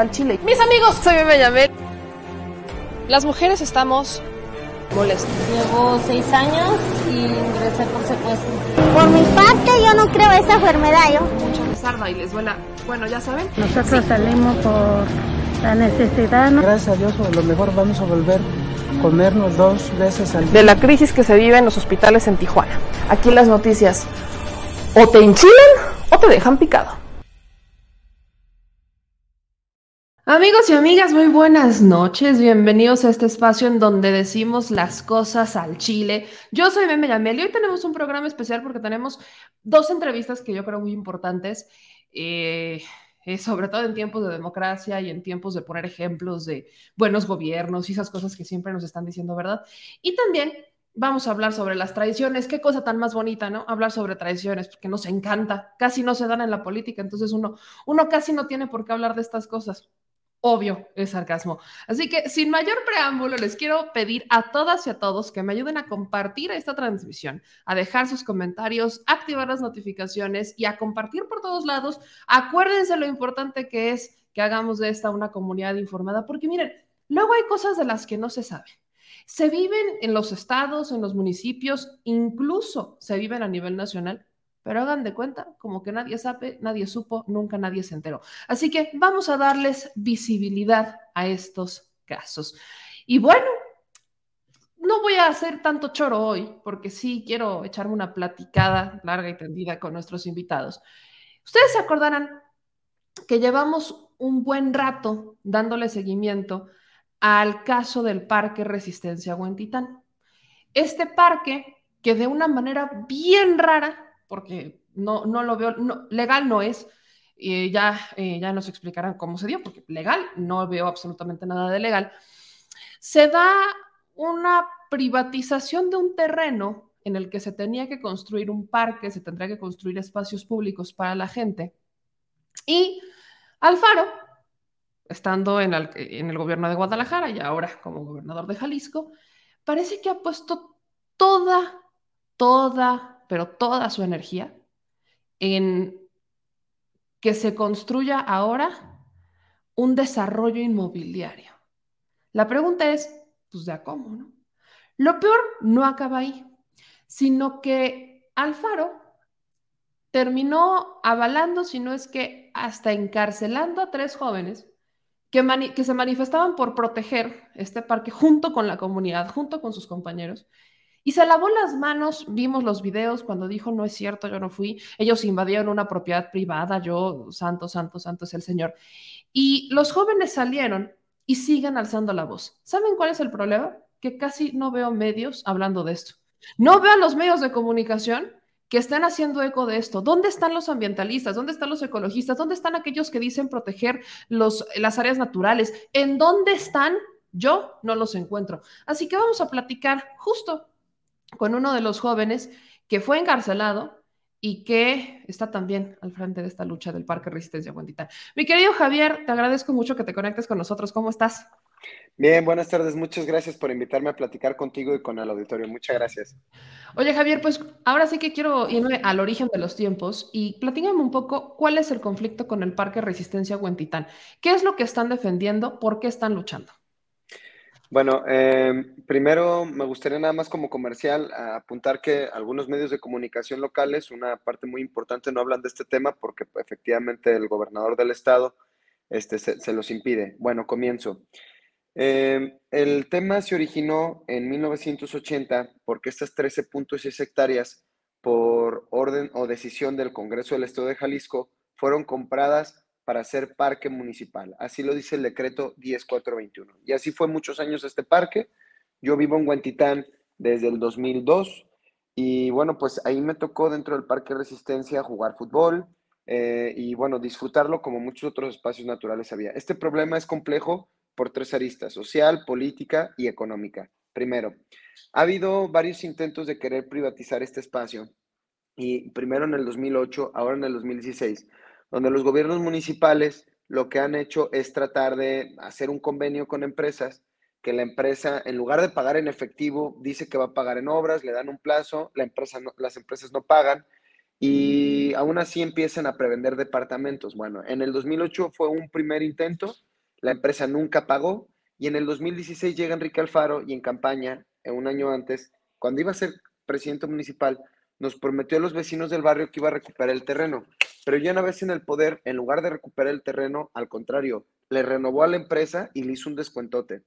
al Chile. Mis amigos, soy Yamel. Las mujeres estamos molestas. Llevo seis años y ingresé por secuestro. Por mi parte, yo no creo esa enfermedad. Yo. Mucha les y les duela. Bueno, ya saben. Nosotros salimos por la necesidad. ¿no? Gracias a Dios, a lo mejor vamos a volver a comernos dos veces al día. De la crisis que se vive en los hospitales en Tijuana. Aquí las noticias o te enchilan o te dejan picado. Amigos y amigas, muy buenas noches. Bienvenidos a este espacio en donde decimos las cosas al chile. Yo soy Meme Yamel y hoy tenemos un programa especial porque tenemos dos entrevistas que yo creo muy importantes, eh, eh, sobre todo en tiempos de democracia y en tiempos de poner ejemplos de buenos gobiernos y esas cosas que siempre nos están diciendo, ¿verdad? Y también vamos a hablar sobre las traiciones. Qué cosa tan más bonita, ¿no? Hablar sobre traiciones, porque nos encanta. Casi no se dan en la política, entonces uno, uno casi no tiene por qué hablar de estas cosas. Obvio, es sarcasmo. Así que sin mayor preámbulo, les quiero pedir a todas y a todos que me ayuden a compartir esta transmisión, a dejar sus comentarios, activar las notificaciones y a compartir por todos lados. Acuérdense lo importante que es que hagamos de esta una comunidad informada, porque miren, luego hay cosas de las que no se saben. Se viven en los estados, en los municipios, incluso se viven a nivel nacional pero hagan de cuenta como que nadie sabe, nadie supo, nunca nadie se enteró. Así que vamos a darles visibilidad a estos casos. Y bueno, no voy a hacer tanto choro hoy, porque sí quiero echarme una platicada larga y tendida con nuestros invitados. Ustedes se acordarán que llevamos un buen rato dándole seguimiento al caso del Parque Resistencia Huentitán. Este parque que de una manera bien rara porque no, no lo veo, legal no es, y ya, eh, ya nos explicarán cómo se dio, porque legal no veo absolutamente nada de legal. Se da una privatización de un terreno en el que se tenía que construir un parque, se tendría que construir espacios públicos para la gente. Y Alfaro, estando en el gobierno de Guadalajara y ahora como gobernador de Jalisco, parece que ha puesto toda, toda pero toda su energía en que se construya ahora un desarrollo inmobiliario. La pregunta es, pues de a cómo, ¿no? Lo peor no acaba ahí, sino que Alfaro terminó avalando, si no es que hasta encarcelando a tres jóvenes que, que, se manifestaban por proteger este parque junto con la comunidad, junto con sus compañeros, y se lavó las manos, vimos los videos cuando dijo, no es cierto, yo no fui, ellos invadieron una propiedad privada, yo, santo, santo, santo es el Señor. Y los jóvenes salieron y siguen alzando la voz. ¿Saben cuál es el problema? Que casi no veo medios hablando de esto. No veo a los medios de comunicación que estén haciendo eco de esto. ¿Dónde están los ambientalistas? ¿Dónde están los ecologistas? ¿Dónde están aquellos que dicen proteger las áreas naturales? ¿En dónde están? Yo no los encuentro. Así que vamos a platicar justo con uno de los jóvenes que fue encarcelado y que está también al frente de esta lucha del Parque Resistencia Huentitán. Mi querido Javier, te agradezco mucho que te conectes con nosotros. ¿Cómo estás? Bien, buenas tardes. Muchas gracias por invitarme a platicar contigo y con el auditorio. Muchas gracias. Oye, Javier, pues ahora sí que quiero irme al origen de los tiempos y platícame un poco cuál es el conflicto con el Parque Resistencia Huentitán. ¿Qué es lo que están defendiendo? ¿Por qué están luchando? Bueno, eh, primero me gustaría nada más como comercial apuntar que algunos medios de comunicación locales, una parte muy importante, no hablan de este tema porque efectivamente el gobernador del estado este, se, los impide. Bueno, comienzo. Eh, el tema se originó en 1980 porque estas 13.6 hectáreas por orden o decisión del Congreso del Estado de Jalisco fueron compradas para ser parque municipal. Así lo dice el decreto 10421. Y así fue muchos años este parque. Yo vivo en Huentitán desde el 2002 y bueno, pues ahí me tocó dentro del Parque Resistencia jugar fútbol eh, y bueno, disfrutarlo como muchos otros espacios naturales había. Este problema es complejo por tres aristas, social, política y económica. Primero, ha habido varios intentos de querer privatizar este espacio y primero en el 2008, ahora en el 2016 donde los gobiernos municipales lo que han hecho es tratar de hacer un convenio con empresas, que la empresa, en lugar de pagar en efectivo, dice que va a pagar en obras, le dan un plazo, la empresa las empresas no pagan y aún así empiezan a prevender departamentos. Bueno, en el 2008 fue un primer intento La empresa nunca pagó y en el 2016 llega Enrique Alfaro y en campaña, un año antes, cuando iba a ser presidente municipal, nos prometió a los vecinos del barrio que iba a recuperar el terreno. Pero ya una vez en el poder, en lugar de recuperar el terreno, al contrario, le renovó a la empresa y le hizo un descuentote.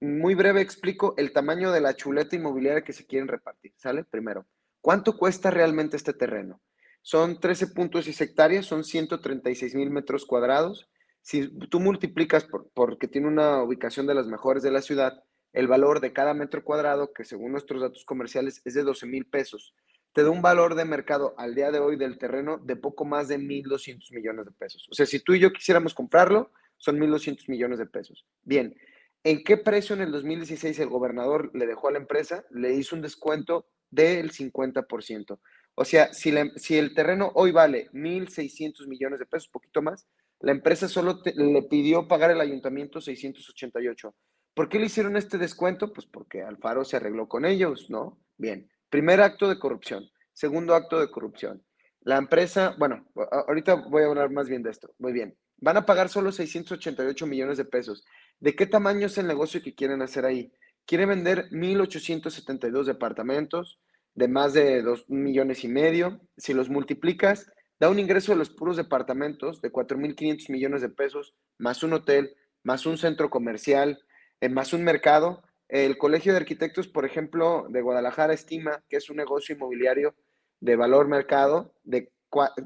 Muy breve explico el tamaño de la chuleta inmobiliaria que se quieren repartir. ¿Sale? Primero, ¿cuánto cuesta realmente este terreno? Son 13.6 hectáreas, son 136 mil metros cuadrados. Si tú multiplicas por, porque tiene una ubicación de las mejores de la ciudad, el valor de cada metro cuadrado, que según nuestros datos comerciales es de 12 mil pesos, te da un valor de mercado al día de hoy del terreno de poco más de 1.200 millones de pesos. O sea, si tú y yo quisiéramos comprarlo, son 1.200 millones de pesos. Bien, ¿en qué precio en el 2016 el gobernador le dejó a la empresa? Le hizo un descuento del 50%. O sea, si, si el terreno hoy vale 1.600 millones de pesos, poquito más, la empresa solo le pidió pagar el ayuntamiento 688. ¿Por qué le hicieron este descuento? Pues porque Alfaro se arregló con ellos, ¿no? Bien. Primer acto de corrupción. Segundo acto de corrupción. La empresa, bueno, ahorita voy a hablar más bien de esto. Muy bien. Van a pagar solo 688 millones de pesos. ¿De qué tamaño es el negocio que quieren hacer ahí? Quiere vender 1.872 departamentos de más de 2 millones y medio. Si los multiplicas, da un ingreso de los puros departamentos de 4.500 millones de pesos, más un hotel, más un centro comercial, eh, más un mercado, el Colegio de Arquitectos, por ejemplo, de Guadalajara estima que es un negocio inmobiliario de valor mercado de,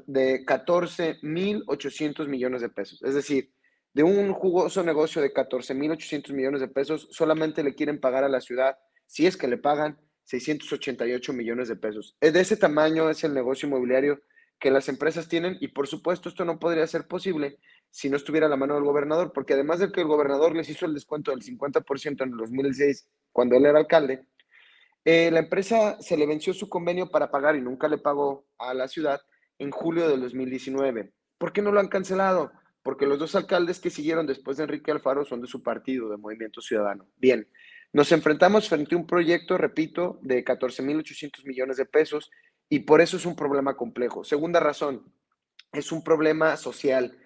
de 14.800 millones de pesos. Es decir, de un jugoso negocio de 14.800 millones de pesos, solamente le quieren pagar a la ciudad, si es que le pagan, 688 millones de pesos. De ese tamaño es el negocio inmobiliario que las empresas tienen y por supuesto esto no podría ser posible si no estuviera la mano del gobernador, porque además de que el gobernador les hizo el descuento del 50% en el 2016, cuando él era alcalde, eh, la empresa se le venció su convenio para pagar y nunca le pagó a la ciudad en julio del 2019. ¿Por qué no lo han cancelado? Porque los dos alcaldes que siguieron después de Enrique Alfaro son de su partido, de Movimiento Ciudadano. Bien, nos enfrentamos frente a un proyecto, repito, de 14.800 millones de pesos y por eso es un problema complejo. Segunda razón, es un problema social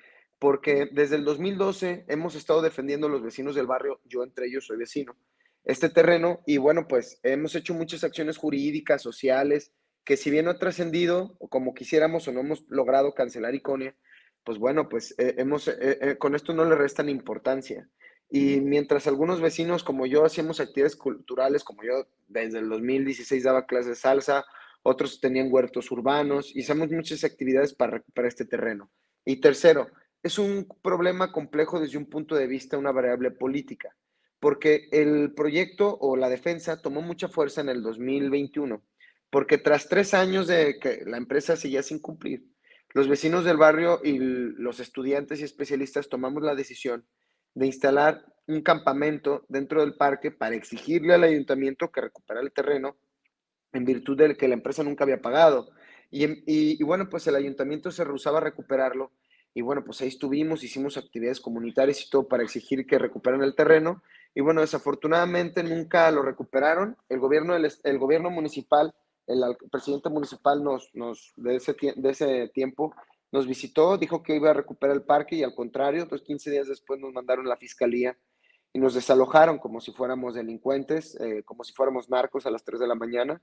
porque desde el 2012 hemos estado defendiendo a los vecinos del barrio, yo entre ellos soy vecino, este terreno y bueno, pues hemos hecho muchas acciones jurídicas, sociales, que si bien no ha trascendido o como quisiéramos o no hemos logrado cancelar Iconia, pues bueno, pues eh, hemos, eh, eh, con esto no le restan importancia. Y mientras algunos vecinos como yo hacíamos actividades culturales, como yo desde el 2016 daba clases de salsa, otros tenían huertos urbanos, hicimos muchas actividades para recuperar este terreno. Y tercero, es un problema complejo desde un punto de vista, una variable política, porque el proyecto o la defensa tomó mucha fuerza en el 2021, porque tras tres años de que la empresa seguía sin cumplir, los vecinos del barrio y los estudiantes y especialistas tomamos la decisión de instalar un campamento dentro del parque para exigirle al ayuntamiento que recuperara el terreno en virtud de que la empresa nunca había pagado. Y, y bueno, pues el ayuntamiento se rehusaba a recuperarlo y bueno, pues ahí estuvimos, hicimos actividades comunitarias y todo para exigir que recuperen el terreno. Y bueno, desafortunadamente nunca lo recuperaron. El gobierno, del, el gobierno municipal, el, presidente municipal nos, nos, de, ese, de ese tiempo nos visitó, dijo que iba a recuperar el parque y al contrario, pues 15 días después nos mandaron la fiscalía y nos desalojaron como si fuéramos delincuentes, eh, como si fuéramos narcos a las 3 de la mañana.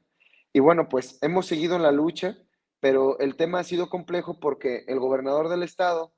Y bueno, pues hemos seguido en la lucha pero el tema ha sido complejo porque el gobernador del estado,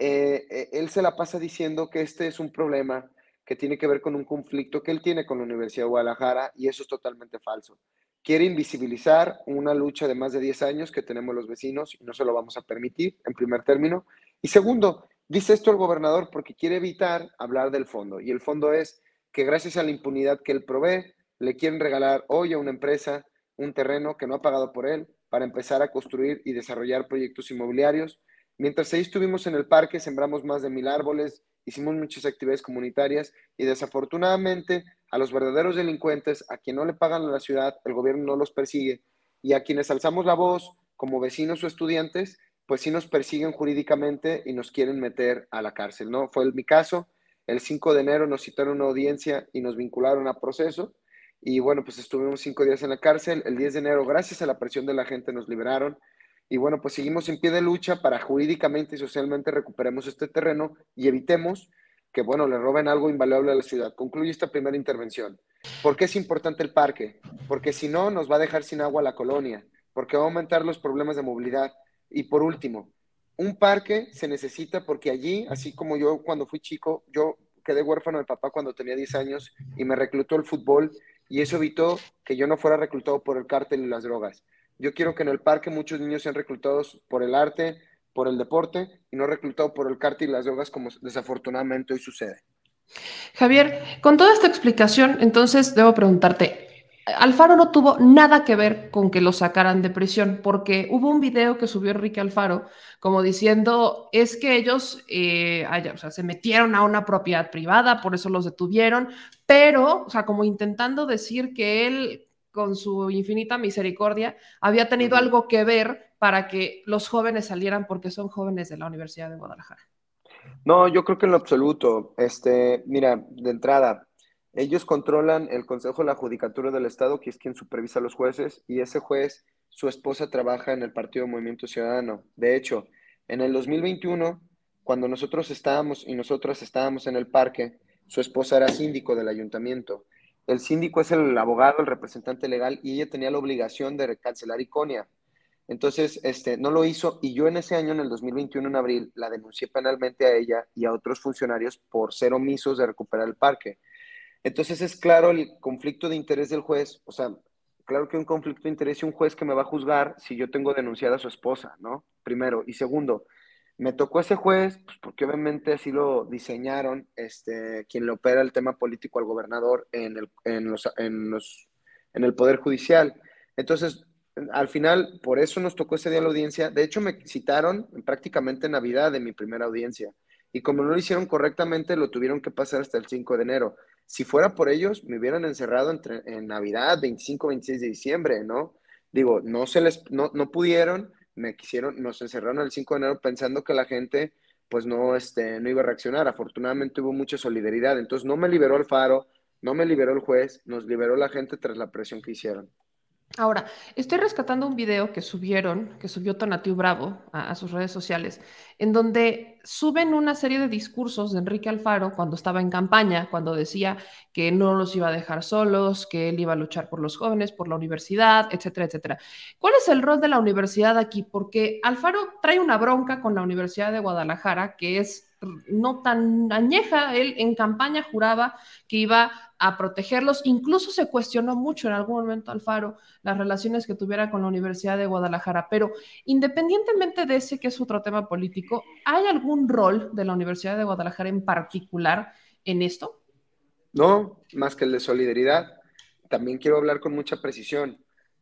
eh, eh, él se la pasa diciendo que este es un problema que tiene que ver con un conflicto que él tiene con la Universidad de Guadalajara y eso es totalmente falso. Quiere invisibilizar una lucha de más de 10 años que tenemos los vecinos y no se lo vamos a permitir, en primer término. Y segundo, dice esto el gobernador porque quiere evitar hablar del fondo. Y el fondo es que gracias a la impunidad que él provee, le quieren regalar hoy a una empresa un terreno que no ha pagado por él, para empezar a construir y desarrollar proyectos inmobiliarios. Mientras ahí estuvimos en el parque, sembramos más de mil árboles, hicimos muchas actividades comunitarias y desafortunadamente a los verdaderos delincuentes, a quien no le pagan a la ciudad, el gobierno no los persigue y a quienes alzamos la voz como vecinos o estudiantes, pues sí nos persiguen jurídicamente y nos quieren meter a la cárcel, ¿no? Fue mi caso. El 5 de enero nos citaron una audiencia y nos vincularon a proceso y bueno, pues estuvimos cinco días en la cárcel. El 10 de enero, gracias a la presión de la gente, nos liberaron. Y bueno, pues seguimos en pie de lucha para jurídicamente y socialmente recuperemos este terreno y evitemos que, bueno, le roben algo invaluable a la ciudad. Concluye esta primera intervención. ¿Por qué es importante el parque? Porque si no, nos va a dejar sin agua la colonia, porque va a aumentar los problemas de movilidad. Y por último, un parque se necesita porque allí, así como yo cuando fui chico, yo quedé huérfano de papá cuando tenía 10 años y me reclutó el fútbol y eso evitó que yo no fuera reclutado por el cártel y las drogas. Yo quiero que en el parque muchos niños sean reclutados por el arte, por el deporte y no reclutados por el cártel y las drogas como desafortunadamente hoy sucede. Javier, con toda esta explicación, entonces debo preguntarte, Alfaro no tuvo nada que ver con que lo sacaran de prisión, porque hubo un video que subió Enrique Alfaro como diciendo, es que ellos eh, se metieron a una propiedad privada, por eso los detuvieron, pero, o sea, como intentando decir que él, con su infinita misericordia, había tenido algo que ver para que los jóvenes salieran porque son jóvenes de la Universidad de Guadalajara. No, yo creo que en lo absoluto, este, mira, de entrada, ellos controlan el Consejo de la Judicatura del Estado, que es quien supervisa a los jueces, y ese juez, su esposa trabaja en el Partido Movimiento Ciudadano. De hecho, en el 2021, cuando nosotros estábamos y nosotras estábamos en el parque, su esposa era síndico del ayuntamiento. El síndico es el abogado, el representante legal, y ella tenía la obligación de cancelar Iconia. Entonces, este, no lo hizo y yo en ese año, en el 2021, en abril, la denuncié penalmente a ella y a otros funcionarios por ser omisos de recuperar el parque. Entonces es claro el conflicto de interés del juez, o sea, claro que un conflicto de interés y un juez que me va a juzgar si yo tengo denunciada a su esposa, ¿no? Primero. Y segundo, me tocó ese juez, pues porque obviamente así lo diseñaron, este, quien le opera el tema político al gobernador en el, en los, en los, en el Poder Judicial. Entonces, al final, por eso nos tocó ese día la audiencia. De hecho, me citaron prácticamente en Navidad de mi primera audiencia. Y como no lo hicieron correctamente, lo tuvieron que pasar hasta el 5 de enero. Si fuera por ellos, me hubieran encerrado entre, en Navidad, 25, 26 de diciembre, ¿no? Digo, no se les, no, no pudieron, me quisieron, nos encerraron el 5 de enero pensando que la gente, pues no, este, no iba a reaccionar. Afortunadamente hubo mucha solidaridad. Entonces no me liberó el faro, no me liberó el juez, nos liberó la gente tras la presión que hicieron. Ahora, estoy rescatando un video que subieron, que subió Tonatiu Bravo a, sus redes sociales, en donde suben una serie de discursos de Enrique Alfaro cuando estaba en campaña, cuando decía que no los iba a dejar solos, que él iba a luchar por los jóvenes, por la universidad, etcétera, etcétera. ¿Cuál es el rol de la universidad aquí? Porque Alfaro trae una bronca con la Universidad de Guadalajara, que es no tan añeja, él en campaña juraba que iba a protegerlos, incluso se cuestionó mucho en algún momento Alfaro las relaciones que tuviera con la Universidad de Guadalajara, pero independientemente de ese que es otro tema político, ¿hay algún rol de la Universidad de Guadalajara en particular en esto? No, más que el de solidaridad. También quiero hablar con mucha precisión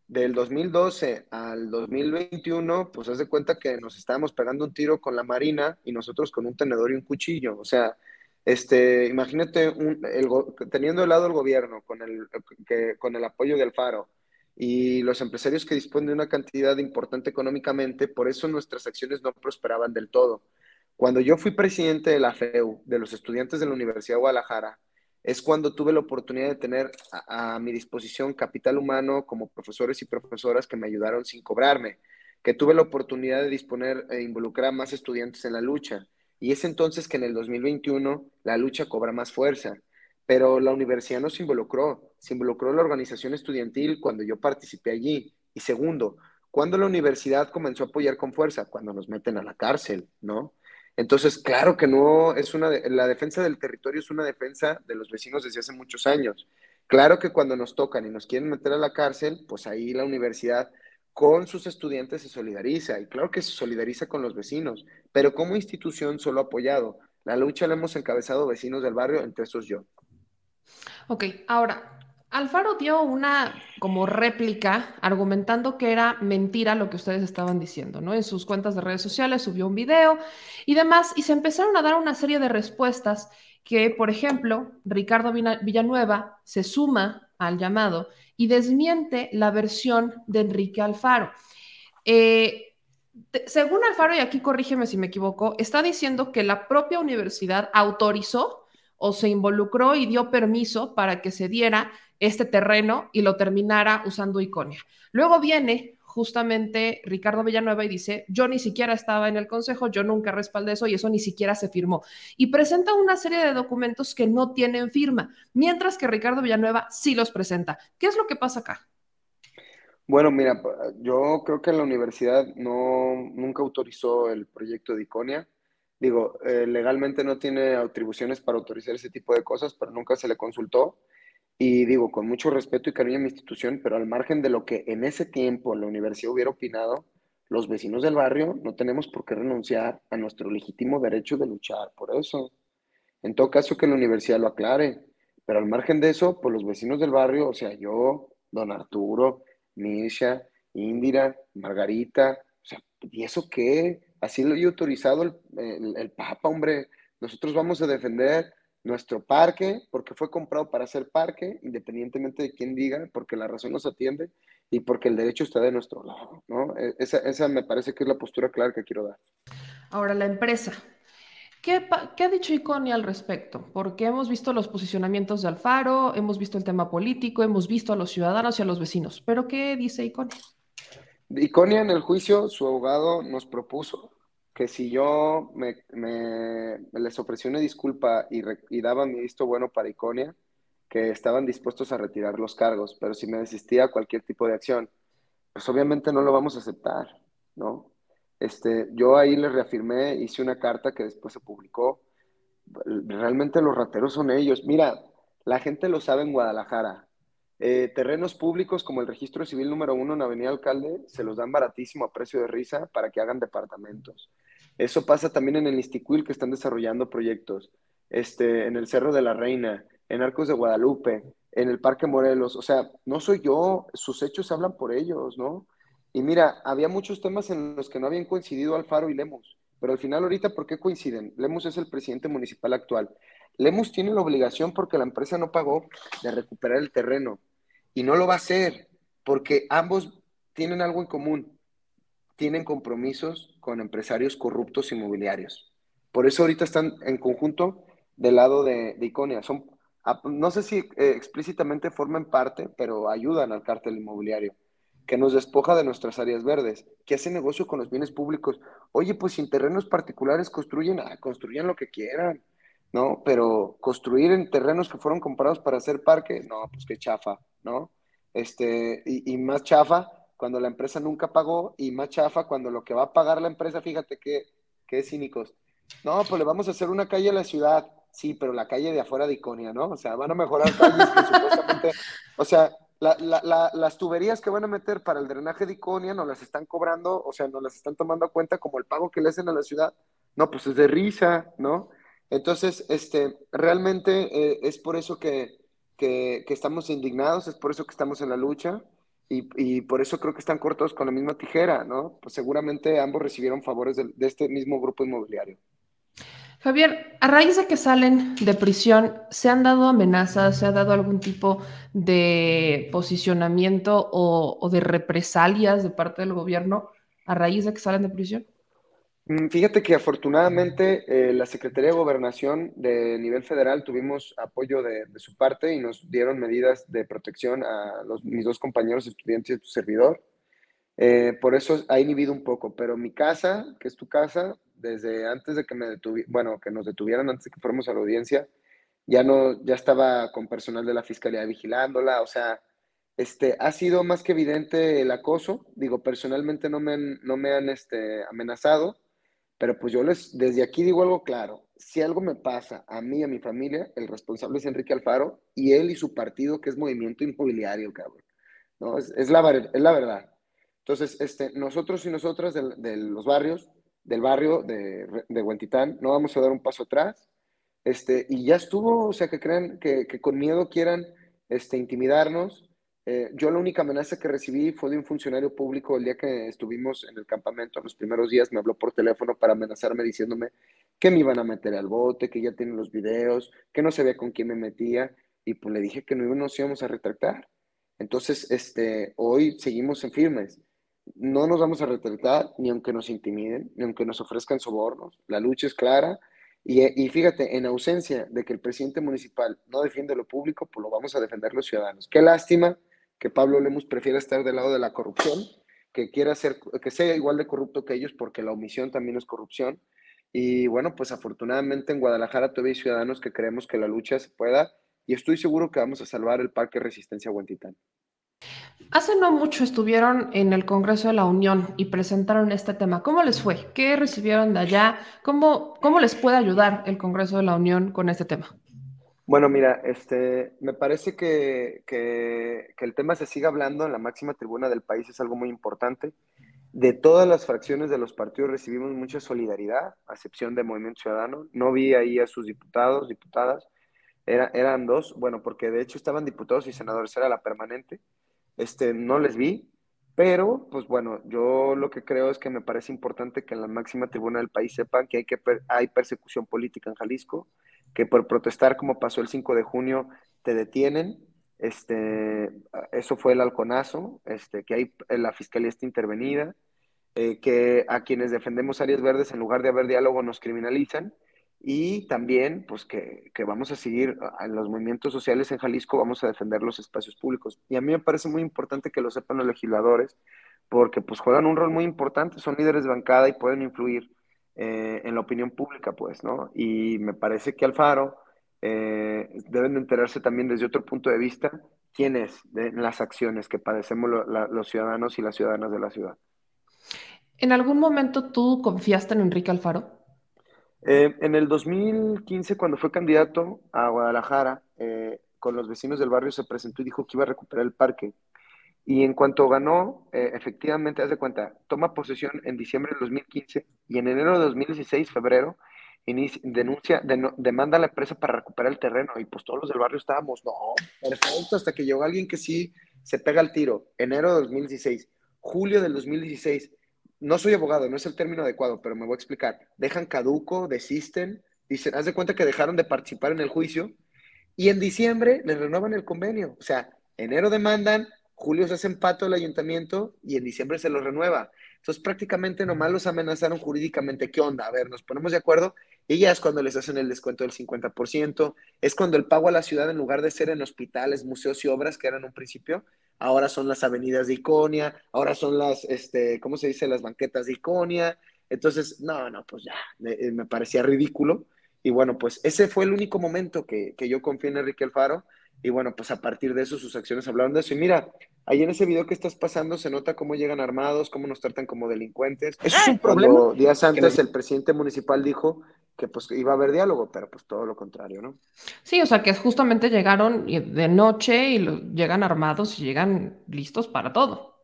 del 2012 al 2021, pues haz de cuenta que nos estábamos pegando un tiro con la Marina y nosotros con un tenedor y un cuchillo. O sea, este, imagínate teniendo al lado el gobierno con el, con el apoyo del Faro y los empresarios que disponen de una cantidad importante económicamente, por eso nuestras acciones no prosperaban del todo. Cuando yo fui presidente de la FEU, de los estudiantes de la Universidad de Guadalajara, es cuando tuve la oportunidad de tener a, mi disposición capital humano como profesores y profesoras que me ayudaron sin cobrarme, que tuve la oportunidad de disponer e involucrar a más estudiantes en la lucha. Y es entonces que en el 2021 la lucha cobra más fuerza. Pero la universidad no se involucró, se involucró la organización estudiantil cuando yo participé allí. Y segundo, cuando la universidad comenzó a apoyar con fuerza, cuando nos meten a la cárcel, ¿no? Entonces, claro que no es una, la defensa del territorio es una defensa de los vecinos desde hace muchos años. Claro que cuando nos tocan y nos quieren meter a la cárcel, pues ahí la universidad con sus estudiantes se solidariza y claro que se solidariza con los vecinos, pero como institución solo apoyado. La lucha la hemos encabezado vecinos del barrio, entre esos yo. Ok, ahora, Alfaro dio una como réplica argumentando que era mentira lo que ustedes estaban diciendo, ¿no? En sus cuentas de redes sociales subió un video y demás, y se empezaron a dar una serie de respuestas que, por ejemplo, Ricardo Villanueva se suma al llamado y desmiente la versión de Enrique Alfaro. Eh, según Alfaro, y aquí corrígeme si me equivoco, está diciendo que la propia universidad autorizó o se involucró y dio permiso para que se diera este terreno y lo terminara usando Iconia. Luego viene justamente Ricardo Villanueva y dice, yo ni siquiera estaba en el Consejo, yo nunca respaldé eso y eso ni siquiera se firmó. Y presenta una serie de documentos que no tienen firma, mientras que Ricardo Villanueva sí los presenta. ¿Qué es lo que pasa acá? Bueno, mira, yo creo que la universidad no, nunca autorizó el proyecto de Iconia. Digo, eh, legalmente no tiene atribuciones para autorizar ese tipo de cosas, pero nunca se le consultó. Y digo, con mucho respeto y cariño a mi institución, pero al margen de lo que en ese tiempo la universidad hubiera opinado, los vecinos del barrio no tenemos por qué renunciar a nuestro legítimo derecho de luchar por eso. En todo caso, que la universidad lo aclare. Pero al margen de eso, pues los vecinos del barrio, o sea, yo, don Arturo, Misha, Indira, Margarita, o sea, ¿y eso qué? Así lo he autorizado el, Papa, hombre. Nosotros vamos a defender nuestro parque, porque fue comprado para ser parque, independientemente de quién diga, porque la razón nos atiende y porque el derecho está de nuestro lado, ¿no? E, esa, esa me parece que es la postura clara que quiero dar. Ahora, la empresa. ¿Qué, ¿Qué, ha dicho Iconia al respecto? Porque hemos visto los posicionamientos de Alfaro, hemos visto el tema político, hemos visto a los ciudadanos y a los vecinos, pero ¿qué dice Iconia? Iconia en el juicio, su abogado nos propuso que si yo me, les ofrecí una disculpa y, y, daba mi visto bueno para Iconia, que estaban dispuestos a retirar los cargos, pero si me desistía cualquier tipo de acción, pues obviamente no lo vamos a aceptar, ¿no? Este, yo ahí les reafirmé, hice una carta que después se publicó. Realmente los rateros son ellos. Mira, la gente lo sabe en Guadalajara. Eh, terrenos públicos como el registro civil número uno en Avenida Alcalde se los dan baratísimo a precio de risa para que hagan departamentos. Eso pasa también en el Istiquil, que están desarrollando proyectos, este, en el Cerro de la Reina, en Arcos de Guadalupe, en el Parque Morelos. O sea, no soy yo, sus hechos hablan por ellos, ¿no? Y mira, había muchos temas en los que no habían coincidido Alfaro y Lemus, pero al final ahorita, ¿por qué coinciden? Lemus es el presidente municipal actual. Lemus tiene la obligación porque la empresa no pagó de recuperar el terreno y no lo va a hacer porque ambos tienen algo en común tienen compromisos con empresarios corruptos inmobiliarios. Por eso ahorita están en conjunto del lado de, Iconia. Son, no sé si eh, explícitamente forman parte, pero ayudan al cártel inmobiliario, que nos despoja de nuestras áreas verdes, que hace negocio con los bienes públicos. Oye, pues sin terrenos particulares construyen, ah, construyan lo que quieran, ¿no? Pero construir en terrenos que fueron comprados para hacer parque, no, pues qué chafa, ¿no? Este, y, y más chafa cuando la empresa nunca pagó y más chafa cuando lo que va a pagar la empresa, fíjate que, que cínicos. No, pues le vamos a hacer una calle a la ciudad. Sí, pero la calle de afuera de Iconia, ¿no? O sea, van a mejorar calles supuestamente, o sea, las tuberías que van a meter para el drenaje de Iconia no las están cobrando, o sea, no las están tomando a cuenta como el pago que le hacen a la ciudad. No, pues es de risa, ¿no? Entonces, este, realmente eh, es por eso que, que, estamos indignados, es por eso que estamos en la lucha. Y, por eso creo que están cortos con la misma tijera, ¿no? Pues seguramente ambos recibieron favores de, este mismo grupo inmobiliario. Javier, a raíz de que salen de prisión, ¿se han dado amenazas, se ha dado algún tipo de posicionamiento o de represalias de parte del gobierno a raíz de que salen de prisión? Mm, fíjate que afortunadamente eh, la Secretaría de Gobernación de nivel federal tuvimos apoyo de, su parte y nos dieron medidas de protección a los, mis dos compañeros estudiantes y tu servidor. Eh, por eso ha inhibido un poco, pero mi casa, que es tu casa, desde antes de que me bueno, que nos detuvieran antes de que fuéramos a la audiencia, ya no, ya estaba con personal de la fiscalía vigilándola, o sea, este, ha sido más que evidente el acoso. Digo, personalmente no me han, no me han este, amenazado, pero pues yo les, desde aquí digo algo claro, si algo me pasa a mí y a mi familia, el responsable es Enrique Alfaro y él y su partido que es Movimiento Inmobiliario, cabrón. ¿No? Es, es, la, es la verdad. Entonces, este, nosotros y nosotras de, los barrios, del barrio de, de Huentitán, no vamos a dar un paso atrás. Este, y ya estuvo, o sea, que crean que, que con miedo quieran este, intimidarnos, eh, yo la única amenaza que recibí fue de un funcionario público el día que estuvimos en el campamento, los primeros días me habló por teléfono para amenazarme diciéndome que me iban a meter al bote, que ya tienen los videos, que no sabía con quién me metía y pues le dije que no nos íbamos a retractar. Entonces, este, hoy seguimos en firmes. No nos vamos a retractar ni aunque nos intimiden, ni aunque nos ofrezcan sobornos. La lucha es clara y, y, fíjate, en ausencia de que el presidente municipal no defiende lo público, pues lo vamos a defender los ciudadanos. Qué lástima que Pablo Lemus prefiera estar del lado de la corrupción que quiera ser, que sea igual de corrupto que ellos, porque la omisión también es corrupción. Y bueno, pues afortunadamente en Guadalajara todavía hay ciudadanos que creemos que la lucha se pueda y estoy seguro que vamos a salvar el Parque Resistencia Huentitán. Hace no mucho estuvieron en el Congreso de la Unión y presentaron este tema. ¿Cómo les fue? ¿Qué recibieron de allá? ¿Cómo, cómo les puede ayudar el Congreso de la Unión con este tema? Bueno, mira, este, me parece que, que, el tema se siga hablando en la máxima tribuna del país es algo muy importante. De todas las fracciones de los partidos recibimos mucha solidaridad, a excepción de Movimiento Ciudadano. No vi ahí a sus diputados, diputadas. Era, eran dos, bueno, porque de hecho estaban diputados y senadores, era la permanente. Este, no les vi, pero pues bueno, yo lo que creo es que me parece importante que en la máxima tribuna del país sepan que hay, que hay persecución política en Jalisco, que por protestar como pasó el 5 de junio te detienen. Este, eso fue el halconazo, este, que hay, la fiscalía está intervenida, eh, que a quienes defendemos áreas verdes en lugar de haber diálogo nos criminalizan y también pues que, que, vamos a seguir en los movimientos sociales en Jalisco, vamos a defender los espacios públicos. Y a mí me parece muy importante que lo sepan los legisladores porque pues juegan un rol muy importante, son líderes de bancada y pueden influir eh, en la opinión pública, pues, ¿no? Y me parece que Alfaro eh, deben de enterarse también desde otro punto de vista quién es de las acciones que padecemos lo, la, los ciudadanos y las ciudadanas de la ciudad. ¿En algún momento tú confiaste en Enrique Alfaro? Eh, en el 2015, cuando fue candidato a Guadalajara, eh, con los vecinos del barrio se presentó y dijo que iba a recuperar el parque. Y en cuanto ganó, eh, efectivamente, haz de cuenta, toma posesión en diciembre del 2015 y en enero de 2016, febrero, inicia, denuncia, de, demanda a la empresa para recuperar el terreno. Y pues todos los del barrio estábamos, no, perfecto, hasta que llegó alguien que sí se pega el tiro. Enero de 2016, julio del 2016. No soy abogado, no es el término adecuado, pero me voy a explicar. Dejan caduco, desisten, dicen, haz de cuenta que dejaron de participar en el juicio y en diciembre les renuevan el convenio. O sea, enero demandan, julio se hace empato el ayuntamiento y en diciembre se lo renueva. Entonces prácticamente nomás los amenazaron jurídicamente. ¿Qué onda? A ver, nos ponemos de acuerdo y ya es cuando les hacen el descuento del 50%, es cuando el pago a la ciudad en lugar de ser en hospitales, museos y obras que eran un principio, ahora son las avenidas de Iconia, ahora son las, este, ¿cómo se dice? Las banquetas de Iconia. Entonces, no, no, pues ya, me, me parecía ridículo. Y bueno, pues ese fue el único momento que, que yo confié en Enrique Alfaro y bueno, pues a partir de eso sus acciones hablaron de eso. Y mira, ahí en ese video que estás pasando se nota cómo llegan armados, cómo nos tratan como delincuentes. Eso es un problema. Cuando días antes el presidente municipal dijo que pues iba a haber diálogo, pero pues todo lo contrario, ¿no? Sí, o sea que justamente llegaron de noche y lo, llegan armados y llegan listos para todo.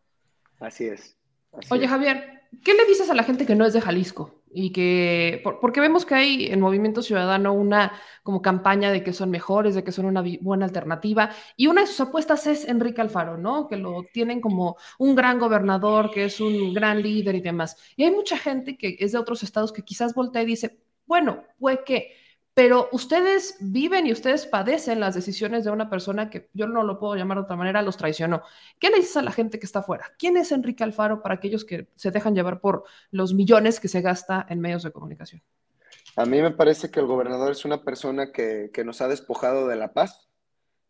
Así es. Así Oye, es. Javier, ¿qué le dices a la gente que no es de Jalisco? Y que, por, porque vemos que hay en Movimiento Ciudadano una como campaña de que son mejores, de que son una buena alternativa. Y una de sus apuestas es Enrique Alfaro, ¿no? Que lo tienen como un gran gobernador, que es un gran líder y demás. Y hay mucha gente que es de otros estados que quizás voltea y dice, bueno, puede que, pero ustedes viven y ustedes padecen las decisiones de una persona que yo no lo puedo llamar de otra manera, los traicionó. ¿Qué le dices a la gente que está afuera? ¿Quién es Enrique Alfaro para aquellos que se dejan llevar por los millones que se gasta en medios de comunicación? A mí me parece que el gobernador es una persona que, que nos ha despojado de la paz,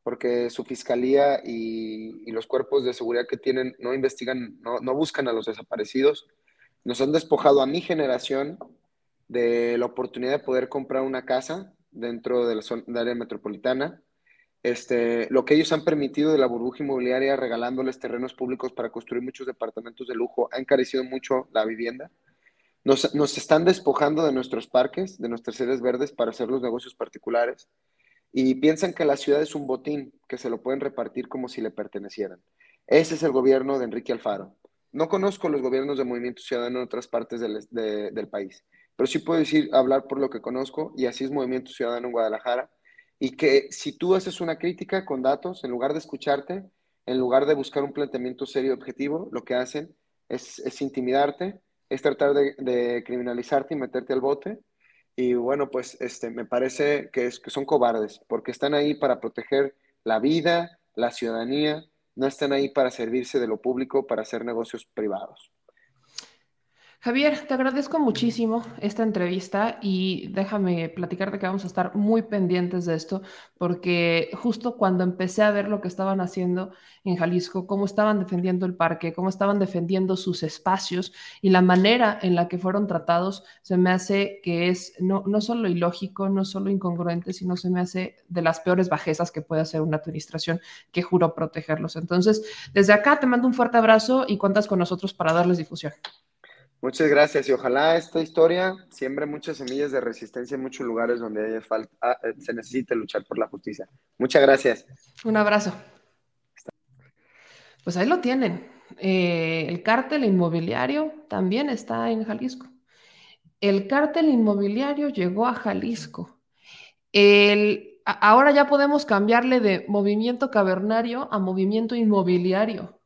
porque su fiscalía y, y, los cuerpos de seguridad que tienen no investigan, no, no buscan a los desaparecidos. Nos han despojado a mi generación de la oportunidad de poder comprar una casa dentro de la, zona, área metropolitana. Este, lo que ellos han permitido de la burbuja inmobiliaria regalándoles terrenos públicos para construir muchos departamentos de lujo ha encarecido mucho la vivienda. Nos, nos están despojando de nuestros parques, de nuestras áreas verdes para hacer los negocios particulares y piensan que la ciudad es un botín que se lo pueden repartir como si le pertenecieran. Ese es el gobierno de Enrique Alfaro. No conozco los gobiernos de Movimiento Ciudadano en otras partes del, de, del país pero sí puedo decir, hablar por lo que conozco, y así es Movimiento Ciudadano en Guadalajara, y que si tú haces una crítica con datos, en lugar de escucharte, en lugar de buscar un planteamiento serio y objetivo, lo que hacen es, intimidarte, es tratar de, de, criminalizarte y meterte al bote. Y bueno, pues este, me parece que, es, que son cobardes, porque están ahí para proteger la vida, la ciudadanía, no están ahí para servirse de lo público, para hacer negocios privados. Javier, te agradezco muchísimo esta entrevista y déjame platicarte que vamos a estar muy pendientes de esto, porque justo cuando empecé a ver lo que estaban haciendo en Jalisco, cómo estaban defendiendo el parque, cómo estaban defendiendo sus espacios y la manera en la que fueron tratados, se me hace que es no, no solo ilógico, no solo incongruente, sino se me hace de las peores bajezas que puede hacer una administración que juró protegerlos. Entonces, desde acá te mando un fuerte abrazo y cuentas con nosotros para darles difusión. Muchas gracias y ojalá esta historia siembre muchas semillas de resistencia en muchos lugares donde falta, ah, eh, se necesite luchar por la justicia. Muchas gracias. Un abrazo. Pues ahí lo tienen. Eh, el cártel inmobiliario también está en Jalisco. El cártel inmobiliario llegó a Jalisco. El, ahora ya podemos cambiarle de movimiento cavernario a movimiento inmobiliario.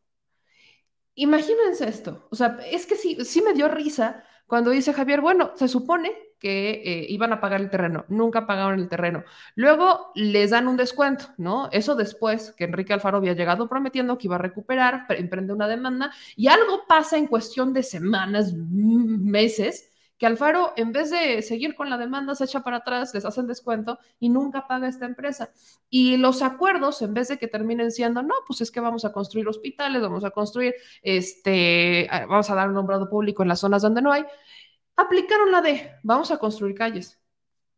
Imagínense esto, o sea, es que sí, sí me dio risa cuando dice Javier, bueno, se supone que eh, iban a pagar el terreno, nunca pagaron el terreno. Luego les dan un descuento, ¿no? Eso después que Enrique Alfaro había llegado prometiendo que iba a recuperar, emprende una demanda y algo pasa en cuestión de semanas, meses, que Alfaro, en vez de seguir con la demanda, se echa para atrás, les hacen descuento y nunca paga esta empresa. Y los acuerdos, en vez de que terminen siendo, no, pues es que vamos a construir hospitales, vamos a construir, este, vamos a dar un nombrado público en las zonas donde no hay, aplicaron la de, vamos a construir calles,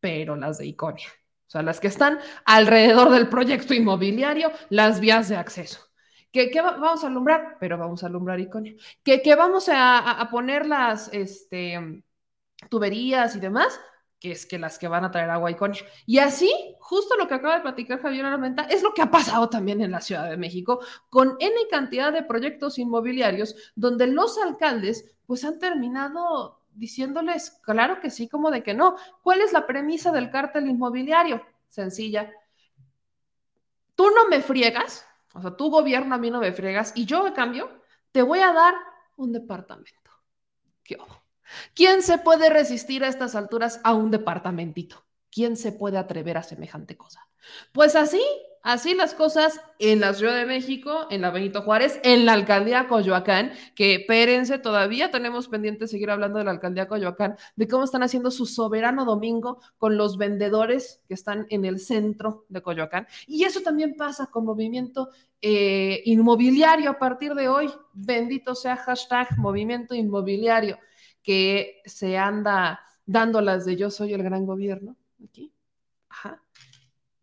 pero las de Iconia. O sea, las que están alrededor del proyecto inmobiliario, las vías de acceso. ¿Qué, vamos a alumbrar? Pero vamos a alumbrar Iconia. ¿Qué, vamos a, a, poner las, este, tuberías y demás, que es que las que van a traer agua y Iconia. Y así, justo lo que acaba de platicar Javier Armenta, es lo que ha pasado también en la Ciudad de México, con N cantidad de proyectos inmobiliarios donde los alcaldes pues han terminado diciéndoles, claro que sí, como de que no. ¿Cuál es la premisa del cártel inmobiliario? Sencilla. Tú no me friegas, o sea, tu gobierno a mí no me friegas, y yo, a cambio, te voy a dar un departamento. ¿Qué ojo? ¿Quién se puede resistir a estas alturas a un departamentito? ¿Quién se puede atrever a semejante cosa? Pues así, así las cosas en la Ciudad de México, en la Benito Juárez, en la alcaldía Coyoacán, que espérense, todavía tenemos pendiente seguir hablando de la alcaldía Coyoacán, de cómo están haciendo su soberano domingo con los vendedores que están en el centro de Coyoacán. Y eso también pasa con movimiento eh, inmobiliario a partir de hoy. Bendito sea hashtag movimiento inmobiliario que se anda dando las de yo soy el gran gobierno, aquí,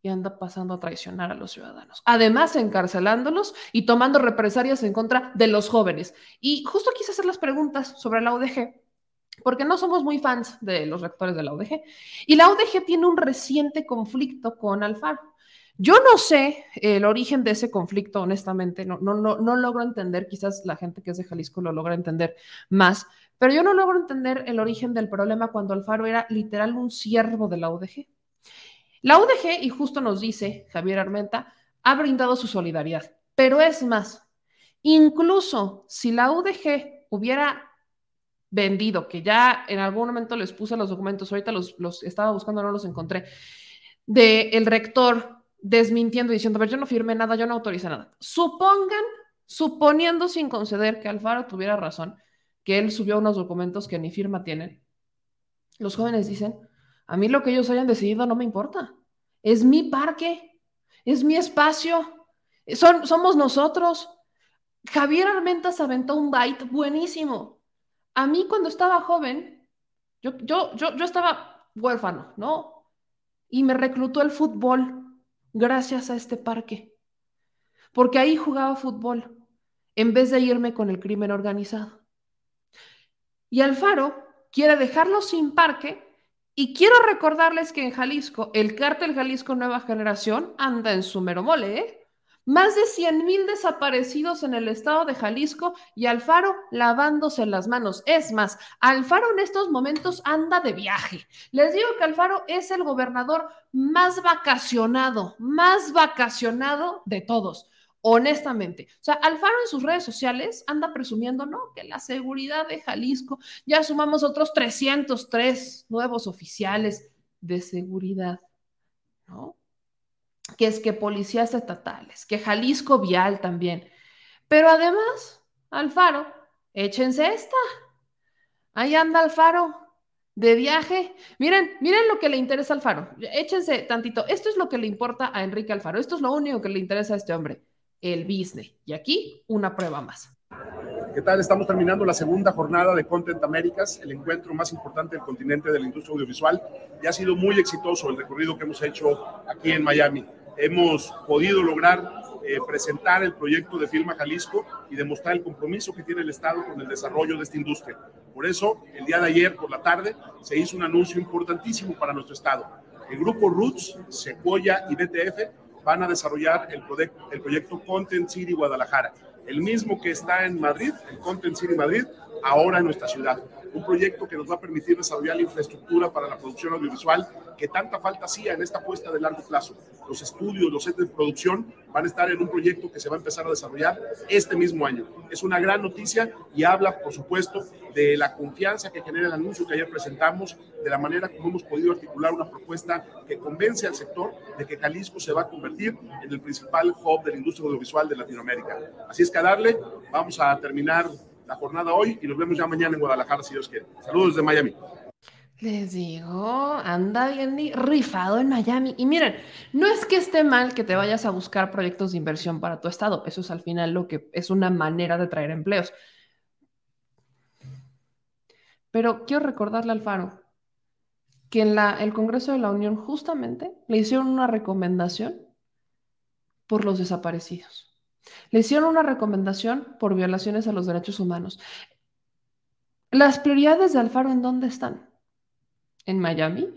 y anda pasando a traicionar a los ciudadanos. Además, encarcelándolos y tomando represalias en contra de los jóvenes. Y justo quise hacer las preguntas sobre la UDG, porque no somos muy fans de los rectores de la UDG. Y la UDG tiene un reciente conflicto con Alfaro. Yo no sé el origen de ese conflicto, honestamente, no, no, no, no logro entender, quizás la gente que es de Jalisco lo logra entender más, pero yo no logro entender el origen del problema cuando Alfaro era literal un siervo de la UDG. La UDG, y justo nos dice Javier Armenta, ha brindado su solidaridad. Pero es más, incluso si la UDG hubiera vendido, que ya en algún momento les puse los documentos, ahorita los, los estaba buscando, no los encontré, de el rector desmintiendo, diciendo, a ver, yo no firmé nada, yo no autoricé nada. Supongan, suponiendo sin conceder que Alfaro tuviera razón, que él subió unos documentos que ni firma tienen, los jóvenes dicen, a mí lo que ellos hayan decidido no me importa. Es mi parque, es mi espacio, son, somos nosotros. Javier Armentas aventó un byte buenísimo. A mí cuando estaba joven, yo, yo, yo, yo estaba huérfano, ¿no? Y me reclutó el fútbol gracias a este parque. Porque ahí jugaba fútbol en vez de irme con el crimen organizado. Y Alfaro quiere dejarlo sin parque y quiero recordarles que en Jalisco, el cártel Jalisco Nueva Generación anda en su mero mole, ¿eh? Más de 100 mil desaparecidos en el estado de Jalisco y Alfaro lavándose las manos. Es más, Alfaro en estos momentos anda de viaje. Les digo que Alfaro es el gobernador más vacacionado, más vacacionado de todos honestamente. O sea, Alfaro en sus redes sociales anda presumiendo, ¿no? Que la seguridad de Jalisco, ya sumamos otros 303 nuevos oficiales de seguridad, ¿no? Que es que policías estatales, que Jalisco vial también. Pero además, Alfaro, échense esta. Ahí anda Alfaro, de viaje. Miren, miren lo que le interesa Alfaro. Échense tantito. Esto es lo que le importa a Enrique Alfaro. Esto es lo único que le interesa a este hombre, el business. Y aquí una prueba más. ¿Qué tal? Estamos terminando la segunda jornada de Content Américas, el encuentro más importante del continente de la industria audiovisual. Y ha sido muy exitoso el recorrido que hemos hecho aquí en Miami. Hemos podido lograr eh, presentar el proyecto de Filma Jalisco y demostrar el compromiso que tiene el Estado con el desarrollo de esta industria. Por eso, el día de ayer por la tarde se hizo un anuncio importantísimo para nuestro Estado. El grupo Roots, Sequoia y BTF van a desarrollar el, el proyecto Content City Guadalajara el mismo que está en Madrid, el Content City Madrid, ahora en nuestra ciudad. Un proyecto que nos va a permitir desarrollar la infraestructura para la producción audiovisual que tanta falta hacía en esta apuesta de largo plazo. Los estudios, los sets de producción van a estar en un proyecto que se va a empezar a desarrollar este mismo año. Es una gran noticia y habla, por supuesto, de la confianza que genera el anuncio que ayer presentamos, de la manera como hemos podido articular una propuesta que convence al sector de que Jalisco se va a convertir en el principal hub de la industria audiovisual de Latinoamérica. Así es que a darle, vamos a terminar la jornada hoy y nos vemos ya mañana en Guadalajara, si Dios quiere. Saludos desde Miami. Les digo, anda bien rifado en Miami. Y miren, no es que esté mal que te vayas a buscar proyectos de inversión para tu estado. Eso es al final lo que es una manera de traer empleos. Pero quiero recordarle al Faro que en el Congreso de la Unión justamente le hicieron una recomendación por los desaparecidos. Le hicieron una recomendación por violaciones a los derechos humanos. ¿Las prioridades de Alfaro en dónde están? ¿En Miami?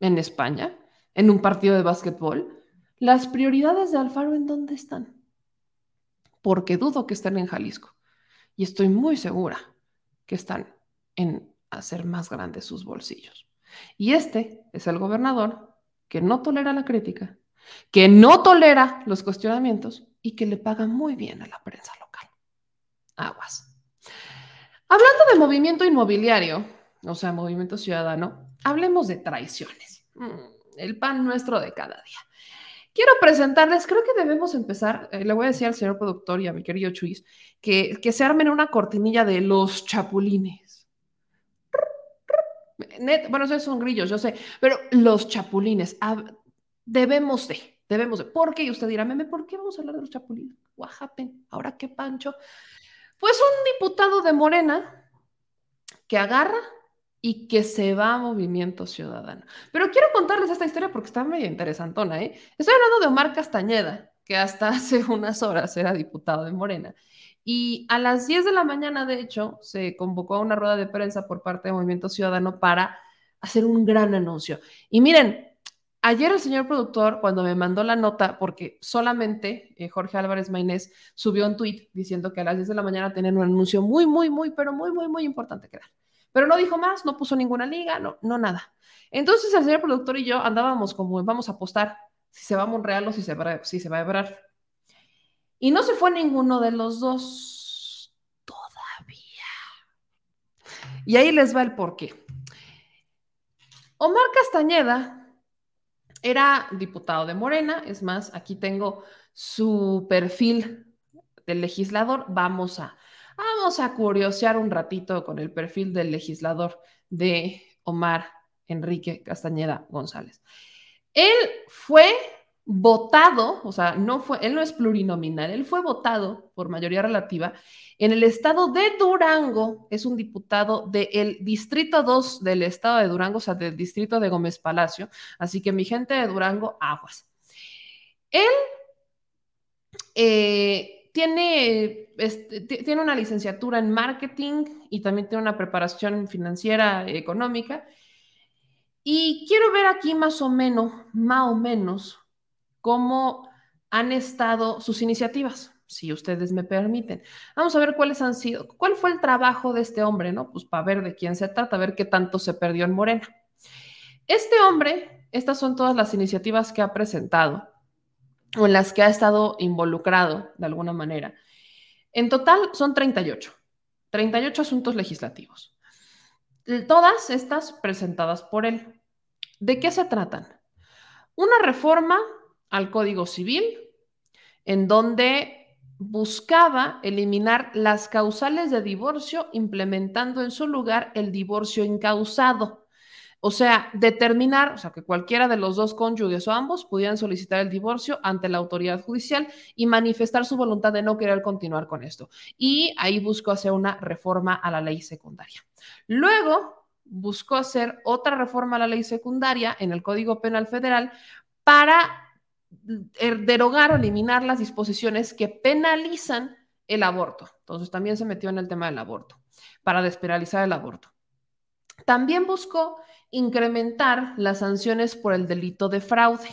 ¿En España? ¿En un partido de básquetbol? ¿Las prioridades de Alfaro en dónde están? Porque dudo que estén en Jalisco. Y estoy muy segura que están en hacer más grandes sus bolsillos. Y este es el gobernador que no tolera la crítica, que no tolera los cuestionamientos y que le paga muy bien a la prensa local. Aguas. Hablando de movimiento inmobiliario, o sea, movimiento ciudadano, hablemos de traiciones. Mm, el pan nuestro de cada día. Quiero presentarles, creo que debemos empezar, eh, le voy a decir al señor productor y a mi querido Chuis, que, que se armen una cortinilla de los chapulines. bueno, esos son grillos, yo sé, pero los chapulines, debemos de, Debemos de. ¿Por qué? Y usted dirá, meme, ¿por qué vamos a hablar de los chapulines? Guajapen, ahora qué pancho. Pues un diputado de Morena que agarra y que se va a Movimiento Ciudadano. Pero quiero contarles esta historia porque está medio interesantona, ¿eh? Estoy hablando de Omar Castañeda, que hasta hace unas horas era diputado de Morena. Y a las 10 de la mañana, de hecho, se convocó a una rueda de prensa por parte de Movimiento Ciudadano para hacer un gran anuncio. Y miren, Ayer el señor productor, cuando me mandó la nota, porque solamente eh, Jorge Álvarez Maynés subió un tweet diciendo que a las 10 de la mañana tenían un anuncio muy, muy, muy, pero muy, muy, muy importante que dar. Pero no dijo más, no puso ninguna liga, no, no nada. Entonces el señor productor y yo andábamos como, vamos a apostar si se va a Monreal o si se va, si se va a Ebrar. Y no se fue ninguno de los dos todavía. Y ahí les va el porqué. Omar Castañeda era diputado de Morena, es más, aquí tengo su perfil del legislador. Vamos a, vamos a curiosear un ratito con el perfil del legislador de Omar Enrique Castañeda González. Él fue votado, o sea, no fue, él no es plurinominal, él fue votado por mayoría relativa en el estado de Durango, es un diputado del distrito 2 del estado de Durango, o sea, del distrito de Gómez Palacio, así que mi gente de Durango, aguas. Él eh, tiene, este, tiene una licenciatura en marketing y también tiene una preparación financiera económica. Y quiero ver aquí más o menos, más o menos, cómo han estado sus iniciativas, si ustedes me permiten. Vamos a ver cuáles han sido, cuál fue el trabajo de este hombre, ¿no? Pues para ver de quién se trata, ver qué tanto se perdió en Morena. Este hombre, estas son todas las iniciativas que ha presentado o en las que ha estado involucrado de alguna manera. En total son 38, 38 asuntos legislativos. Todas estas presentadas por él. ¿De qué se tratan? Una reforma al Código Civil, en donde buscaba eliminar las causales de divorcio implementando en su lugar el divorcio incausado. O sea, determinar, o sea, que cualquiera de los dos cónyuges o ambos pudieran solicitar el divorcio ante la autoridad judicial y manifestar su voluntad de no querer continuar con esto. Y ahí buscó hacer una reforma a la ley secundaria. Luego buscó hacer otra reforma a la ley secundaria en el Código Penal Federal para derogar o eliminar las disposiciones que penalizan el aborto. Entonces también se metió en el tema del aborto, para despenalizar el aborto. También buscó incrementar las sanciones por el delito de fraude.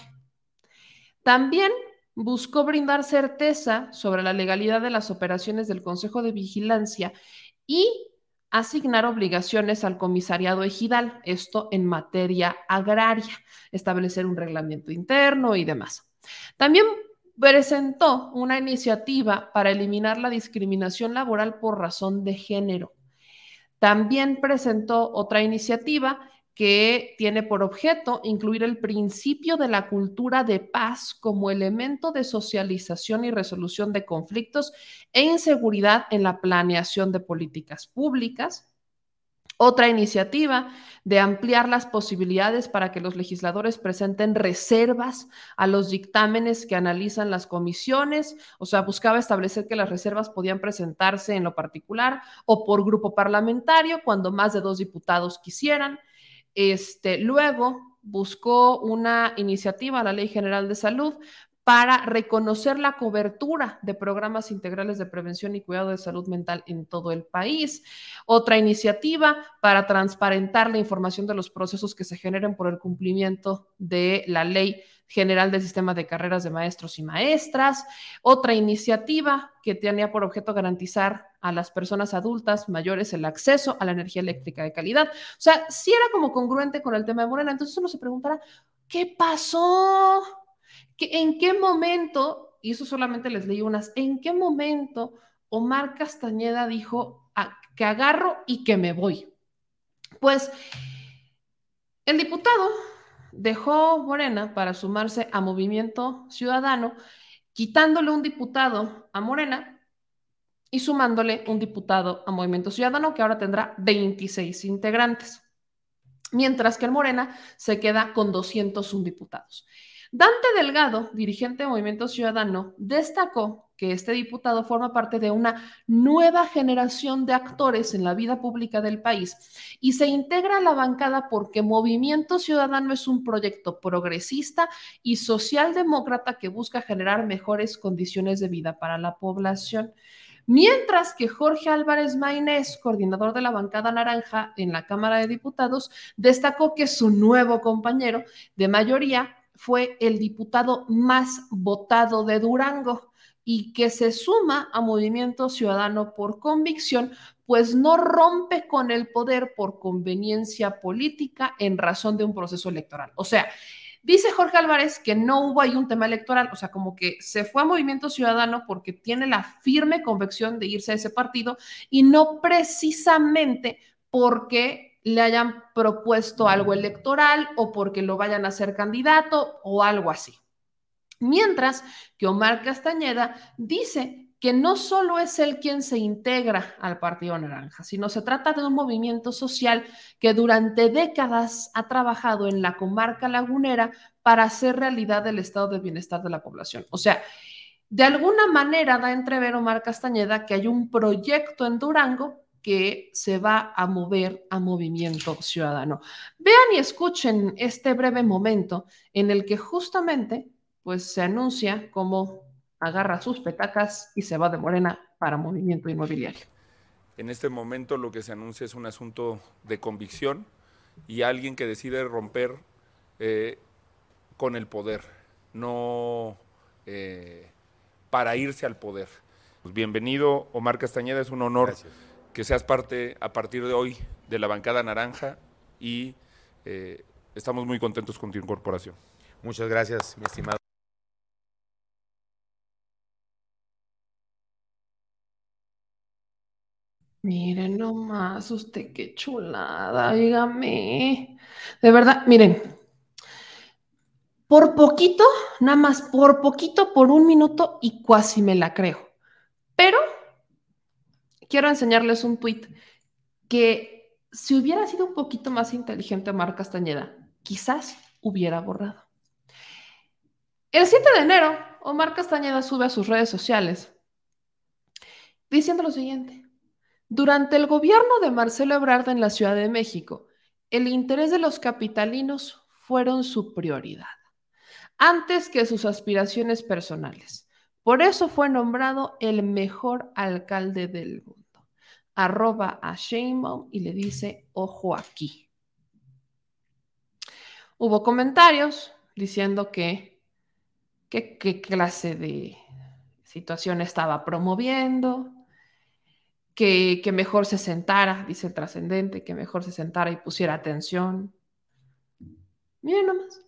También buscó brindar certeza sobre la legalidad de las operaciones del Consejo de Vigilancia y asignar obligaciones al comisariado ejidal, esto en materia agraria, establecer un reglamento interno y demás. También presentó una iniciativa para eliminar la discriminación laboral por razón de género. También presentó otra iniciativa que tiene por objeto incluir el principio de la cultura de paz como elemento de socialización y resolución de conflictos e inseguridad en la planeación de políticas públicas. Otra iniciativa de ampliar las posibilidades para que los legisladores presenten reservas a los dictámenes que analizan las comisiones, o sea, buscaba establecer que las reservas podían presentarse en lo particular o por grupo parlamentario cuando más de dos diputados quisieran. Este, luego buscó una iniciativa, la Ley General de Salud, para reconocer la cobertura de programas integrales de prevención y cuidado de salud mental en todo el país. Otra iniciativa para transparentar la información de los procesos que se generen por el cumplimiento de la ley general del sistema de carreras de maestros y maestras. Otra iniciativa que tenía por objeto garantizar a las personas adultas mayores el acceso a la energía eléctrica de calidad. O sea, si era como congruente con el tema de Morena. Entonces uno se preguntará, ¿qué pasó? ¿En qué momento, y eso solamente les leí unas, en qué momento Omar Castañeda dijo que agarro y que me voy? Pues el diputado dejó Morena para sumarse a Movimiento Ciudadano, quitándole un diputado a Morena y sumándole un diputado a Movimiento Ciudadano, que ahora tendrá 26 integrantes, mientras que el Morena se queda con 201 diputados. Dante Delgado, dirigente de Movimiento Ciudadano, destacó que este diputado forma parte de una nueva generación de actores en la vida pública del país y se integra a la bancada porque Movimiento Ciudadano es un proyecto progresista y socialdemócrata que busca generar mejores condiciones de vida para la población. Mientras que Jorge Álvarez Maynés, coordinador de la bancada naranja en la Cámara de Diputados, destacó que su nuevo compañero de mayoría fue el diputado más votado de Durango y que se suma a Movimiento Ciudadano por convicción, pues no rompe con el poder por conveniencia política en razón de un proceso electoral. O sea, dice Jorge Álvarez que no hubo ahí un tema electoral, o sea, como que se fue a Movimiento Ciudadano porque tiene la firme convicción de irse a ese partido y no precisamente porque le hayan propuesto algo electoral o porque lo vayan a ser candidato o algo así. Mientras que Omar Castañeda dice que no solo es él quien se integra al Partido Naranja, sino se trata de un movimiento social que durante décadas ha trabajado en la comarca lagunera para hacer realidad el estado de bienestar de la población. O sea, de alguna manera da entrever Omar Castañeda que hay un proyecto en Durango que se va a mover a movimiento ciudadano. Vean y escuchen este breve momento en el que justamente pues se anuncia cómo agarra sus petacas y se va de Morena para movimiento inmobiliario. En este momento lo que se anuncia es un asunto de convicción y alguien que decide romper eh, con el poder, no eh, para irse al poder. Pues bienvenido, Omar Castañeda, es un honor que seas parte a partir de hoy de la bancada naranja y eh, estamos muy contentos con tu incorporación. Muchas gracias, mi estimado. Miren nomás, usted qué chulada, dígame. De verdad, miren, por poquito, nada más por poquito, por un minuto y casi me la creo. Pero quiero enseñarles un tweet que si hubiera sido un poquito más inteligente Omar Castañeda, quizás hubiera borrado. El 7 de enero, Omar Castañeda sube a sus redes sociales diciendo lo siguiente. Durante el gobierno de Marcelo Ebrard en la Ciudad de México, el interés de los capitalinos fueron su prioridad, antes que sus aspiraciones personales. Por eso fue nombrado el mejor alcalde del mundo. Arroba a Sheinbaum y le dice, ojo aquí. Hubo comentarios diciendo que qué clase de situación estaba promoviendo, que, mejor se sentara, dice el trascendente, que mejor se sentara y pusiera atención. Miren nomás.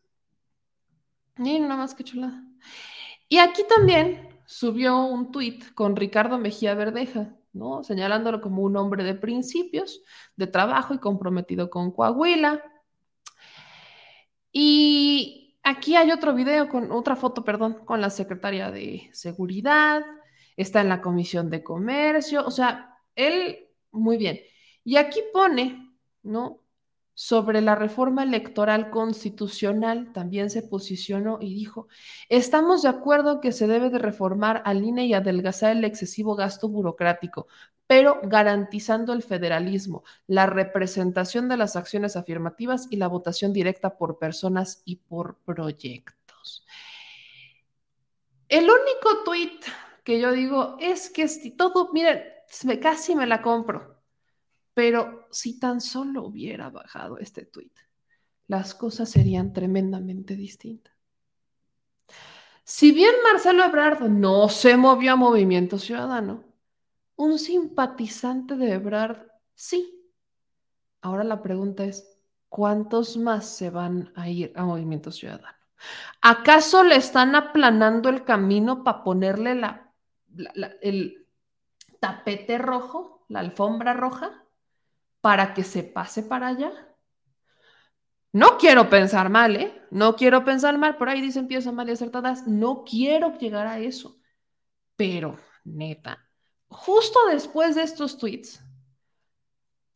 Miren nomás qué chulada. Y aquí también subió un tuit con Ricardo Mejía Verdeja, Señalándolo como un hombre de principios, de trabajo y comprometido con Coahuila. Y aquí hay otro video con otra foto, perdón, con la secretaria de Seguridad, está en la Comisión de Comercio, o sea, él, muy bien. Y aquí pone, ¿no? Sobre la reforma electoral constitucional, también se posicionó y dijo, estamos de acuerdo que se debe de reformar al INE y adelgazar el excesivo gasto burocrático, pero garantizando el federalismo, la representación de las acciones afirmativas y la votación directa por personas y por proyectos. El único tuit que yo digo es que todo, miren, casi me la compro. Pero si tan solo hubiera bajado este tweet, las cosas serían tremendamente distintas. Si bien Marcelo Ebrard no se movió a Movimiento Ciudadano, un simpatizante de Ebrard sí. Ahora la pregunta es, ¿cuántos más se van a ir a Movimiento Ciudadano? ¿Acaso le están aplanando el camino para ponerle la, el, tapete rojo, la alfombra roja, para que se pase para allá. No quiero pensar mal, ¿eh? No quiero pensar mal, por ahí dicen piezas mal y acertadas. No quiero llegar a eso. Pero, neta, justo después de estos tweets,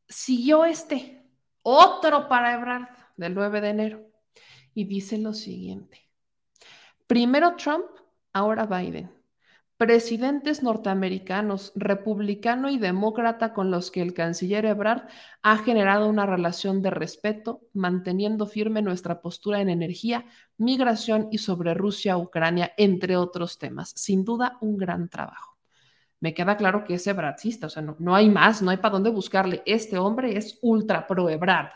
siguió este, otro para Ebrard, del 9 de enero, y dice lo siguiente. Primero Trump, ahora Biden presidentes norteamericanos, republicano y demócrata, con los que el canciller Ebrard ha generado una relación de respeto, manteniendo firme nuestra postura en energía, migración y sobre Rusia, Ucrania, entre otros temas. Sin duda, un gran trabajo. Me queda claro que es ebrardista, o sea, no, hay más, no hay para dónde buscarle. Este hombre es ultra pro Ebrard.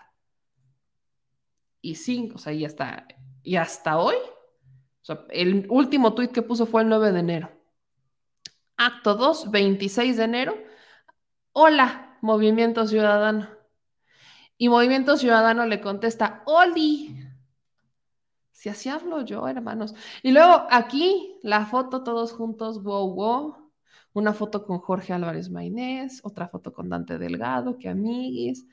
Y sí, o sea, y hasta, y hasta hoy, el último tuit que puso fue el 9 de enero Acto 2, 26 de enero. Hola, Movimiento Ciudadano. Y Movimiento Ciudadano le contesta, Oli. Si así hablo yo, hermanos. Y luego aquí la foto todos juntos, wow, wow una foto con Jorge Álvarez Maynés, otra foto con Dante Delgado, que amiguis,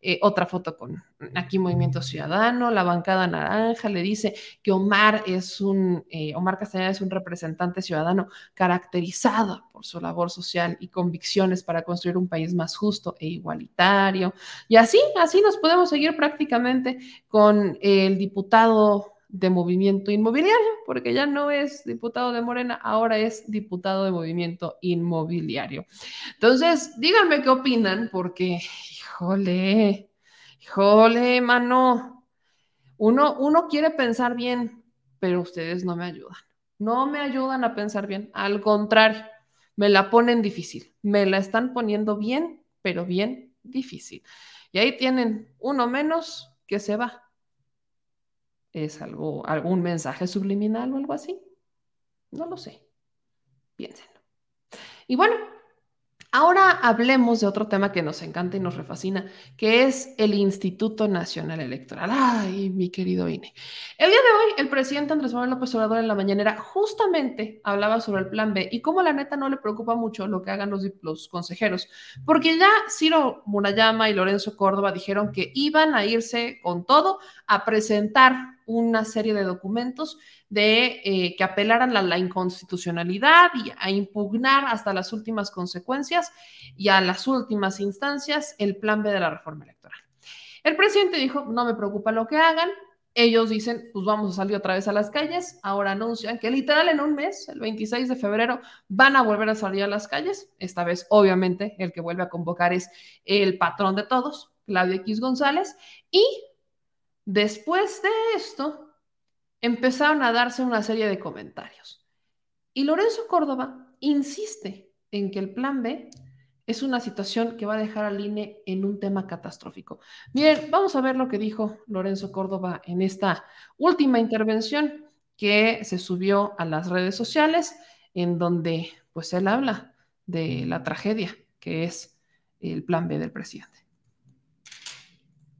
eh, otra foto con aquí Movimiento Ciudadano, la bancada naranja, le dice que Omar es un, eh, Omar Castañeda es un representante ciudadano caracterizado por su labor social y convicciones para construir un país más justo e igualitario. Y así, así nos podemos seguir prácticamente con el diputado de movimiento inmobiliario, porque ya no es diputado de Morena, ahora es diputado de movimiento inmobiliario. Entonces, díganme qué opinan, porque, híjole, híjole, mano, uno, uno quiere pensar bien, pero ustedes no me ayudan. No me ayudan a pensar bien, al contrario, me la ponen difícil, me la están poniendo bien, pero bien difícil. Y ahí tienen uno menos que se va ¿Es algo, algún mensaje subliminal o algo así? No lo sé. Piénsenlo. Y bueno, Ahora hablemos de otro tema que nos encanta y nos refascina, que es el Instituto Nacional Electoral. Ay, mi querido INE. El día de hoy, el presidente Andrés Manuel López Obrador en la mañanera justamente hablaba sobre el plan B y cómo la neta no le preocupa mucho lo que hagan los, los consejeros, porque ya Ciro Murayama y Lorenzo Córdoba dijeron que iban a irse con todo a presentar una serie de documentos de eh, que apelaran a la inconstitucionalidad y a impugnar hasta las últimas consecuencias y a las últimas instancias el plan B de la reforma electoral. El presidente dijo, no me preocupa lo que hagan, ellos dicen, pues vamos a salir otra vez a las calles. Ahora anuncian que literal en un mes, el 26 de febrero, van a volver a salir a las calles. Esta vez, obviamente, el que vuelve a convocar es el patrón de todos, Claudio X González. Y después de esto, empezaron a darse una serie de comentarios. Y Lorenzo Córdoba insiste en que el plan B es una situación que va a dejar al INE en un tema catastrófico. Bien, vamos a ver lo que dijo Lorenzo Córdoba en esta última intervención que se subió a las redes sociales, en donde pues él habla de la tragedia que es el plan B del presidente.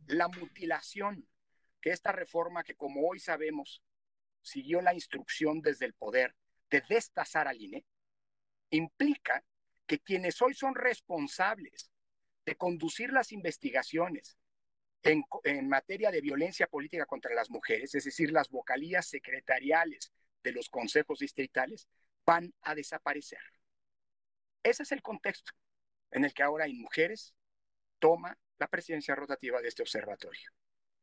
La mutilación esta reforma que como hoy sabemos siguió la instrucción desde el poder de destazar al INE, implica que quienes hoy son responsables de conducir las investigaciones en, materia de violencia política contra las mujeres, es decir, las vocalías secretariales de los consejos distritales, van a desaparecer. Ese es el contexto en el que ahora hay mujeres toma la presidencia rotativa de este observatorio.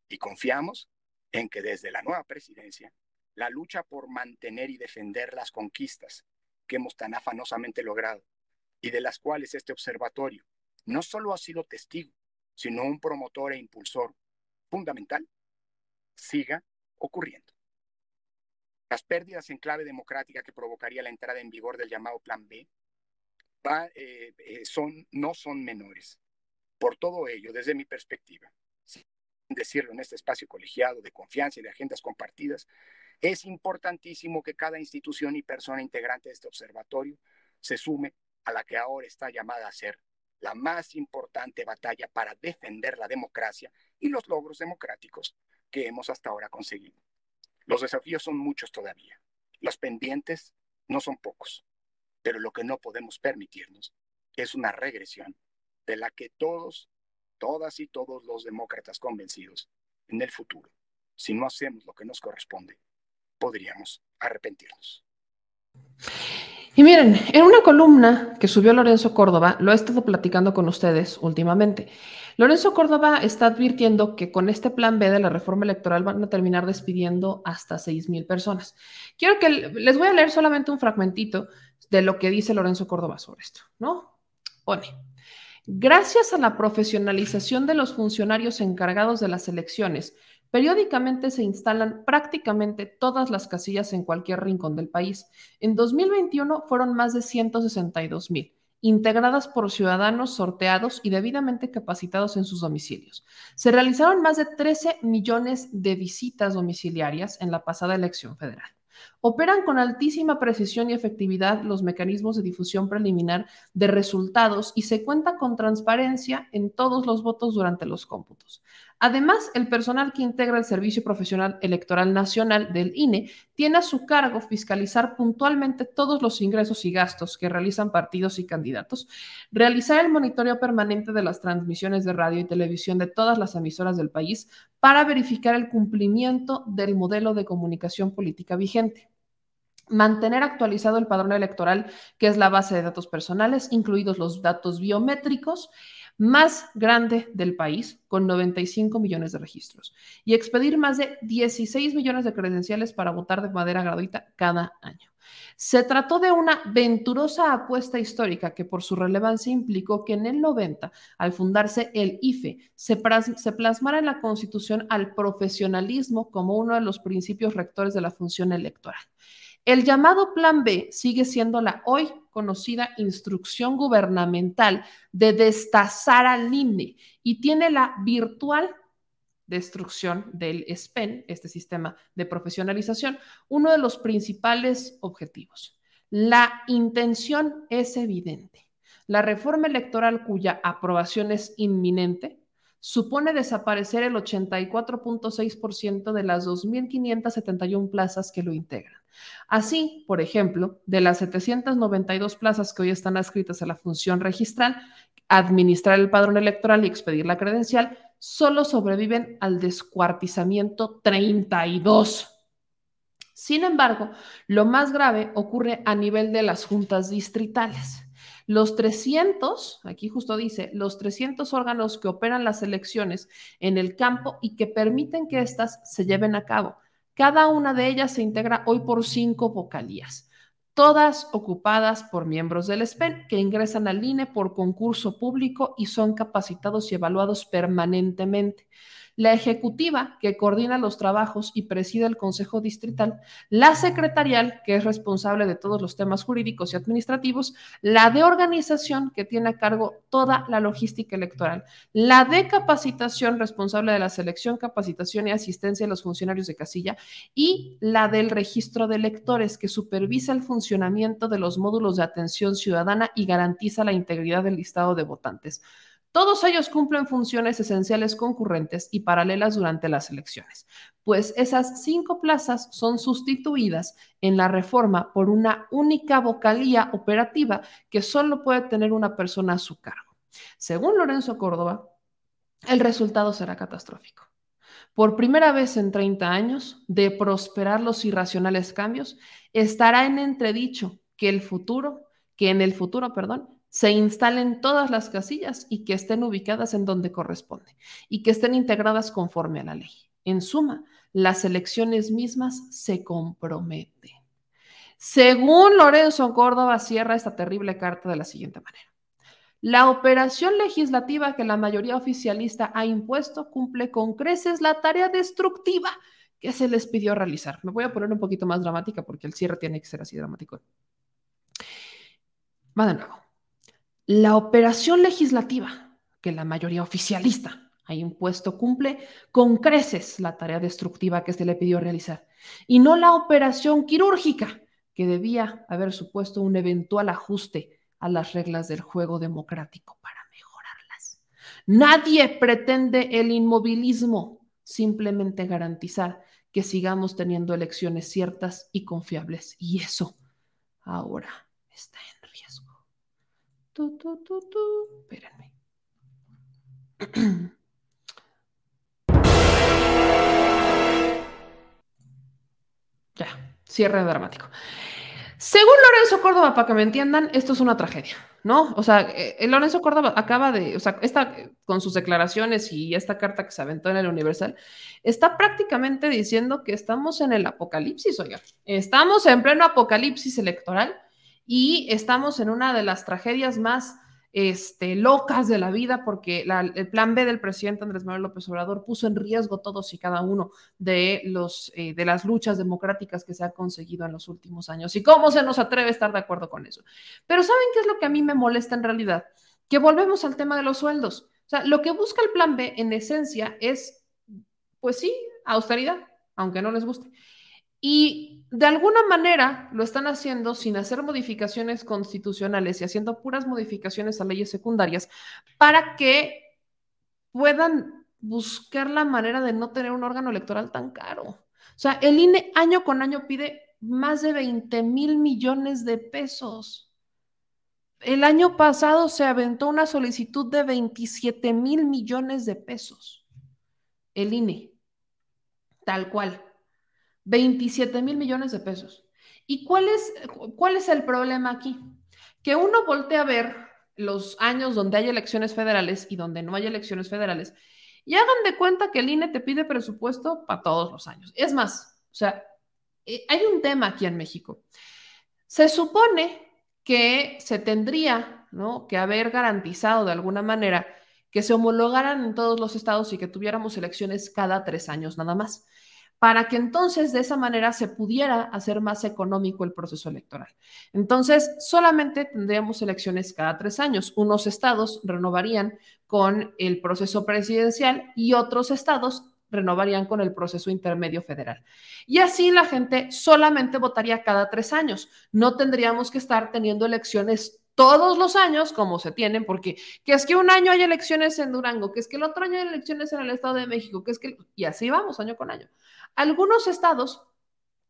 Y confiamos en que desde la nueva presidencia, la lucha por mantener y defender las conquistas que hemos tan afanosamente logrado y de las cuales este observatorio no solo ha sido testigo, sino un promotor e impulsor fundamental, siga ocurriendo. Las pérdidas en clave democrática que provocaría la entrada en vigor del llamado Plan B eh, eh, son, no son menores. Por todo ello, desde mi perspectiva, decirlo en este espacio colegiado de confianza y de agendas compartidas, es importantísimo que cada institución y persona integrante de este observatorio se sume a la que ahora está llamada a ser la más importante batalla para defender la democracia y los logros democráticos que hemos hasta ahora conseguido. Los desafíos son muchos todavía, los pendientes no son pocos, pero lo que no podemos permitirnos es una regresión de la que todos, todas y todos los demócratas convencidos en el futuro, si no hacemos lo que nos corresponde, podríamos arrepentirnos. Y miren, en una columna que subió Lorenzo Córdoba, lo he estado platicando con ustedes últimamente. Lorenzo Córdoba está advirtiendo que con este plan B de la reforma electoral van a terminar despidiendo hasta 6 mil personas. Quiero que les voy a leer solamente un fragmentito de lo que dice Lorenzo Córdoba sobre esto, ¿no? Pone. Gracias a la profesionalización de los funcionarios encargados de las elecciones, Periódicamente se instalan prácticamente todas las casillas en cualquier rincón del país. En 2021 fueron más de 162 mil, integradas por ciudadanos sorteados y debidamente capacitados en sus domicilios. Se realizaron más de 13 millones de visitas domiciliarias en la pasada elección federal. Operan con altísima precisión y efectividad los mecanismos de difusión preliminar de resultados y se cuenta con transparencia en todos los votos durante los cómputos. Además, el personal que integra el Servicio Profesional Electoral Nacional del INE tiene a su cargo fiscalizar puntualmente todos los ingresos y gastos que realizan partidos y candidatos, realizar el monitoreo permanente de las transmisiones de radio y televisión de todas las emisoras del país para verificar el cumplimiento del modelo de comunicación política vigente mantener actualizado el padrón electoral, que es la base de datos personales, incluidos los datos biométricos, más grande del país, con 95 millones de registros, y expedir más de 16 millones de credenciales para votar de manera gratuita cada año. Se trató de una venturosa apuesta histórica que por su relevancia implicó que en el 90, al fundarse el IFE, se, se plasmara en la Constitución al profesionalismo como uno de los principios rectores de la función electoral. El llamado Plan B sigue siendo la hoy conocida instrucción gubernamental de destazar al INE y tiene la virtual destrucción del SPEN, este sistema de profesionalización, uno de los principales objetivos. La intención es evidente. La reforma electoral cuya aprobación es inminente supone desaparecer el 84.6% de las 2.571 plazas que lo integran. Así, por ejemplo, de las 792 plazas que hoy están adscritas a la función registral, administrar el padrón electoral y expedir la credencial, solo sobreviven al descuartizamiento 32. Sin embargo, lo más grave ocurre a nivel de las juntas distritales. Los 300, aquí justo dice, los 300 órganos que operan las elecciones en el campo y que permiten que éstas se lleven a cabo. Cada una de ellas se integra hoy por cinco vocalías, todas ocupadas por miembros del SPEN que ingresan al INE por concurso público y son capacitados y evaluados permanentemente la ejecutiva, que coordina los trabajos y preside el Consejo Distrital, la secretarial, que es responsable de todos los temas jurídicos y administrativos, la de organización, que tiene a cargo toda la logística electoral, la de capacitación, responsable de la selección, capacitación y asistencia de los funcionarios de casilla, y la del registro de electores, que supervisa el funcionamiento de los módulos de atención ciudadana y garantiza la integridad del listado de votantes. Todos ellos cumplen funciones esenciales concurrentes y paralelas durante las elecciones, pues esas cinco plazas son sustituidas en la reforma por una única vocalía operativa que solo puede tener una persona a su cargo. Según Lorenzo Córdoba, el resultado será catastrófico. Por primera vez en 30 años de prosperar los irracionales cambios, estará en entredicho que el futuro, que en el futuro, perdón, se instalen todas las casillas y que estén ubicadas en donde corresponde y que estén integradas conforme a la ley. En suma, las elecciones mismas se comprometen. Según Lorenzo Córdoba, cierra esta terrible carta de la siguiente manera. La operación legislativa que la mayoría oficialista ha impuesto cumple con creces la tarea destructiva que se les pidió realizar. Me voy a poner un poquito más dramática porque el cierre tiene que ser así dramático. Va de nuevo. La operación legislativa que la mayoría oficialista ha impuesto cumple con creces la tarea destructiva que se le pidió realizar y no la operación quirúrgica que debía haber supuesto un eventual ajuste a las reglas del juego democrático para mejorarlas. Nadie pretende el inmovilismo, simplemente garantizar que sigamos teniendo elecciones ciertas y confiables. Y eso ahora está en riesgo. Tu, tu, tu, Espérenme. ya, cierre dramático. Según Lorenzo Córdoba, para que me entiendan, esto es una tragedia, ¿no? O sea, eh, Lorenzo Córdoba acaba de, o sea, esta, con sus declaraciones y esta carta que se aventó en el Universal, está prácticamente diciendo que estamos en el apocalipsis, oiga. Estamos en pleno apocalipsis electoral y estamos en una de las tragedias más este, locas de la vida porque el plan B del presidente Andrés Manuel López Obrador puso en riesgo todos y cada uno de, los, eh, de las luchas democráticas que se han conseguido en los últimos años. ¿Y cómo se nos atreve a estar de acuerdo con eso? Pero ¿saben qué es lo que a mí me molesta en realidad? Que volvemos al tema de los sueldos. O sea, lo que busca el plan B en esencia es, pues sí, austeridad, aunque no les guste. Y de alguna manera lo están haciendo sin hacer modificaciones constitucionales y haciendo puras modificaciones a leyes secundarias para que puedan buscar la manera de no tener un órgano electoral tan caro. O sea, el INE año con año pide más de 20 mil millones de pesos. El año pasado se aventó una solicitud de 27 mil millones de pesos. El INE, tal cual. 27 mil millones de pesos. ¿Y cuál es, cuál es el problema aquí? Que uno voltea a ver los años donde hay elecciones federales y donde no hay elecciones federales y hagan de cuenta que el INE te pide presupuesto para todos los años. Es más, o sea, eh, hay un tema aquí en México. Se supone que se tendría que haber garantizado de alguna manera que se homologaran en todos los estados y que tuviéramos elecciones cada tres años nada más para que entonces de esa manera se pudiera hacer más económico el proceso electoral. Entonces, solamente tendríamos elecciones cada tres años. Unos estados renovarían con el proceso presidencial y otros estados renovarían con el proceso intermedio federal. Y así la gente solamente votaría cada tres años. No tendríamos que estar teniendo elecciones todos los años como se tienen, porque que es que un año hay elecciones en Durango, que es que el otro año hay elecciones en el Estado de México, que es que, y así vamos año con año. Algunos estados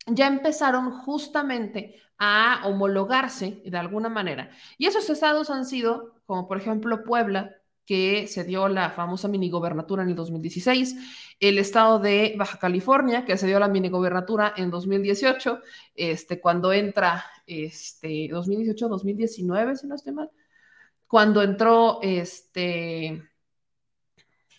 ya empezaron justamente a homologarse de alguna manera. Y esos estados han sido, como por ejemplo Puebla, que se dio la famosa minigobernatura en el 2016, el estado de Baja California, que se dio la minigobernatura en 2018, este, cuando entra, este, 2018-2019, si no estoy mal, cuando entró este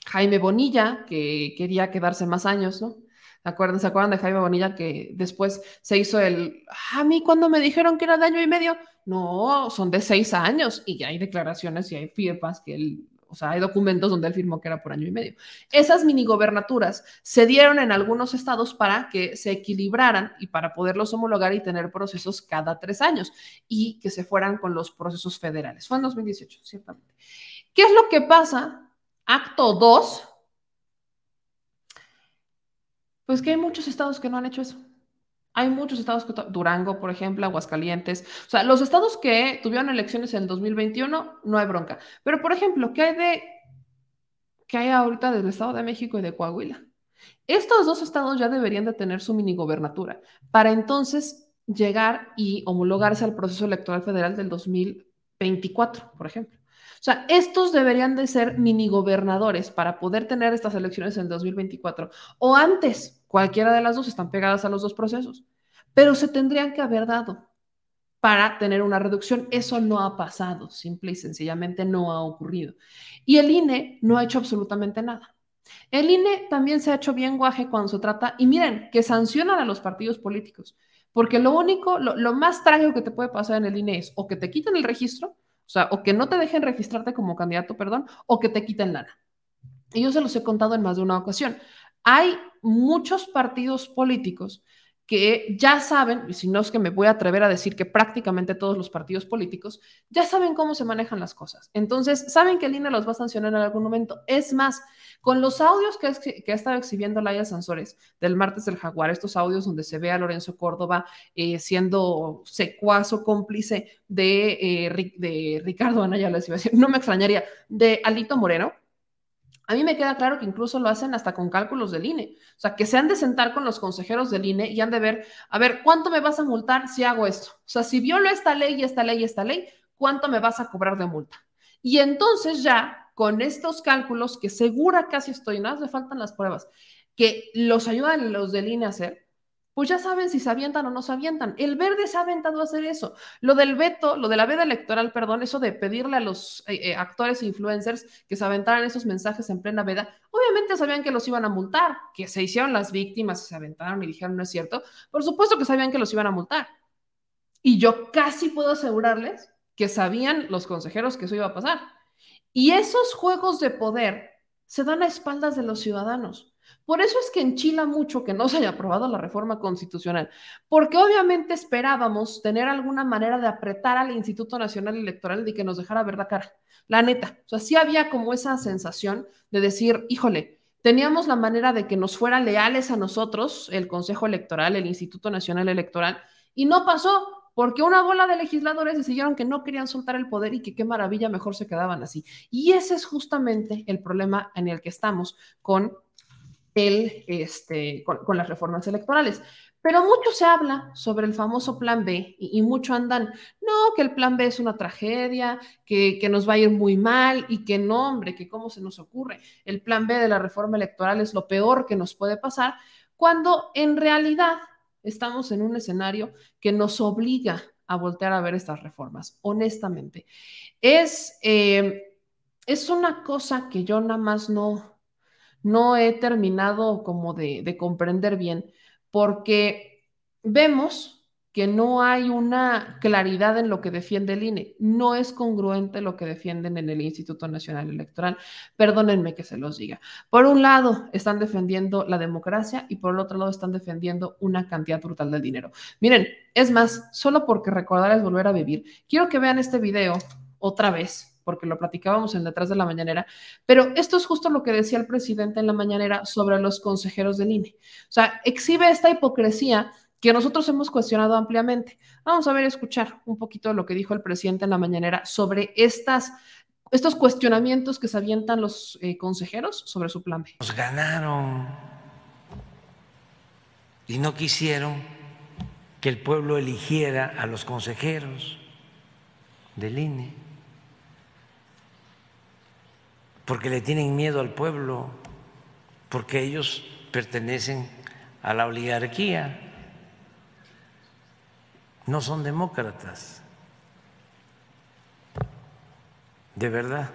Jaime Bonilla, que quería quedarse más años, ¿no? ¿Se acuerdan, ¿Se acuerdan de Jaime Bonilla que después se hizo el, a mí cuando me dijeron que era de año y medio? No, son de seis años y ya hay declaraciones y hay firmas que él o sea, hay documentos donde él firmó que era por año y medio. Esas minigobernaturas se dieron en algunos estados para que se equilibraran y para poderlos homologar y tener procesos cada tres años y que se fueran con los procesos federales. Fue en 2018, ciertamente. ¿Qué es lo que pasa? Acto 2. Pues que hay muchos estados que no han hecho eso. Hay muchos estados, que, Durango, por ejemplo, Aguascalientes. O sea, los estados que tuvieron elecciones en 2021, no hay bronca. Pero, por ejemplo, ¿qué hay de qué hay ahorita del Estado de México y de Coahuila? Estos dos estados ya deberían de tener su minigobernatura para entonces llegar y homologarse al proceso electoral federal del 2024, por ejemplo. O sea, estos deberían de ser minigobernadores para poder tener estas elecciones en el 2024 o antes, Cualquiera de las dos están pegadas a los dos procesos, pero se tendrían que haber dado para tener una reducción. Eso no ha pasado, simple y sencillamente no ha ocurrido. Y el INE no ha hecho absolutamente nada. El INE también se ha hecho bien guaje cuando se trata, y miren, que sancionan a los partidos políticos, porque lo único, lo, más trágico que te puede pasar en el INE es o que te quiten el registro, o sea, o que no te dejen registrarte como candidato, perdón, o que te quiten lana. Y yo se los he contado en más de una ocasión. Hay muchos partidos políticos que ya saben, y si no es que me voy a atrever a decir que prácticamente todos los partidos políticos ya saben cómo se manejan las cosas. Entonces, saben que el INE los va a sancionar en algún momento. Es más, con los audios que, ha estado exhibiendo Laia Sansores del martes del Jaguar, estos audios donde se ve a Lorenzo Córdoba eh, siendo secuazo, cómplice de, eh, de Ricardo Anaya, les iba a decir, no me extrañaría, de Alito Moreno a mí me queda claro que incluso lo hacen hasta con cálculos del INE. O sea, que se han de sentar con los consejeros del INE y han de ver, a ver, ¿cuánto me vas a multar si hago esto? O sea, si violo esta ley y esta ley y esta ley, ¿cuánto me vas a cobrar de multa? Y entonces ya, con estos cálculos, que segura casi estoy, no hace faltan las pruebas, que los ayudan los del INE a hacer, pues ya saben si se avientan o no se avientan. El verde se ha aventado a hacer eso. Lo del veto, lo de la veda electoral, perdón, eso de pedirle a los eh, eh, actores e influencers que se aventaran esos mensajes en plena veda, obviamente sabían que los iban a multar, que se hicieron las víctimas se aventaron y dijeron no es cierto. Por supuesto que sabían que los iban a multar. Y yo casi puedo asegurarles que sabían los consejeros que eso iba a pasar. Y esos juegos de poder se dan a espaldas de los ciudadanos. Por eso es que enchila mucho que no se haya aprobado la reforma constitucional, porque obviamente esperábamos tener alguna manera de apretar al Instituto Nacional Electoral y que nos dejara ver la cara. La neta, o sea, sí había como esa sensación de decir, híjole, teníamos la manera de que nos fueran leales a nosotros, el Consejo Electoral, el Instituto Nacional Electoral, y no pasó, porque una bola de legisladores decidieron que no querían soltar el poder y que qué maravilla, mejor se quedaban así. Y ese es justamente el problema en el que estamos con el, este, con, las reformas electorales. Pero mucho se habla sobre el famoso plan B y, mucho andan, no, que el plan B es una tragedia, que, que, nos va a ir muy mal y que no, hombre, que cómo se nos ocurre. El plan B de la reforma electoral es lo peor que nos puede pasar, cuando en realidad estamos en un escenario que nos obliga a voltear a ver estas reformas, honestamente. Es, eh, es una cosa que yo nada más no, no he terminado como de, comprender bien, porque vemos que no hay una claridad en lo que defiende el INE. No es congruente lo que defienden en el Instituto Nacional Electoral. Perdónenme que se los diga. Por un lado, están defendiendo la democracia y por el otro lado, están defendiendo una cantidad brutal de dinero. Miren, es más, solo porque recordar es volver a vivir, quiero que vean este video otra vez porque lo platicábamos en detrás de la mañanera, pero esto es justo lo que decía el presidente en la mañanera sobre los consejeros del INE. O sea, exhibe esta hipocresía que nosotros hemos cuestionado ampliamente. Vamos a ver, escuchar un poquito lo que dijo el presidente en la mañanera sobre estas, estos cuestionamientos que se avientan los eh, consejeros sobre su plan B. Nos ganaron y no quisieron que el pueblo eligiera a los consejeros del INE. Porque le tienen miedo al pueblo, porque ellos pertenecen a la oligarquía, no son demócratas, de verdad,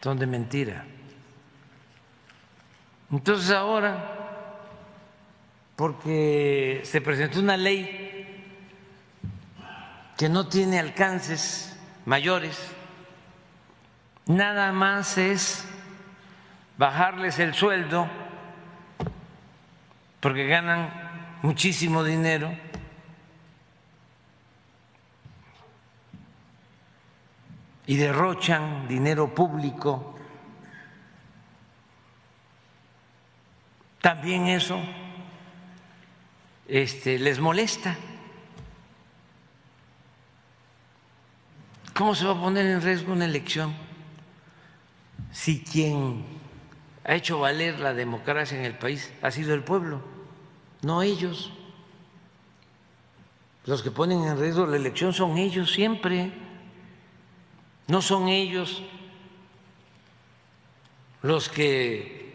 son de mentira. Entonces ahora, porque se presentó una ley que no tiene alcances mayores, nada más es bajarles el sueldo porque ganan muchísimo dinero. y derrochan dinero público. También eso este, les molesta. ¿Cómo se va a poner en riesgo una elección si quien ha hecho valer la democracia en el país ha sido el pueblo, no ellos? Los que ponen en riesgo la elección son ellos siempre, no son ellos los que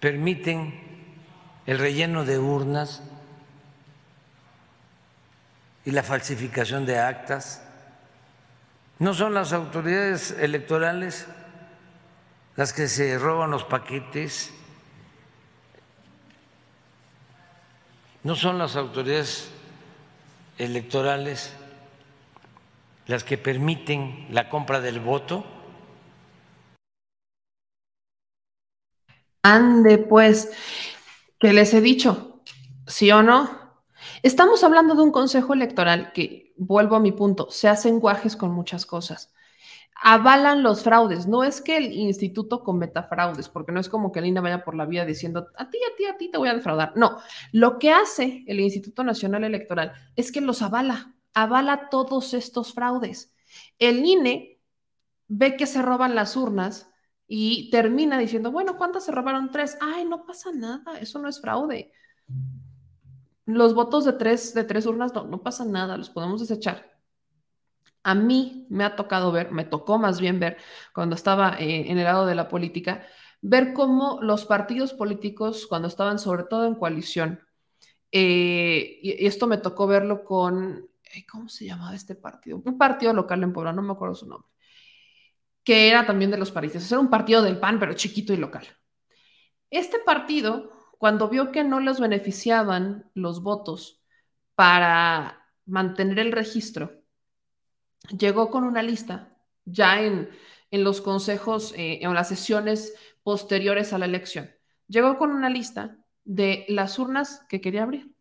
permiten el relleno de urnas y la falsificación de actas no son las autoridades electorales las que se roban los paquetes, no son las autoridades electorales las que permiten la compra del voto. Ande, pues, que les he dicho, sí o no. Estamos hablando de un consejo electoral que vuelvo a mi punto, se hacen guajes con muchas cosas. Avalan los fraudes. No es que el instituto cometa fraudes, porque no es como que el INE vaya por la vía diciendo a ti, a ti, a ti te voy a defraudar. No, lo que hace el Instituto Nacional Electoral es que los avala, avala todos estos fraudes. El INE ve que se roban las urnas y termina diciendo, bueno, ¿cuántas se robaron? Tres. Ay, no pasa nada, eso no es fraude los votos de tres, de tres urnas no, no pasa nada, los podemos desechar. A mí me ha tocado ver, me tocó más bien ver cuando estaba eh, en el lado de la política, ver cómo los partidos políticos, cuando estaban sobre todo en coalición, eh, y, esto me tocó verlo con, eh, ¿cómo se llamaba este partido? Un partido local en Puebla, no me acuerdo su nombre, que era también de los paristas, era un partido del PAN, pero chiquito y local. Este partido cuando vio que no los beneficiaban los votos para mantener el registro, llegó con una lista ya en, los consejos, eh, en las sesiones posteriores a la elección. Llegó con una lista de las urnas que quería abrir,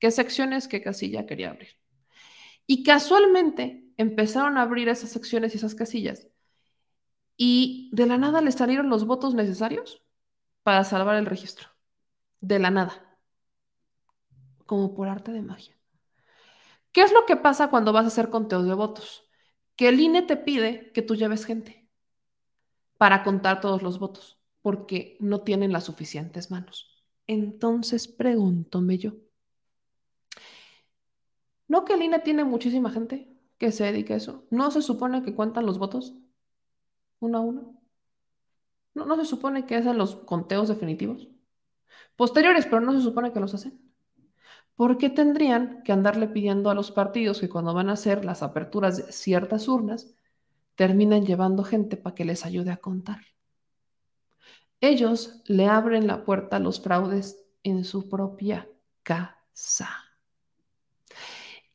qué secciones, qué casilla quería abrir. Y casualmente empezaron a abrir esas secciones y esas casillas. Y de la nada le salieron los votos necesarios para salvar el registro de la nada, como por arte de magia. ¿Qué es lo que pasa cuando vas a hacer conteos de votos? Que el INE te pide que tú lleves gente para contar todos los votos, porque no tienen las suficientes manos. Entonces pregúntome yo, ¿no que el INE tiene muchísima gente que se dedica a eso? ¿No se supone que cuentan los votos uno a uno? ¿No, no se supone que hacen los conteos definitivos? posteriores, pero no se supone que los hacen. ¿Por qué tendrían que andarle pidiendo a los partidos que cuando van a hacer las aperturas de ciertas urnas, terminen llevando gente para que les ayude a contar? Ellos le abren la puerta a los fraudes en su propia casa.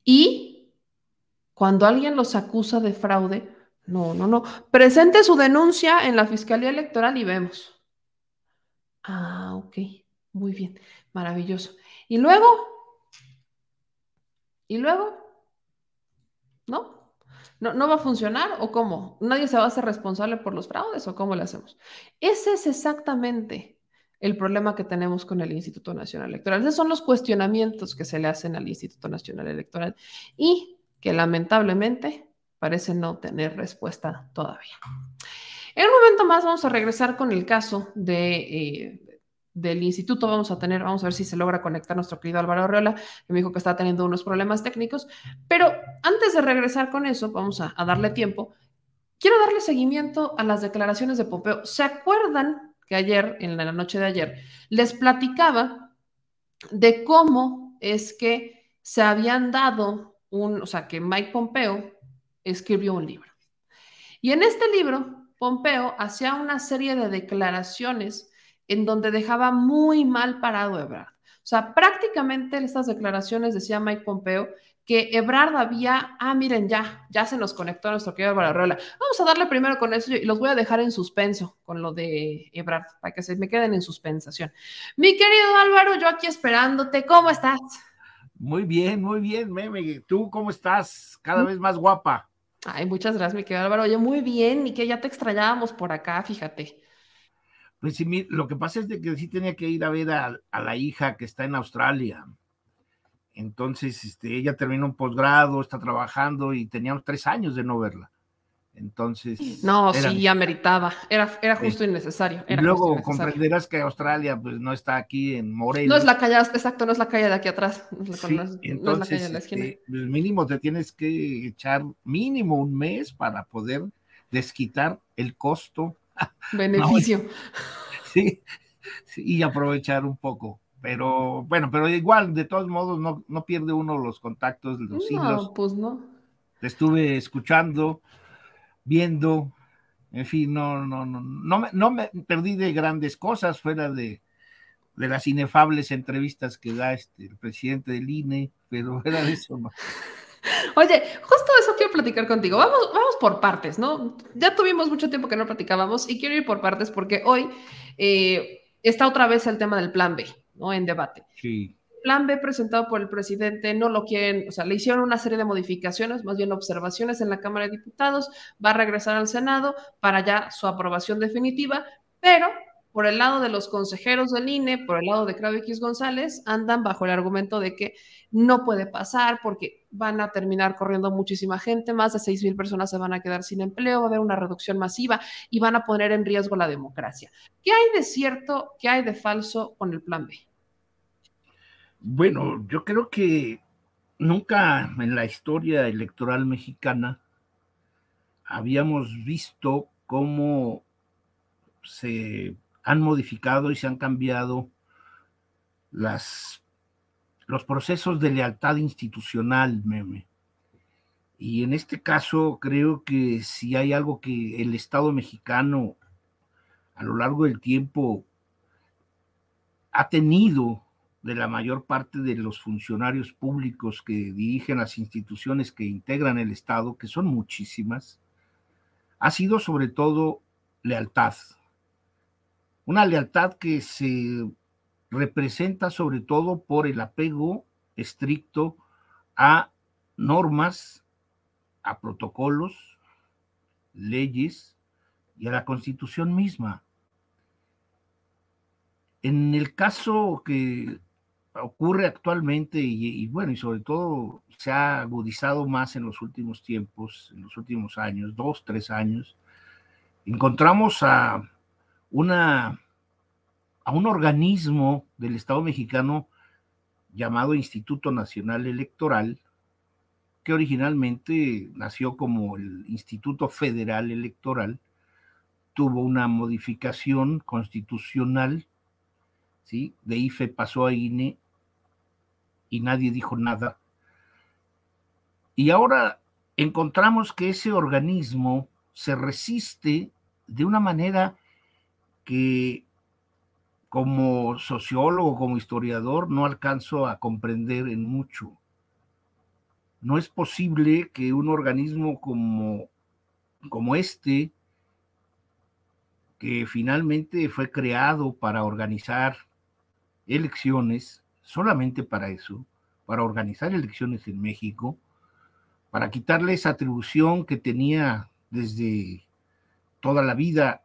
Y cuando alguien los acusa de fraude, no, no, no, presente su denuncia en la Fiscalía Electoral y vemos. Ah, ok. Muy bien, maravilloso. Y luego, y luego, ¿no? ¿no? ¿No va a funcionar o cómo? ¿Nadie se va a hacer responsable por los fraudes o cómo le hacemos? Ese es exactamente el problema que tenemos con el Instituto Nacional Electoral. Esos son los cuestionamientos que se le hacen al Instituto Nacional Electoral y que lamentablemente parece no tener respuesta todavía. En un momento más vamos a regresar con el caso de eh, del instituto vamos a tener, vamos a ver si se logra conectar nuestro querido Álvaro Arreola, que me dijo que está teniendo unos problemas técnicos, pero antes de regresar con eso, vamos a, darle tiempo. quiero darle seguimiento a las declaraciones de Pompeo. ¿Se acuerdan que ayer, en la noche de ayer, les platicaba de cómo es que se habían dado un, o sea, que Mike Pompeo escribió un libro. Y en este libro, Pompeo hacía una serie de declaraciones en donde dejaba muy mal parado a Ebrard. O sea, prácticamente en estas declaraciones decía Mike Pompeo que Ebrard había, ah, miren, ya, ya se nos conectó nuestro querido Álvaro Vamos a darle primero con eso y los voy a dejar en suspenso con lo de Ebrard, para que se me queden en suspensación. Mi querido Álvaro, yo aquí esperándote, ¿cómo estás? Muy bien, muy bien, Meme. ¿Tú cómo estás? Cada vez más guapa. Ay, muchas gracias, mi querido Álvaro. Oye, muy bien, y que ya te extrañábamos por acá, fíjate. Pues sí, lo que pasa es de que sí tenía que ir a ver a, a la hija que está en Australia. Entonces, este, ella terminó un posgrado, está trabajando y teníamos tres años de no verla. Entonces. No, sí, ya meritaba. Era, era justo y necesario. y luego comprenderás que Australia pues, no está aquí en Morelos. No es la calle, exacto, no es la calle de aquí atrás. No es, la, entonces, calle de la esquina. Este, pues, mínimo te tienes que echar mínimo un mes para poder desquitar el costo. Beneficio. sí, sí, y aprovechar un poco pero bueno, pero igual, de todos modos, no, no pierde uno los contactos, los no, pues no. estuve escuchando, viendo, en fin, no, no, no, no me, no me perdí de grandes cosas fuera de, de las inefables entrevistas que da este, el presidente del INE, pero era de eso, ¿no? Oye, justo eso quiero platicar contigo. Vamos, vamos por partes, ¿no? Ya tuvimos mucho tiempo que no platicábamos y quiero ir por partes porque hoy eh, está otra vez el tema del plan B. ¿no? En debate. Sí. Plan B presentado por el presidente no lo quieren, o sea, le hicieron una serie de modificaciones, más bien observaciones en la Cámara de Diputados, va a regresar al Senado para ya su aprobación definitiva, pero por el lado de los consejeros del INE, por el lado de Claudio X González, andan bajo el argumento de que no puede pasar porque van a terminar corriendo muchísima gente, más de 6 mil personas se van a quedar sin empleo, va a haber una reducción masiva y van a poner en riesgo la democracia. ¿Qué hay de cierto, qué hay de falso con el plan B? Bueno, yo creo que nunca en la historia electoral mexicana habíamos visto cómo se han modificado y se han cambiado las, los procesos de lealtad institucional, meme. Y en este caso creo que si hay algo que el Estado mexicano a lo largo del tiempo ha tenido de la mayor parte de los funcionarios públicos que dirigen las instituciones que integran el Estado, que son muchísimas, ha sido sobre todo lealtad. Una lealtad que se representa sobre todo por el apego estricto a normas, a protocolos, leyes y a la constitución misma. En el caso que ocurre actualmente y, bueno, y sobre todo se ha agudizado más en los últimos tiempos, en los últimos años, dos, tres años, encontramos a una a un organismo del Estado mexicano llamado Instituto Nacional Electoral, que originalmente nació como el Instituto Federal Electoral, tuvo una modificación constitucional, ¿sí? de IFE pasó a INE y nadie dijo nada. Y ahora encontramos que ese organismo se resiste de una manera que como sociólogo, como historiador, no alcanzo a comprender en mucho. No es posible que un organismo como, como este, que finalmente fue creado para organizar elecciones, solamente para eso, para organizar elecciones en México, para quitarle esa atribución que tenía desde toda la vida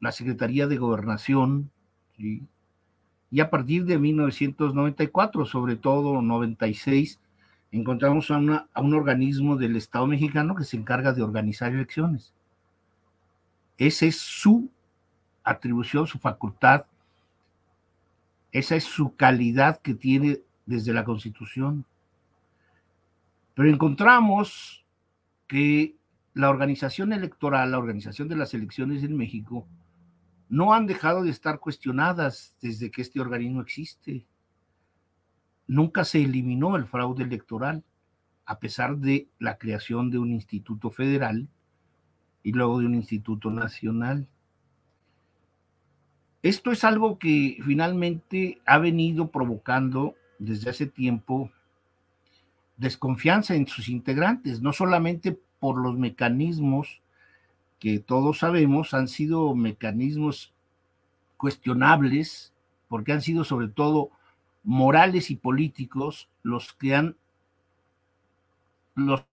la Secretaría de Gobernación, y a partir de 1994, sobre todo 96, encontramos a, a un organismo del Estado mexicano que se encarga de organizar elecciones. Esa es su atribución, su facultad esa es su calidad que tiene desde la Constitución. Pero encontramos que la organización electoral, la organización de las elecciones en México, no han dejado de estar cuestionadas desde que este organismo existe. Nunca se eliminó el fraude electoral, a pesar de la creación de un instituto federal y luego de un instituto nacional. Esto es algo que finalmente ha venido provocando desde hace tiempo desconfianza en sus integrantes, no solamente por los mecanismos que todos sabemos han sido mecanismos cuestionables, porque han sido sobre todo morales y políticos los que han los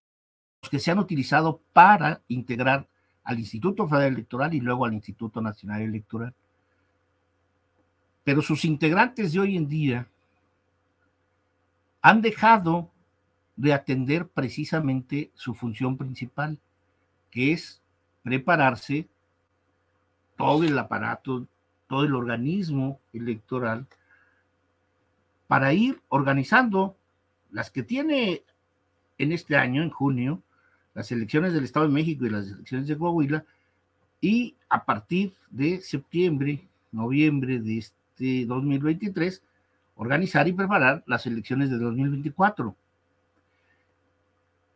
que se han utilizado para integrar al Instituto Federal Electoral y luego al Instituto Nacional Electoral. Pero sus integrantes de hoy en día han dejado de atender precisamente su función principal, que es prepararse todo el aparato, todo el organismo electoral para ir organizando las que tiene en este año, en junio, las elecciones del Estado de México y las elecciones de Coahuila, y a partir de septiembre, noviembre de este 2023, organizar y preparar las elecciones de 2024.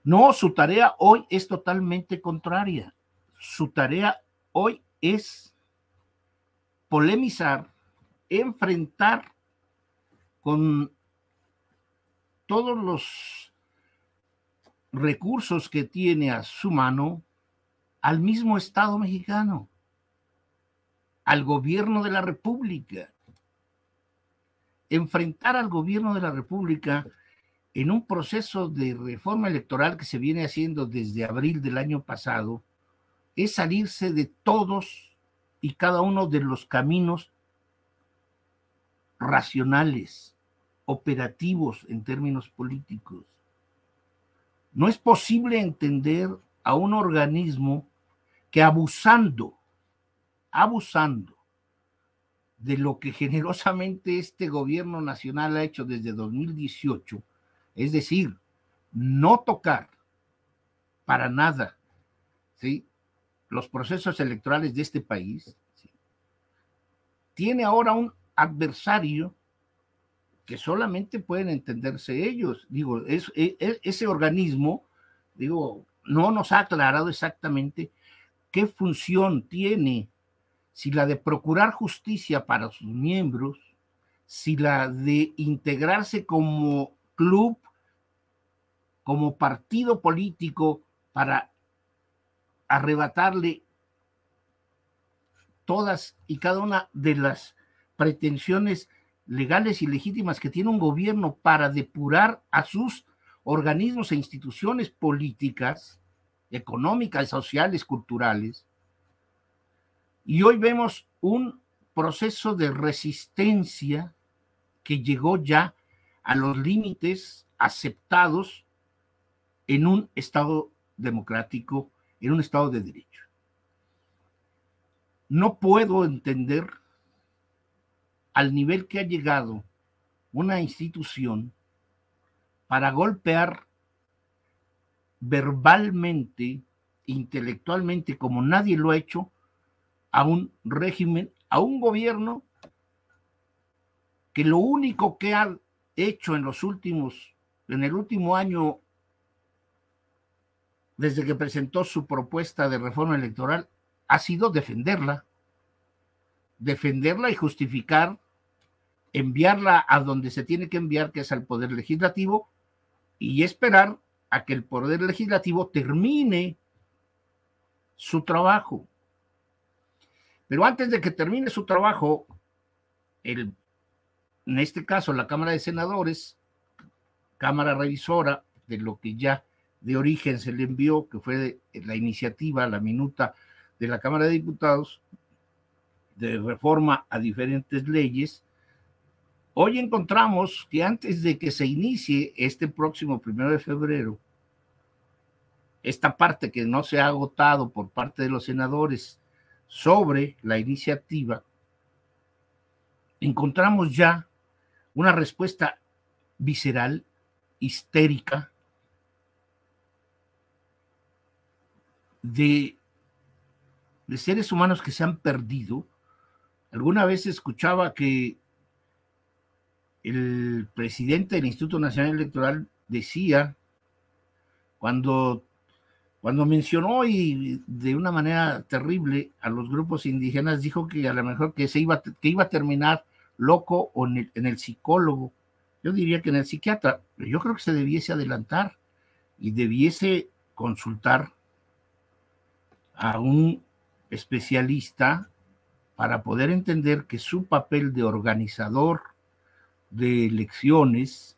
No, su tarea hoy es totalmente contraria. Su tarea hoy es polemizar, enfrentar con todos los recursos que tiene a su mano al mismo Estado mexicano, al gobierno de la República. Enfrentar al gobierno de la República en un proceso de reforma electoral que se viene haciendo desde abril del año pasado, es salirse de todos y cada uno de los caminos racionales, operativos en términos políticos. No es posible entender a un organismo que abusando, abusando de lo que generosamente este gobierno nacional ha hecho desde 2018, es decir, no tocar para nada ¿sí? Los procesos electorales de este país, tiene ahora un adversario que solamente pueden entenderse ellos. Digo, e, e, ese organismo, digo, no nos ha aclarado exactamente qué función tiene, si la de procurar justicia para sus miembros, si la de integrarse como club como partido político para arrebatarle todas y cada una de las pretensiones legales y legítimas que tiene un gobierno para depurar a sus organismos e instituciones políticas, económicas, sociales, culturales. Y hoy vemos un proceso de resistencia que llegó ya a los límites aceptados en un Estado democrático, en un Estado de derecho. No puedo entender al nivel que ha llegado una institución para golpear verbalmente, intelectualmente, como nadie lo ha hecho, a un régimen, a un gobierno que lo único que ha hecho en los últimos, en el último año, desde que presentó su propuesta de reforma electoral, ha sido defenderla, defenderla y justificar, enviarla a donde se tiene que enviar, que es al Poder Legislativo, y esperar a que el Poder Legislativo termine su trabajo. Pero antes de que termine su trabajo, el en este caso la Cámara de Senadores, Cámara Revisora de lo que ya de origen se le envió, que fue la iniciativa, la minuta de la Cámara de Diputados de reforma a diferentes leyes, hoy encontramos que antes de que se inicie este próximo primero de febrero, esta parte que no se ha agotado por parte de los senadores sobre la iniciativa, encontramos ya una respuesta visceral, histérica, de, seres humanos que se han perdido. Alguna vez escuchaba que el presidente del Instituto Nacional Electoral decía, cuando, cuando mencionó y de una manera terrible a los grupos indígenas, dijo que a lo mejor que, se iba, que iba a terminar loco o en el, en el psicólogo. Yo diría que en el psiquiatra, pero yo creo que se debiese adelantar y debiese consultar a un especialista para poder entender que su papel de organizador de elecciones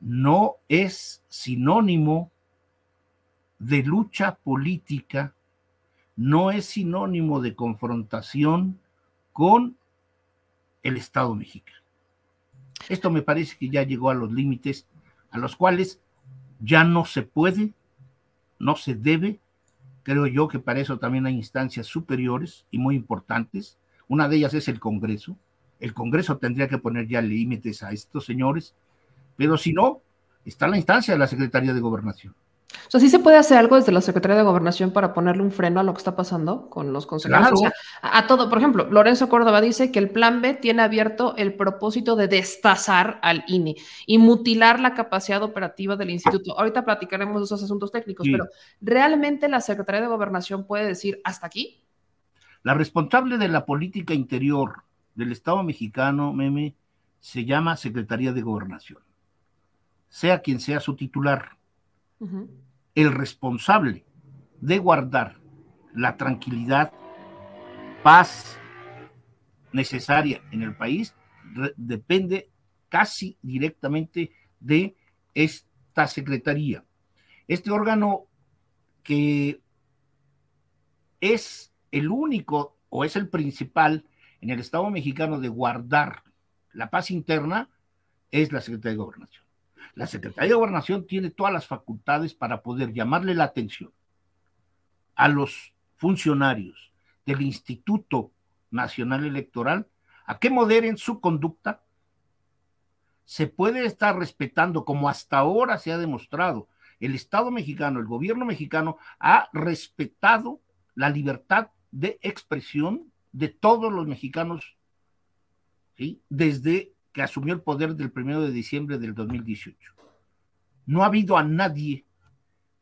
no es sinónimo de lucha política, no es sinónimo de confrontación con el Estado mexicano. Esto me parece que ya llegó a los límites a los cuales ya no se puede, no se debe. Creo yo que para eso también hay instancias superiores y muy importantes. Una de ellas es el Congreso. El Congreso tendría que poner ya límites a estos señores, pero si no, está la instancia de la Secretaría de Gobernación. O sea, ¿sí se puede hacer algo desde la Secretaría de Gobernación para ponerle un freno a lo que está pasando con los consejeros? Claro. O sea, a, a todo, por ejemplo, Lorenzo Córdoba dice que el plan B tiene abierto el propósito de destazar al INE y mutilar la capacidad operativa del instituto. Ahorita platicaremos de esos asuntos técnicos, Sí. pero ¿realmente la Secretaría de Gobernación puede decir hasta aquí? La responsable de la política interior del Estado mexicano, Meme, se llama Secretaría de Gobernación. Sea quien sea su titular, Ujú. El responsable de guardar la tranquilidad, paz necesaria en el país depende casi directamente de esta secretaría. Este órgano que es el único o es el principal en el Estado mexicano de guardar la paz interna es la Secretaría de Gobernación. La Secretaría de Gobernación tiene todas las facultades para poder llamarle la atención a los funcionarios del Instituto Nacional Electoral a que moderen su conducta. Se puede estar respetando, como hasta ahora se ha demostrado, el Estado mexicano, el gobierno mexicano ha respetado la libertad de expresión de todos los mexicanos ¿sí? desde que asumió el poder del primero de diciembre del 2018. No ha habido a nadie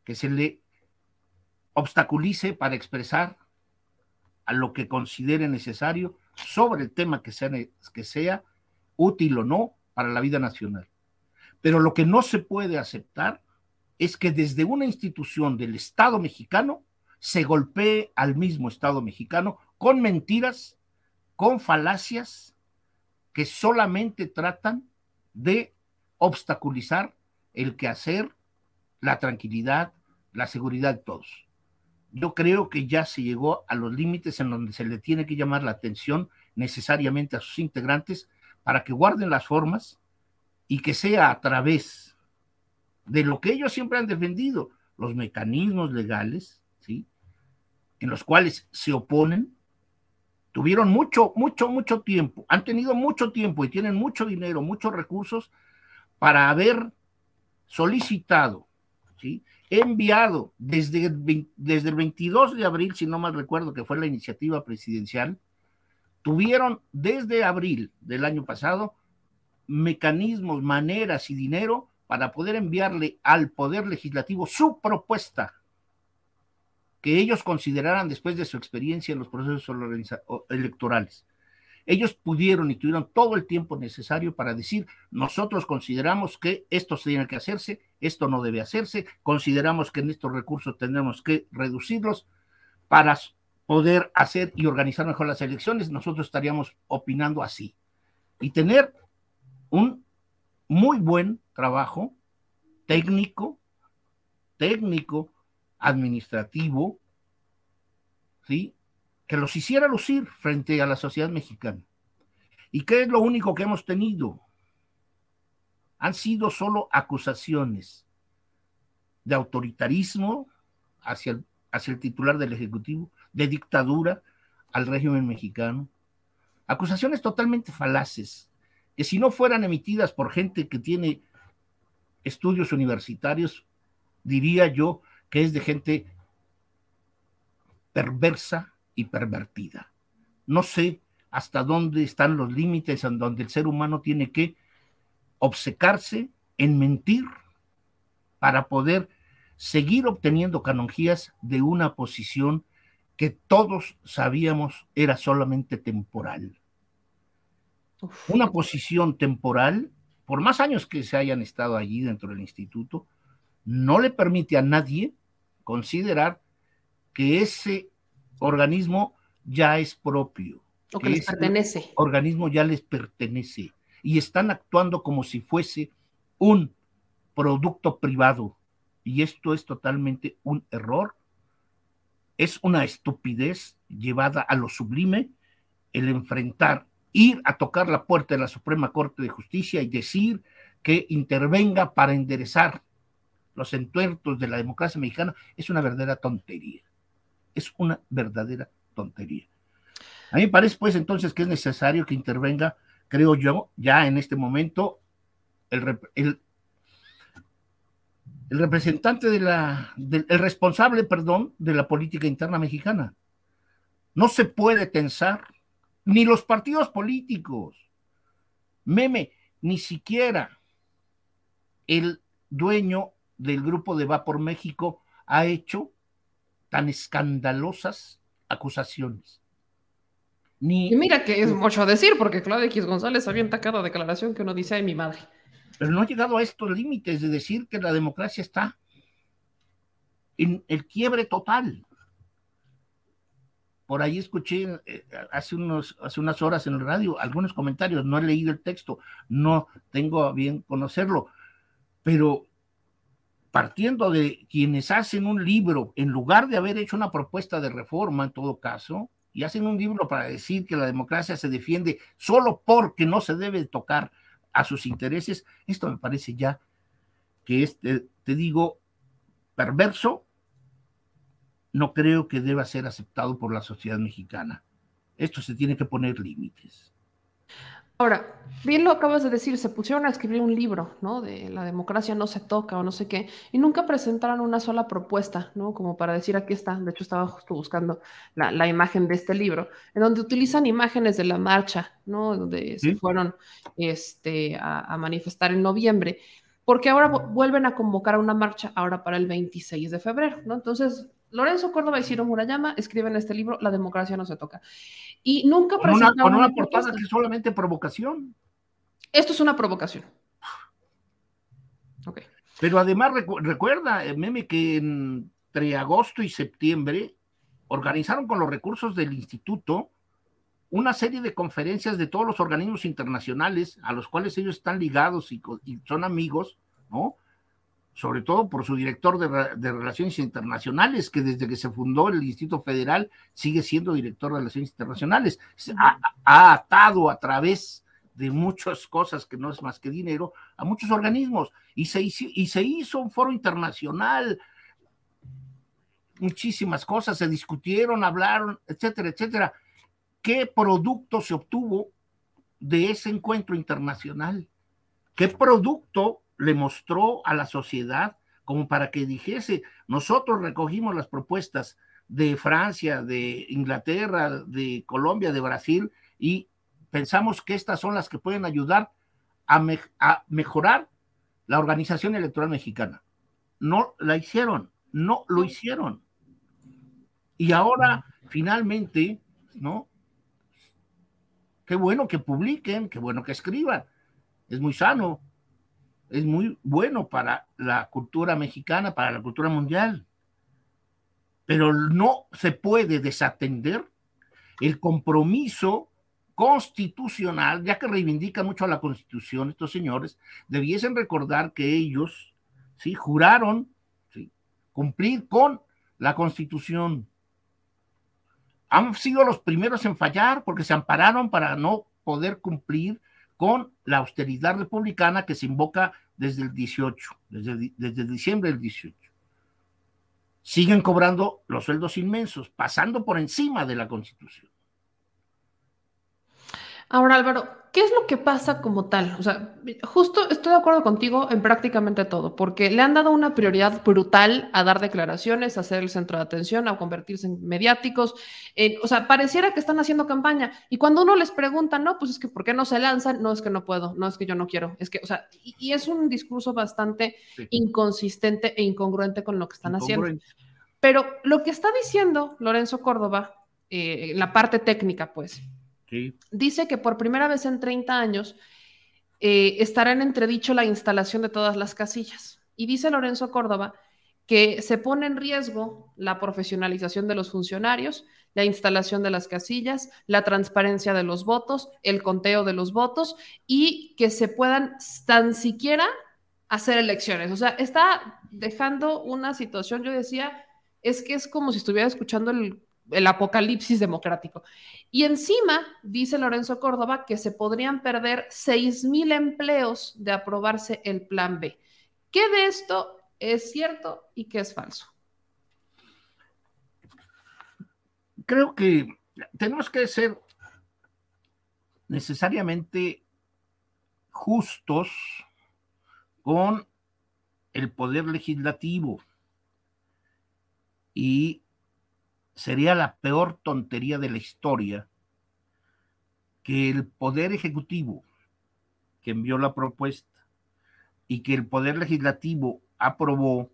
que se le obstaculice para expresar a lo que considere necesario sobre el tema que sea, que sea útil o no para la vida nacional. Pero lo que no se puede aceptar es que desde una institución del Estado mexicano se golpee al mismo Estado mexicano con mentiras, con falacias que solamente tratan de obstaculizar el quehacer, la tranquilidad, la seguridad de todos. Yo creo que ya se llegó a los límites en donde se le tiene que llamar la atención necesariamente a sus integrantes para que guarden las formas y que sea a través de lo que ellos siempre han defendido, los mecanismos legales, ¿sí? en los cuales se oponen, tuvieron mucho, mucho, mucho tiempo, han tenido mucho tiempo y tienen mucho dinero, muchos recursos para haber solicitado, ¿sí? enviado desde el, desde el 22 de abril, si no mal recuerdo que fue la iniciativa presidencial, tuvieron desde abril del año pasado mecanismos, maneras y dinero para poder enviarle al Poder Legislativo su propuesta que ellos consideraran después de su experiencia en los procesos electorales. Ellos pudieron y tuvieron todo el tiempo necesario para decir, nosotros consideramos que esto tiene que hacerse, esto no debe hacerse, consideramos que en estos recursos tendremos que reducirlos para poder hacer y organizar mejor las elecciones, nosotros estaríamos opinando así. Y tener un muy buen trabajo técnico, técnico, administrativo, ¿sí? que los hiciera lucir frente a la sociedad mexicana. ¿Y qué es lo único que hemos tenido? Han sido solo acusaciones de autoritarismo hacia el, hacia el titular del Ejecutivo, de dictadura al régimen mexicano, acusaciones totalmente falaces, que si no fueran emitidas por gente que tiene estudios universitarios, diría yo que es de gente perversa y pervertida. No sé hasta dónde están los límites en donde el ser humano tiene que obcecarse en mentir para poder seguir obteniendo canonjías de una posición que todos sabíamos era solamente temporal. Una posición temporal, por más años que se hayan estado allí dentro del instituto, no le permite a nadie considerar que ese organismo ya es propio. O que, les pertenece. Organismo ya les pertenece. Y están actuando como si fuese un producto privado. Y esto es totalmente un error. Es una estupidez llevada a lo sublime el enfrentar, ir a tocar la puerta de la Suprema Corte de Justicia y decir que intervenga para enderezar los entuertos de la democracia mexicana es una verdadera tontería. Es una verdadera tontería. A mí me parece, pues, entonces que es necesario que intervenga, creo yo, ya en este momento, el, el, representante de la, el responsable, perdón, de la política interna mexicana. No se puede tensar, ni los partidos políticos. Meme, ni siquiera el dueño del grupo de Va por México ha hecho tan escandalosas acusaciones. Ni, y mira que es mucho decir, porque Claudia X González avienta cada declaración que uno dice, ay, mi madre. Pero no ha llegado a estos límites de decir que la democracia está en el quiebre total. Por ahí escuché eh, hace, unos, hace unas horas en el radio algunos comentarios, no he leído el texto, no tengo a bien conocerlo, pero partiendo de quienes hacen un libro, en lugar de haber hecho una propuesta de reforma en todo caso, y hacen un libro para decir que la democracia se defiende solo porque no se debe tocar a sus intereses, esto me parece ya que es, te, te digo, perverso, no creo que deba ser aceptado por la sociedad mexicana. Esto se tiene que poner límites. Ahora, bien lo acabas de decir, se pusieron a escribir un libro, ¿no? De la democracia no se toca o no sé qué, y nunca presentaron una sola propuesta, ¿no? Como para decir, aquí está, de hecho estaba justo buscando la, imagen de este libro, en donde utilizan imágenes de la marcha, ¿no? Donde se fueron este, a, a manifestar en noviembre, porque ahora vuelven a convocar a una marcha ahora para el 26 de febrero, ¿no? Entonces, Lorenzo Córdoba y Ciro Murayama escriben este libro, La democracia no se toca. Y nunca con una, con una portada que es solamente provocación. Esto es una provocación. Okay. Pero además recuerda, eh, Meme, que entre agosto y septiembre organizaron con los recursos del instituto una serie de conferencias de todos los organismos internacionales a los cuales ellos están ligados y, y son amigos, ¿no? Sobre todo por su director de, Relaciones Internacionales, que desde que se fundó el Instituto Federal sigue siendo director de Relaciones Internacionales. Ha, ha, atado a través de muchas cosas que no es más que dinero a muchos organismos y se, hizo, y se hizo un foro internacional. Muchísimas cosas se discutieron, hablaron, etcétera, etcétera. ¿Qué producto se obtuvo de ese encuentro internacional? ¿Qué producto le mostró a la sociedad como para que dijese, nosotros recogimos las propuestas de Francia, de Inglaterra, de Colombia, de Brasil, y pensamos que estas son las que pueden ayudar a, a mejorar la organización electoral mexicana. No la hicieron, no lo hicieron. Y ahora, finalmente, ¿no? Qué bueno que publiquen, qué bueno que escriban. Es muy sano, es muy bueno para la cultura mexicana, para la cultura mundial. Pero no se puede desatender el compromiso constitucional, ya que reivindican mucho a la constitución estos señores, debiesen recordar que ellos ¿sí? juraron cumplir con la constitución. Han sido los primeros en fallar porque se ampararon para no poder cumplir con la austeridad republicana que se invoca desde el 18, desde, desde diciembre del 18. Siguen cobrando los sueldos inmensos, pasando por encima de la Constitución. Ahora, Álvaro, ¿qué es lo que pasa como tal? O sea, justo estoy de acuerdo contigo en prácticamente todo, porque le han dado una prioridad brutal a dar declaraciones, a ser el centro de atención, a convertirse en mediáticos. o sea, pareciera que están haciendo campaña. Y cuando uno les pregunta, no, pues es que ¿por qué no se lanzan? No es que no puedo, no es que yo no quiero. Es que, o sea, y, es un discurso bastante inconsistente e incongruente con lo que están haciendo. Pero lo que está diciendo Lorenzo Córdoba, eh, la parte técnica, pues, Dice que por primera vez en 30 años eh, estará en entredicho la instalación de todas las casillas. Y dice Lorenzo Córdoba que se pone en riesgo la profesionalización de los funcionarios, la instalación de las casillas, la transparencia de los votos, el conteo de los votos y que se puedan tan siquiera hacer elecciones. O sea, está dejando una situación, yo decía, es que es como si estuviera escuchando el el apocalipsis democrático. Y encima, dice Lorenzo Córdoba, que se podrían perder 6 mil empleos de aprobarse el plan B. ¿Qué de esto es cierto y qué es falso? Creo que tenemos que ser necesariamente justos con el poder legislativo y sería la peor tontería de la historia que el Poder Ejecutivo, que envió la propuesta, y que el Poder Legislativo aprobó,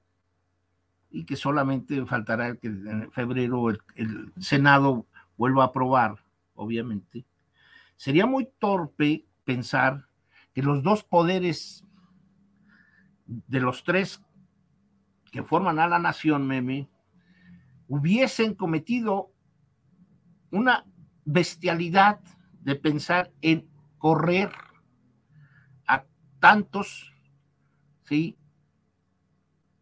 y que solamente faltará que en febrero el, el Senado vuelva a aprobar, obviamente, sería muy torpe pensar que los dos poderes de los tres que forman a la nación, meme, hubiesen cometido una bestialidad de pensar en correr a tantos ¿sí?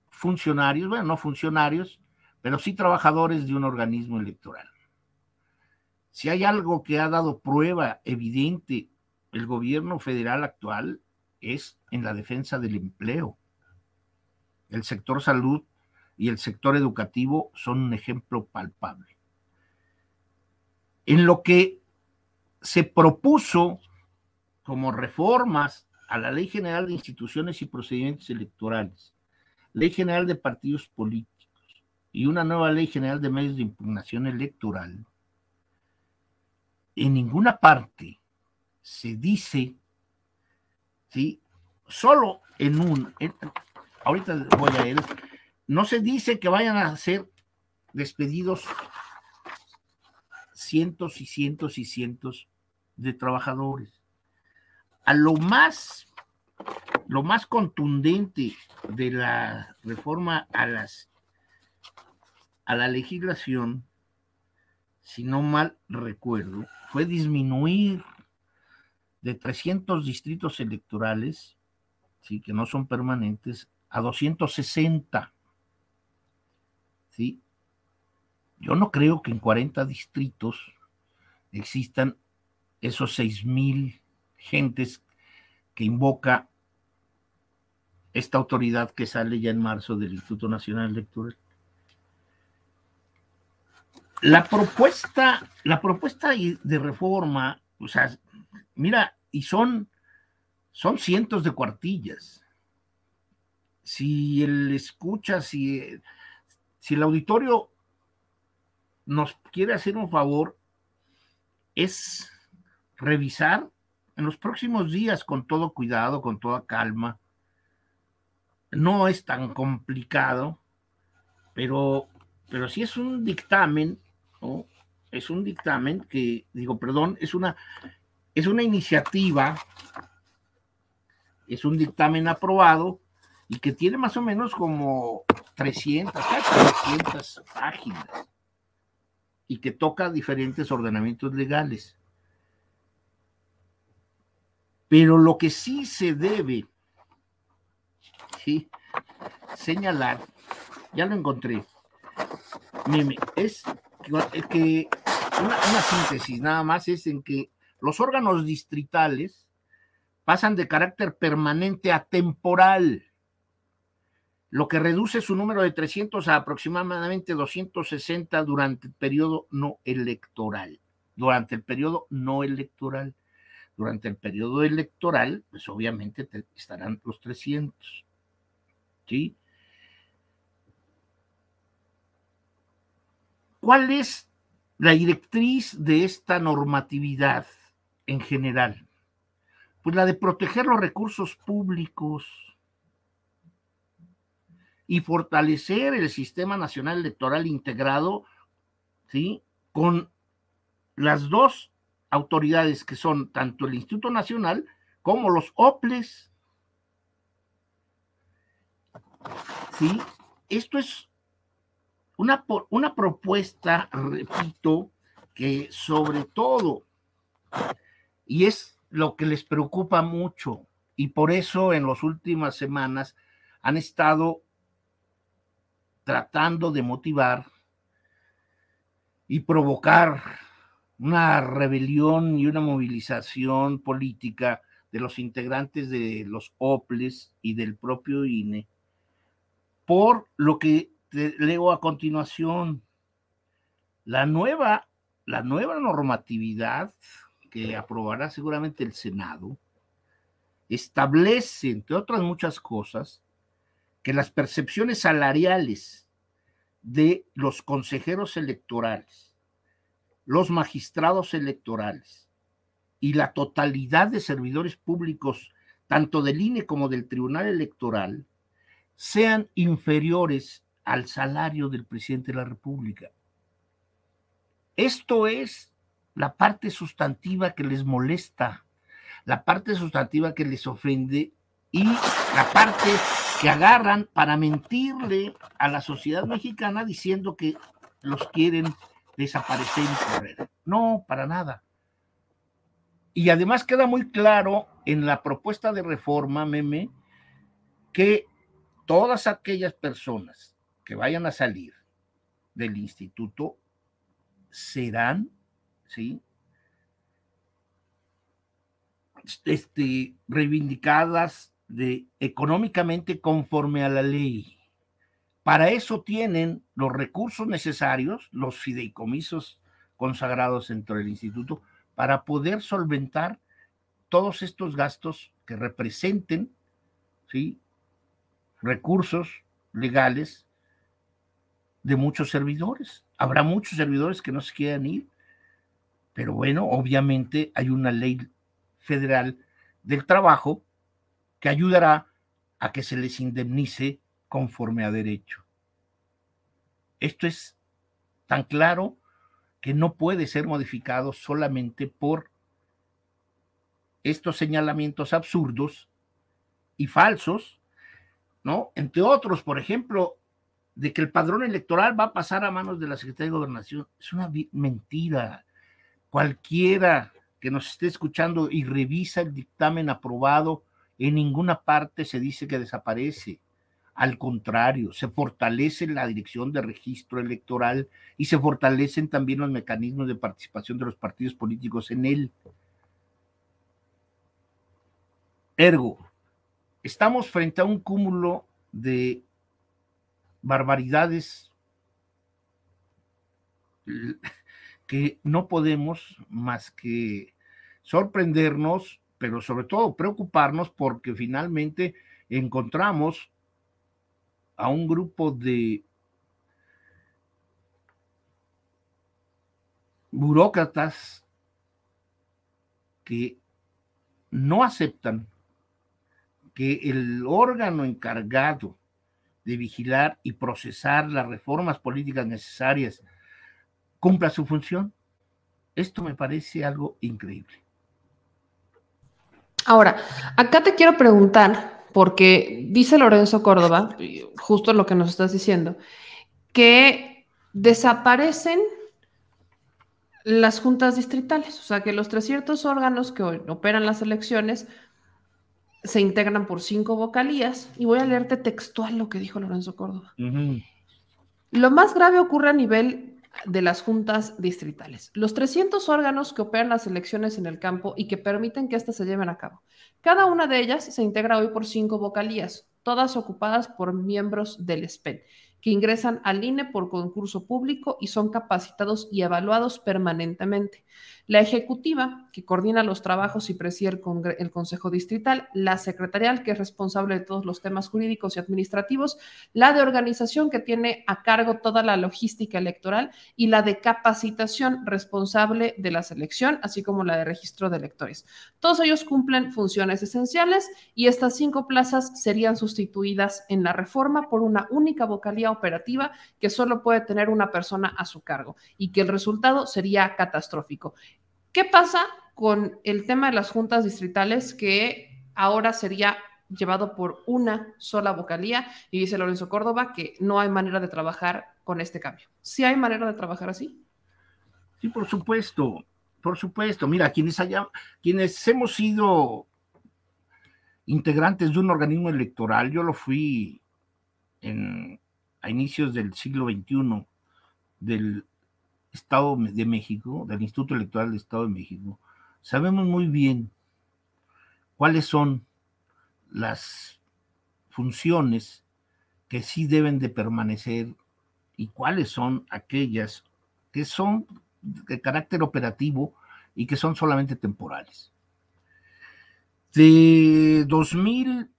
funcionarios, bueno, no funcionarios, pero sí trabajadores de un organismo electoral. Si hay algo que ha dado prueba evidente el gobierno federal actual es en la defensa del empleo. El sector salud y el sector educativo son un ejemplo palpable. En lo que se propuso como reformas a la Ley General de Instituciones y Procedimientos Electorales, Ley General de Partidos Políticos y una nueva Ley General de Medios de Impugnación Electoral, en ninguna parte se dice, ¿sí? Solo en un, ahorita voy a ir, no se dice que vayan a ser despedidos cientos y cientos y cientos de trabajadores. A lo más, lo más contundente de la reforma a las a la legislación, si no mal recuerdo, fue disminuir de 300 distritos electorales, sí, que no son permanentes, a 260. ¿Sí? Yo no creo que en 40 distritos existan esos 6 mil gentes que invoca esta autoridad que sale ya en marzo del Instituto Nacional Electoral. La propuesta, la propuesta de reforma, o sea, mira, y son, son cientos de cuartillas. Si él escucha, si si el auditorio nos quiere hacer un favor, es revisar en los próximos días con todo cuidado, con toda calma. No es tan complicado, pero, pero sí es un dictamen. Es un dictamen que, digo, perdón, es una, es una iniciativa, es un dictamen aprobado y que tiene más o menos como 300, 300 páginas y que toca diferentes ordenamientos legales. Pero lo que sí se debe ¿sí? señalar, ya lo encontré, es que una síntesis nada más es en que los órganos distritales pasan de carácter permanente a temporal lo que reduce su número de 300 a aproximadamente 260 durante el periodo no electoral. Durante el periodo no electoral. durante el periodo electoral, pues obviamente estarán los 300. ¿Sí? ¿Cuál es la directriz de esta normatividad en general? Pues la de proteger los recursos públicos y fortalecer el sistema nacional electoral integrado, ¿sí? Con las dos autoridades que son tanto el Instituto Nacional como los OPLES. ¿Sí? Esto es una, una propuesta, repito, que sobre todo, y es lo que les preocupa mucho, y por eso en las últimas semanas han estado tratando de motivar y provocar una rebelión y una movilización política de los integrantes de los OPLES y del propio INE por lo que te leo a continuación. La nueva, la nueva normatividad que aprobará seguramente el Senado establece, entre otras muchas cosas, que las percepciones salariales de los consejeros electorales, los magistrados electorales y la totalidad de servidores públicos, tanto del INE como del Tribunal Electoral, sean inferiores al salario del presidente de la República. Esto es la parte sustantiva que les molesta, la parte sustantiva que les ofende y la parte que agarran para mentirle a la sociedad mexicana diciendo que los quieren desaparecer y correr. No, para nada. Y además queda muy claro en la propuesta de reforma, meme, que todas aquellas personas que vayan a salir del instituto serán, ¿sí? Este, reivindicadas de, económicamente conforme a la ley. Para eso tienen los recursos necesarios, los fideicomisos consagrados dentro del instituto, para poder solventar todos estos gastos que representen ¿sí? recursos legales de muchos servidores. Habrá muchos servidores que no se quieran ir, pero bueno, obviamente hay una ley federal del trabajo que ayudará a que se les indemnice conforme a derecho. Esto es tan claro que no puede ser modificado solamente por estos señalamientos absurdos y falsos ¿no? Entre otros, por ejemplo, de que el padrón electoral va a pasar a manos de la Secretaría de Gobernación. Es una mentira. Cualquiera que nos esté escuchando y revisa el dictamen aprobado, en ninguna parte se dice que desaparece. Al contrario, se fortalece la dirección de registro electoral y se fortalecen también los mecanismos de participación de los partidos políticos en él. Ergo, estamos frente a un cúmulo de barbaridades que no podemos más que sorprendernos, pero sobre todo preocuparnos porque finalmente encontramos a un grupo de burócratas que no aceptan que el órgano encargado de vigilar y procesar las reformas políticas necesarias cumpla su función. Esto me parece algo increíble. Ahora, acá te quiero preguntar, porque dice Lorenzo Córdoba, justo lo que nos estás diciendo, que desaparecen las juntas distritales, o sea, que los 300 órganos que operan las elecciones se integran por cinco vocalías y voy a leerte textual lo que dijo Lorenzo Córdoba. Lo más grave ocurre a nivel de las juntas distritales. Los 300 órganos que operan las elecciones en el campo y que permiten que éstas se lleven a cabo. Cada una de ellas se integra hoy por cinco vocalías, todas ocupadas por miembros del SPEN, que ingresan al INE por concurso público y son capacitados y evaluados permanentemente. La ejecutiva, que coordina los trabajos y preside el, Consejo Distrital, la secretarial, que es responsable de todos los temas jurídicos y administrativos, la de organización, que tiene a cargo toda la logística electoral, y la de capacitación, responsable de la selección, así como la de registro de electores. Todos ellos cumplen funciones esenciales y estas cinco plazas serían sustituidas en la reforma por una única vocalía operativa que solo puede tener una persona a su cargo y que el resultado sería catastrófico. ¿Qué pasa con el tema de las juntas distritales que ahora sería llevado por una sola vocalía? Y dice Lorenzo Córdoba que no hay manera de trabajar con este cambio. ¿Sí hay manera de trabajar así? Sí, por supuesto, por supuesto. Mira, quienes, haya, quienes hemos sido integrantes de un organismo electoral, yo lo fui en, a inicios del siglo XXI del Estado de México, del Instituto Electoral del Estado de México, sabemos muy bien cuáles son las funciones que sí deben de permanecer y cuáles son aquellas que son de carácter operativo y que son solamente temporales. De 2000,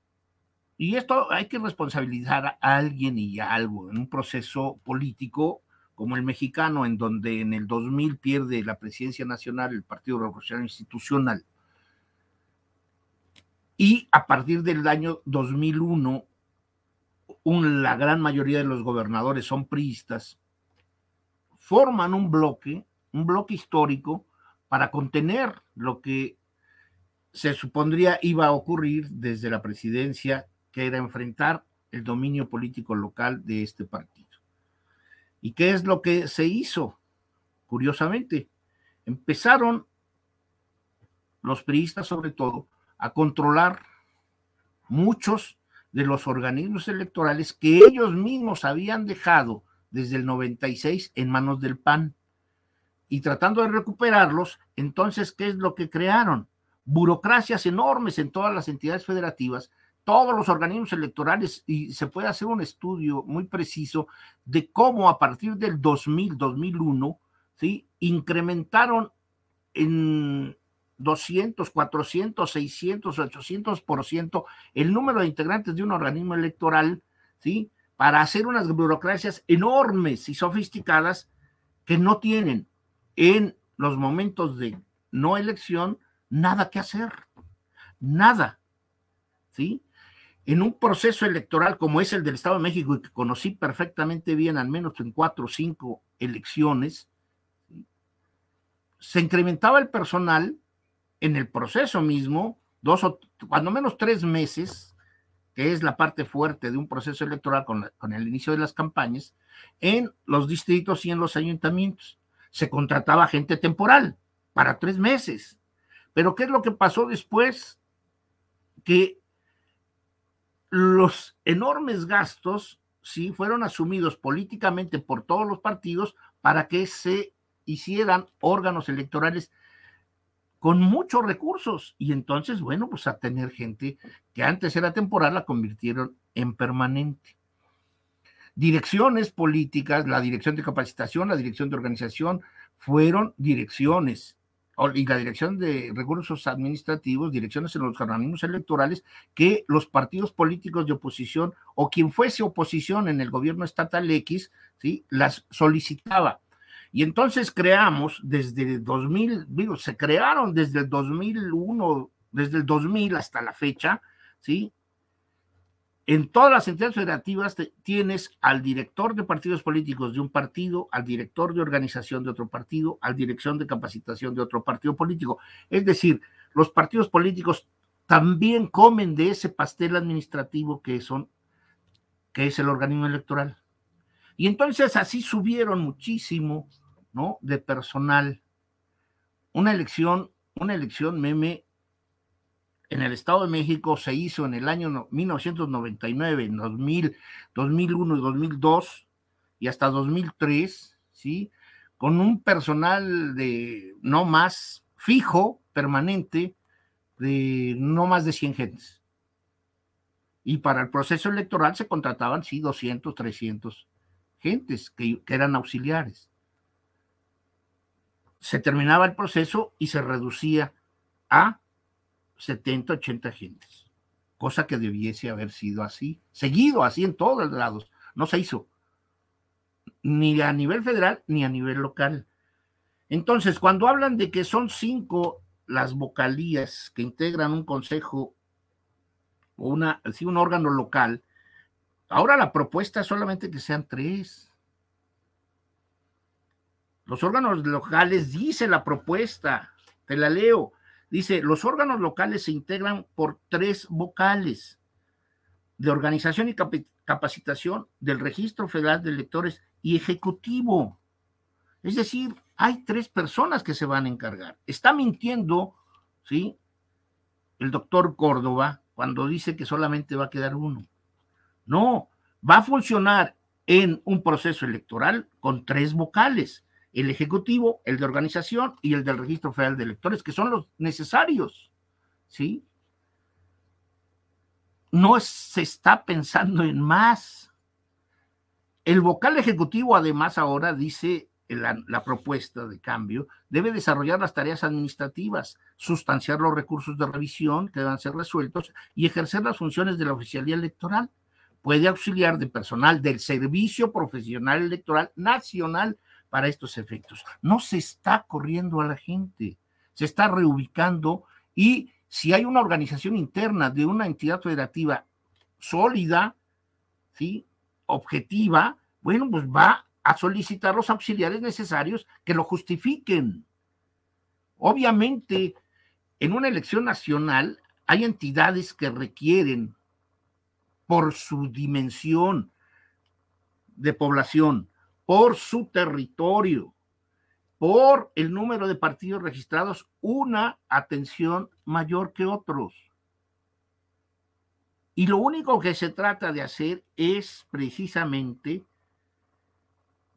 y esto hay que responsabilizar a alguien y a algo en un proceso político como el mexicano, en donde en el 2000 pierde la presidencia nacional el Partido Revolucionario Institucional. Y a partir del año 2001, la gran mayoría de los gobernadores son priistas, forman un bloque, un bloque histórico para contener lo que se supondría iba a ocurrir desde la presidencia, que era enfrentar el dominio político local de este partido. ¿Y qué es lo que se hizo? Curiosamente, empezaron los priistas sobre todo a controlar muchos de los organismos electorales que ellos mismos habían dejado desde el 96 en manos del PAN. Y tratando de recuperarlos, entonces, ¿qué es lo que crearon? Burocracias enormes en todas las entidades federativas todos los organismos electorales y se puede hacer un estudio muy preciso de cómo a partir del 2000, 2001, ¿sí? incrementaron en 200, 400, 600, 800% el número de integrantes de un organismo electoral, ¿sí? Para hacer unas burocracias enormes y sofisticadas que no tienen en los momentos de no elección nada que hacer, nada, ¿sí? En un proceso electoral como es el del Estado de México y que conocí perfectamente bien, al menos en cuatro o cinco elecciones, se incrementaba el personal en el proceso mismo, dos o cuando menos tres meses, que es la parte fuerte de un proceso electoral con, con el inicio de las campañas, en los distritos y en los ayuntamientos. Se contrataba gente temporal para tres meses. Pero ¿qué es lo que pasó después? Que los enormes gastos sí fueron asumidos políticamente por todos los partidos para que se hicieran órganos electorales con muchos recursos y entonces, bueno, pues a tener gente que antes era temporal la convirtieron en permanente. Direcciones políticas, la dirección de capacitación, la dirección de organización, fueron direcciones y la dirección de recursos administrativos, direcciones en los organismos electorales, que los partidos políticos de oposición o quien fuese oposición en el gobierno estatal X, ¿sí? las solicitaba. Y entonces creamos desde 2000, digo, se crearon desde el 2001, desde el 2000 hasta la fecha, ¿sí? En todas las entidades federativas tienes al director de partidos políticos de un partido, al director de organización de otro partido, al dirección de capacitación de otro partido político. Es decir, los partidos políticos también comen de ese pastel administrativo que son que es el organismo electoral. Y entonces así subieron muchísimo, ¿no? De personal. Una elección, una elección meme en el Estado de México se hizo en el año 1999, en 2000, 2001 y 2002 y hasta 2003, ¿sí? Con un personal de no más fijo, permanente, de no más de 100 gentes. Y para el proceso electoral se contrataban, sí, 200, 300 gentes que, que eran auxiliares. se terminaba el proceso y se reducía a 70, 80 agentes, cosa que debiese haber sido así, seguido así en todos lados, no se hizo, ni a nivel federal ni a nivel local. Entonces, cuando hablan de que son cinco las vocalías que integran un consejo o una, un órgano local, ahora la propuesta es solamente que sean tres. Los órganos locales, dice la propuesta, te la leo, dice, los órganos locales se integran por tres vocales de organización y capacitación del Registro Federal de Electores y Ejecutivo. Es decir, hay tres personas que se van a encargar. Está mintiendo, ¿sí? El doctor Córdoba cuando dice que solamente va a quedar uno. No, va a funcionar en un proceso electoral con tres vocales, el ejecutivo, el de organización y el del registro federal de electores, que son los necesarios, ¿sí? No se está pensando en más. El vocal ejecutivo, además, ahora dice la, propuesta de cambio, debe desarrollar las tareas administrativas, sustanciar los recursos de revisión que deban ser resueltos y ejercer las funciones de la oficialía electoral. Puede auxiliar de personal del Servicio Profesional Electoral Nacional para estos efectos. No se está corriendo a la gente, se está reubicando y si hay una organización interna de una entidad federativa sólida, ¿sí? objetiva, bueno, pues va a solicitar los auxiliares necesarios que lo justifiquen. Obviamente, en una elección nacional hay entidades que requieren, por su dimensión de población, por su territorio, por el número de partidos registrados, una atención mayor que otros. Y lo único que se trata de hacer es precisamente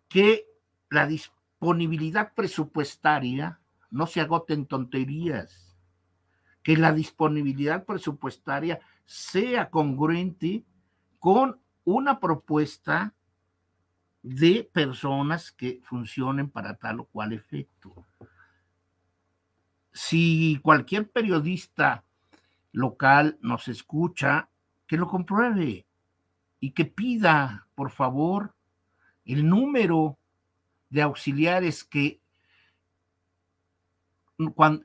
que la disponibilidad presupuestaria no se agote en tonterías, que la disponibilidad presupuestaria sea congruente con una propuesta de personas que funcionen para tal o cual efecto. Si cualquier periodista local nos escucha, que lo compruebe y que pida, por favor, el número de auxiliares que,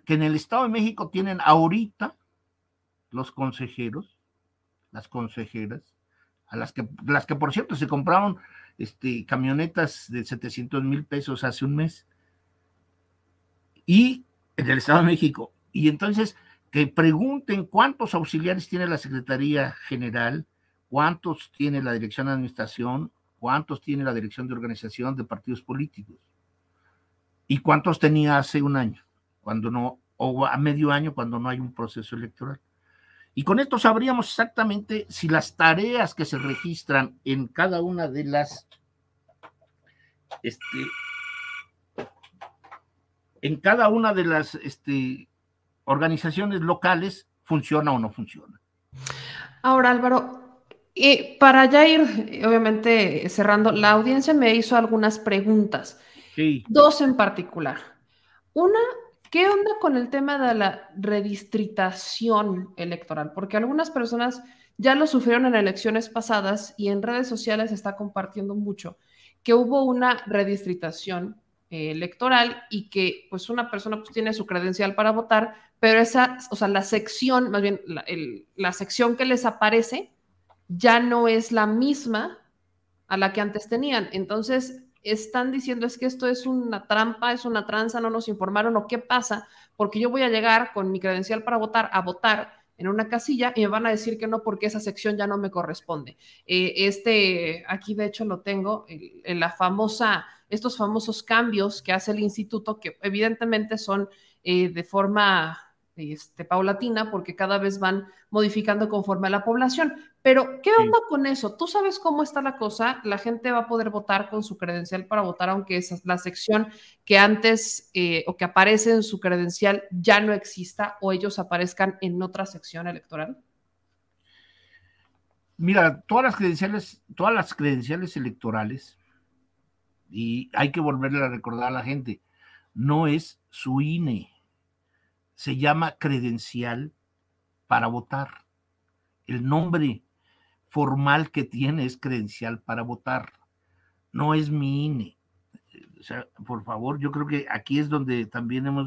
que en el Estado de México tienen ahorita los consejeros, las consejeras, a las que, las que por cierto se compraron este, camionetas de 700 mil pesos hace un mes, y en el Estado de México. Y entonces que pregunten cuántos auxiliares tiene la Secretaría General, cuántos tiene la Dirección de Administración, cuántos tiene la dirección de organización de partidos políticos y cuántos tenía hace un año, cuando no, o a medio año cuando no hay un proceso electoral. Y con esto sabríamos exactamente si las tareas que se registran en cada una de las este, en cada una de las este, organizaciones locales funciona o no funciona. Ahora, Álvaro, y para ya ir, obviamente, cerrando, la audiencia me hizo algunas preguntas. Sí. Dos en particular. Una, ¿qué onda con el tema de la redistritación electoral? Porque algunas personas ya lo sufrieron en elecciones pasadas y en redes sociales se está compartiendo mucho que hubo una redistritación eh, electoral y que pues una persona pues tiene su credencial para votar, pero esa, o sea, la sección, más bien la sección que les aparece, ya no es la misma a la que antes tenían. Entonces, están diciendo es que esto es una trampa, es una tranza, no nos informaron o qué pasa, porque yo voy a llegar con mi credencial para votar a votar en una casilla y me van a decir que no porque esa sección ya no me corresponde. Eh, este, aquí de hecho lo tengo, en la famosa, estos famosos cambios que hace el instituto, que evidentemente son eh, de forma este, paulatina porque cada vez van modificando conforme a la población. Pero, ¿qué onda con eso? ¿Tú sabes cómo está la cosa? La gente va a poder votar con su credencial para votar, aunque esa, la sección que antes eh, o que aparece en su credencial ya no exista o ellos aparezcan en otra sección electoral. Mira, todas las credenciales, todas las credenciales electorales, y hay que volverle a recordar a la gente, no es su INE, se llama credencial para votar. El nombre formal que tiene es credencial para votar, no es mi INE. O sea, por favor, yo creo que aquí es donde también hemos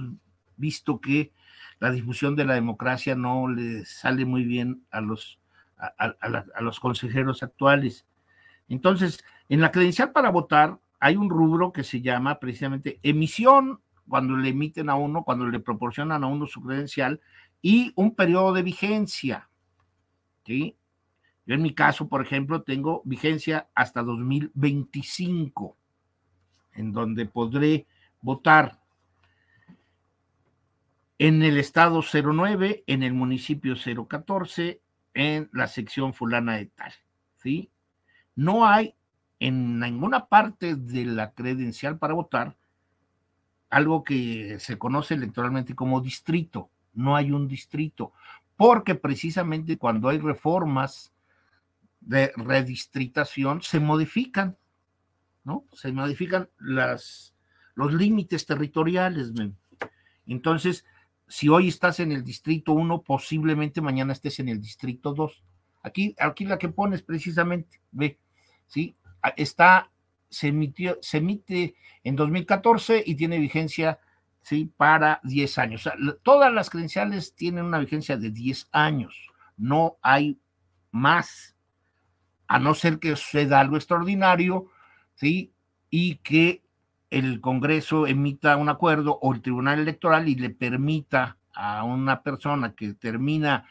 visto que la difusión de la democracia no le sale muy bien a los, a, los consejeros actuales. Entonces, en la credencial para votar hay un rubro que se llama precisamente emisión, cuando le emiten a uno, cuando le proporcionan a uno su credencial, y un periodo de vigencia. ¿sí? Yo en mi caso, por ejemplo, tengo vigencia hasta 2025, en donde podré votar en el estado 09, en el municipio 014, en la sección fulana de tal, ¿sí? No hay en ninguna parte de la credencial para votar algo que se conoce electoralmente como distrito. No hay un distrito, porque precisamente cuando hay reformas de redistritación se modifican, ¿no? Se modifican las, los límites territoriales. Entonces, si hoy estás en el distrito 1, posiblemente mañana estés en el distrito 2. Aquí, aquí la que pones precisamente, ve, ¿sí? Ah, está, se, emitió, se emite en 2014 y tiene vigencia, ¿sí? Para 10 años. todas las credenciales tienen una vigencia de 10 años, no hay más, a no ser que suceda algo extraordinario, ¿sí? Y que el Congreso emita un acuerdo o el Tribunal Electoral y le permita a una persona que termina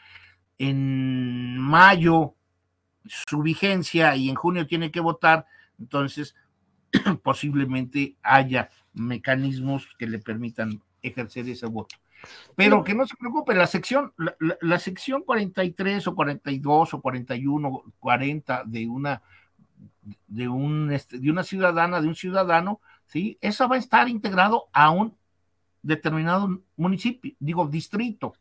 en mayo su vigencia y en junio tiene que votar, entonces posiblemente haya mecanismos que le permitan ejercer ese voto. Pero que no se preocupe, la sección, la, sección 43 o 42 o 41, 40 de una, de, un, este, de una ciudadana, de un ciudadano, ¿sí? Eso va a estar integrado a un determinado municipio, digo, distrito.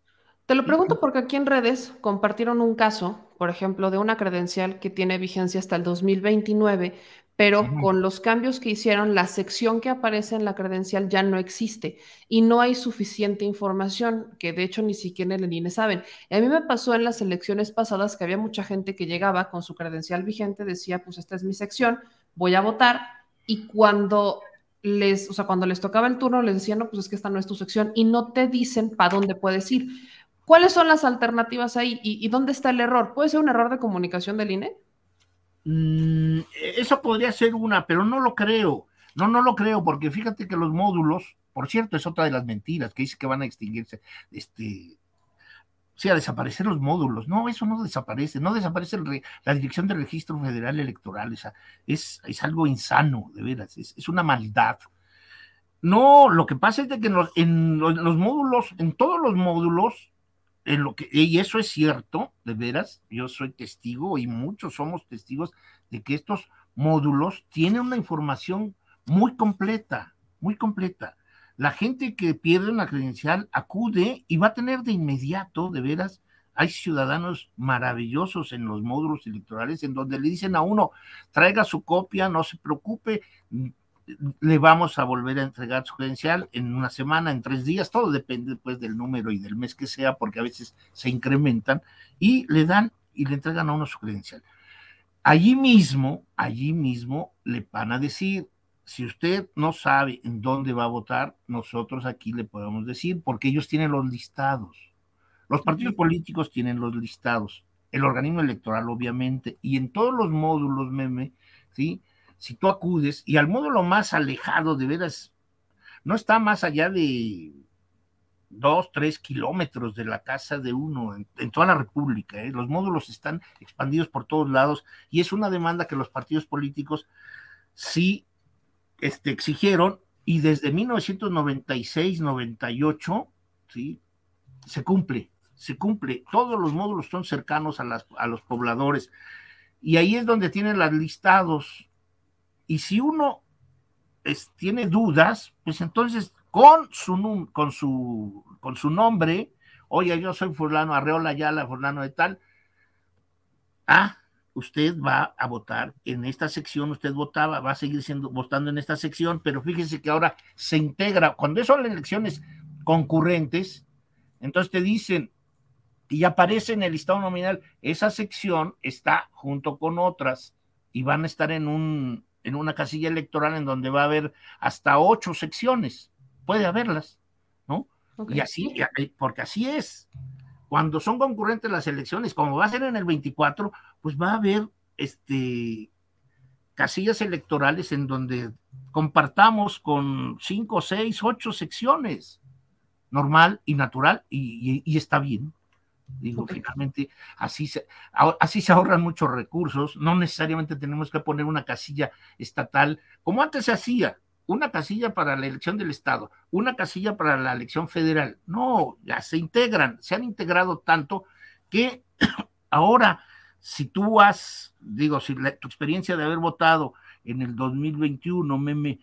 Te lo pregunto porque aquí en redes compartieron un caso, por ejemplo, de una credencial que tiene vigencia hasta el 2029, pero con los cambios que hicieron, la sección que aparece en la credencial ya no existe y no hay suficiente información, que de hecho ni siquiera en el INE saben. a mí me pasó en las elecciones pasadas que había mucha gente que llegaba con su credencial vigente, decía, pues esta es mi sección, voy a votar, y cuando les, o sea, cuando les tocaba el turno, les decían, no, pues es que esta no es tu sección y no te dicen para dónde puedes ir. ¿Cuáles son las alternativas ahí y, dónde está el error? ¿Puede ser un error de comunicación del INE? Mm, eso podría ser una, pero no lo creo. No, no lo creo, porque fíjate que los módulos, por cierto, es otra de las mentiras que dice que van a extinguirse. Este, o sea, desaparecer los módulos. No, eso no desaparece, no desaparece la Dirección de Registro Federal Electoral. O es, es algo insano, de veras, es, una maldad. No, lo que pasa es de que en los, módulos, en todos los módulos, en lo que, y eso es cierto, de veras, yo soy testigo y muchos somos testigos de que estos módulos tienen una información muy completa, muy completa. La gente que pierde una credencial acude y va a tener de inmediato, de veras, hay ciudadanos maravillosos en los módulos electorales en donde le dicen a uno, traiga su copia, no se preocupe, le vamos a volver a entregar su credencial en una semana, en tres días, todo depende pues del número y del mes que sea, porque a veces se incrementan, y le dan y le entregan a uno su credencial. Allí mismo, allí mismo le van a decir, si usted no sabe en dónde va a votar, nosotros aquí le podemos decir, porque ellos tienen los listados. Los partidos políticos tienen los listados, el organismo electoral obviamente, y en todos los módulos, meme, ¿sí? Si tú acudes, y al módulo más alejado, de veras, no está más allá de dos, tres kilómetros de la casa de uno en, toda la República. ¿eh? Los módulos están expandidos por todos lados y es una demanda que los partidos políticos sí este, exigieron y desde 1996-98, ¿sí? Se cumple, se cumple. Todos los módulos son cercanos a, las, a los pobladores y ahí es donde tienen los listados. Y si uno tiene dudas, pues entonces con su, con su, con su nombre, oye, yo soy fulano, Arreola Ayala, fulano de tal, ah, usted va a votar en esta sección, usted votaba, va a seguir siendo votando en esta sección, pero fíjese que ahora se integra, cuando son elecciones concurrentes, entonces te dicen, y aparece en el listado nominal, esa sección está junto con otras y van a estar en, un, en una casilla electoral en donde va a haber hasta ocho secciones, puede haberlas, ¿no? Okay. Y así, porque así es. Cuando son concurrentes las elecciones, como va a ser en el 24, pues va a haber este, casillas electorales en donde compartamos con cinco, seis, ocho secciones, normal y natural, y, y, y está bien. Digo, finalmente, así se, así se ahorran muchos recursos, no necesariamente tenemos que poner una casilla estatal, como antes se hacía, una casilla para la elección del Estado, una casilla para la elección federal. No, ya se integran, se han integrado tanto que ahora, si tú has, digo, si la, tu experiencia de haber votado en el 2021, meme,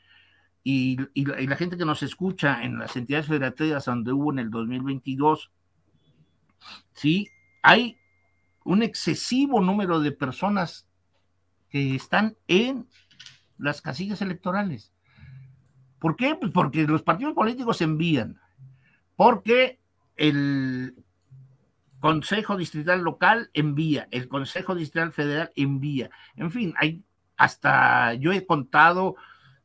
y, y, la, y, la, gente que nos escucha en las entidades federativas donde hubo en el 2022, sí, hay un excesivo número de personas que están en las casillas electorales. ¿Por qué? Pues porque los partidos políticos envían, porque el Consejo Distrital Local envía, el Consejo Distrital Federal envía. En fin, hay hasta, yo he contado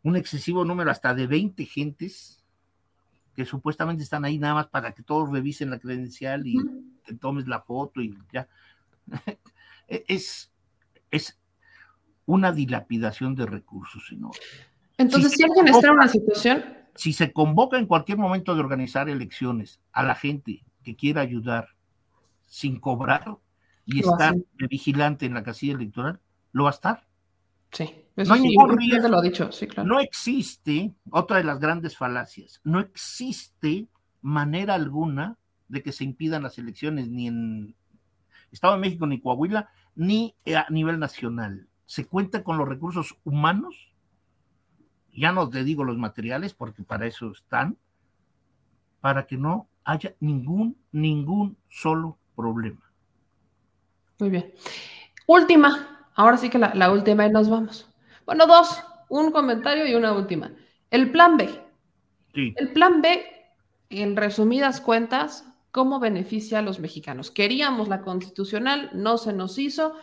un excesivo número hasta de 20 gentes que supuestamente están ahí nada más para que todos revisen la credencial y te tomes la foto y ya. es, es una dilapidación de recursos enorme. Entonces, si, si alguien está en una situación. Si se convoca en cualquier momento de organizar elecciones a la gente que quiera ayudar sin cobrar y estar vigilante en la casilla electoral, lo va a estar. Sí, eso no, sí, riesgo, lo ha dicho, sí, claro. no existe, otra de las grandes falacias, no existe manera alguna de que se impidan las elecciones ni en Estado de México ni Coahuila, ni a nivel nacional. Se cuenta con los recursos humanos ya no te digo los materiales porque para eso están, para que no haya ningún, ningún solo problema. Muy bien. Última, ahora sí que la, la, última y nos vamos. Bueno, dos, un comentario y una última. El plan B. Sí. El plan B, en resumidas cuentas, ¿cómo beneficia a los mexicanos? Queríamos la constitucional, no se nos hizo,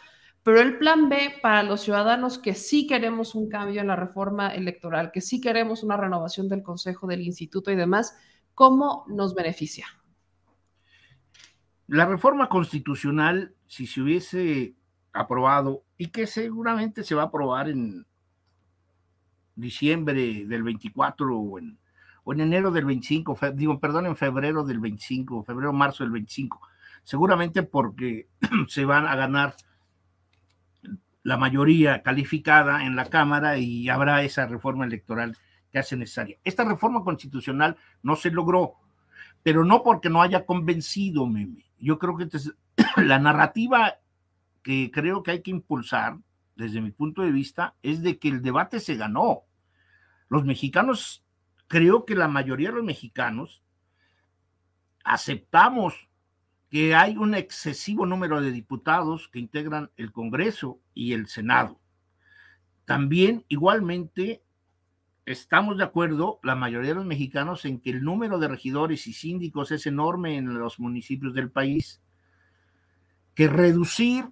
pero el plan B para los ciudadanos que sí queremos un cambio en la reforma electoral, que sí queremos una renovación del Consejo, del Instituto y demás, ¿cómo nos beneficia? La reforma constitucional, si se hubiese aprobado y que seguramente se va a aprobar en diciembre del 24 o en, enero del 25, fe, digo, perdón, en febrero del 25, febrero, marzo del 25, seguramente porque se van a ganar la mayoría calificada en la Cámara y habrá esa reforma electoral que hace necesaria. Esta reforma constitucional no se logró, pero no porque no haya convencido, meme. Yo creo que la narrativa que creo que hay que impulsar, desde mi punto de vista, es de que el debate se ganó. Los mexicanos, creo que la mayoría de los mexicanos aceptamos que hay un excesivo número de diputados que integran el Congreso y el Senado. También, igualmente, estamos de acuerdo, la mayoría de los mexicanos, en que el número de regidores y síndicos es enorme en los municipios del país, que reducir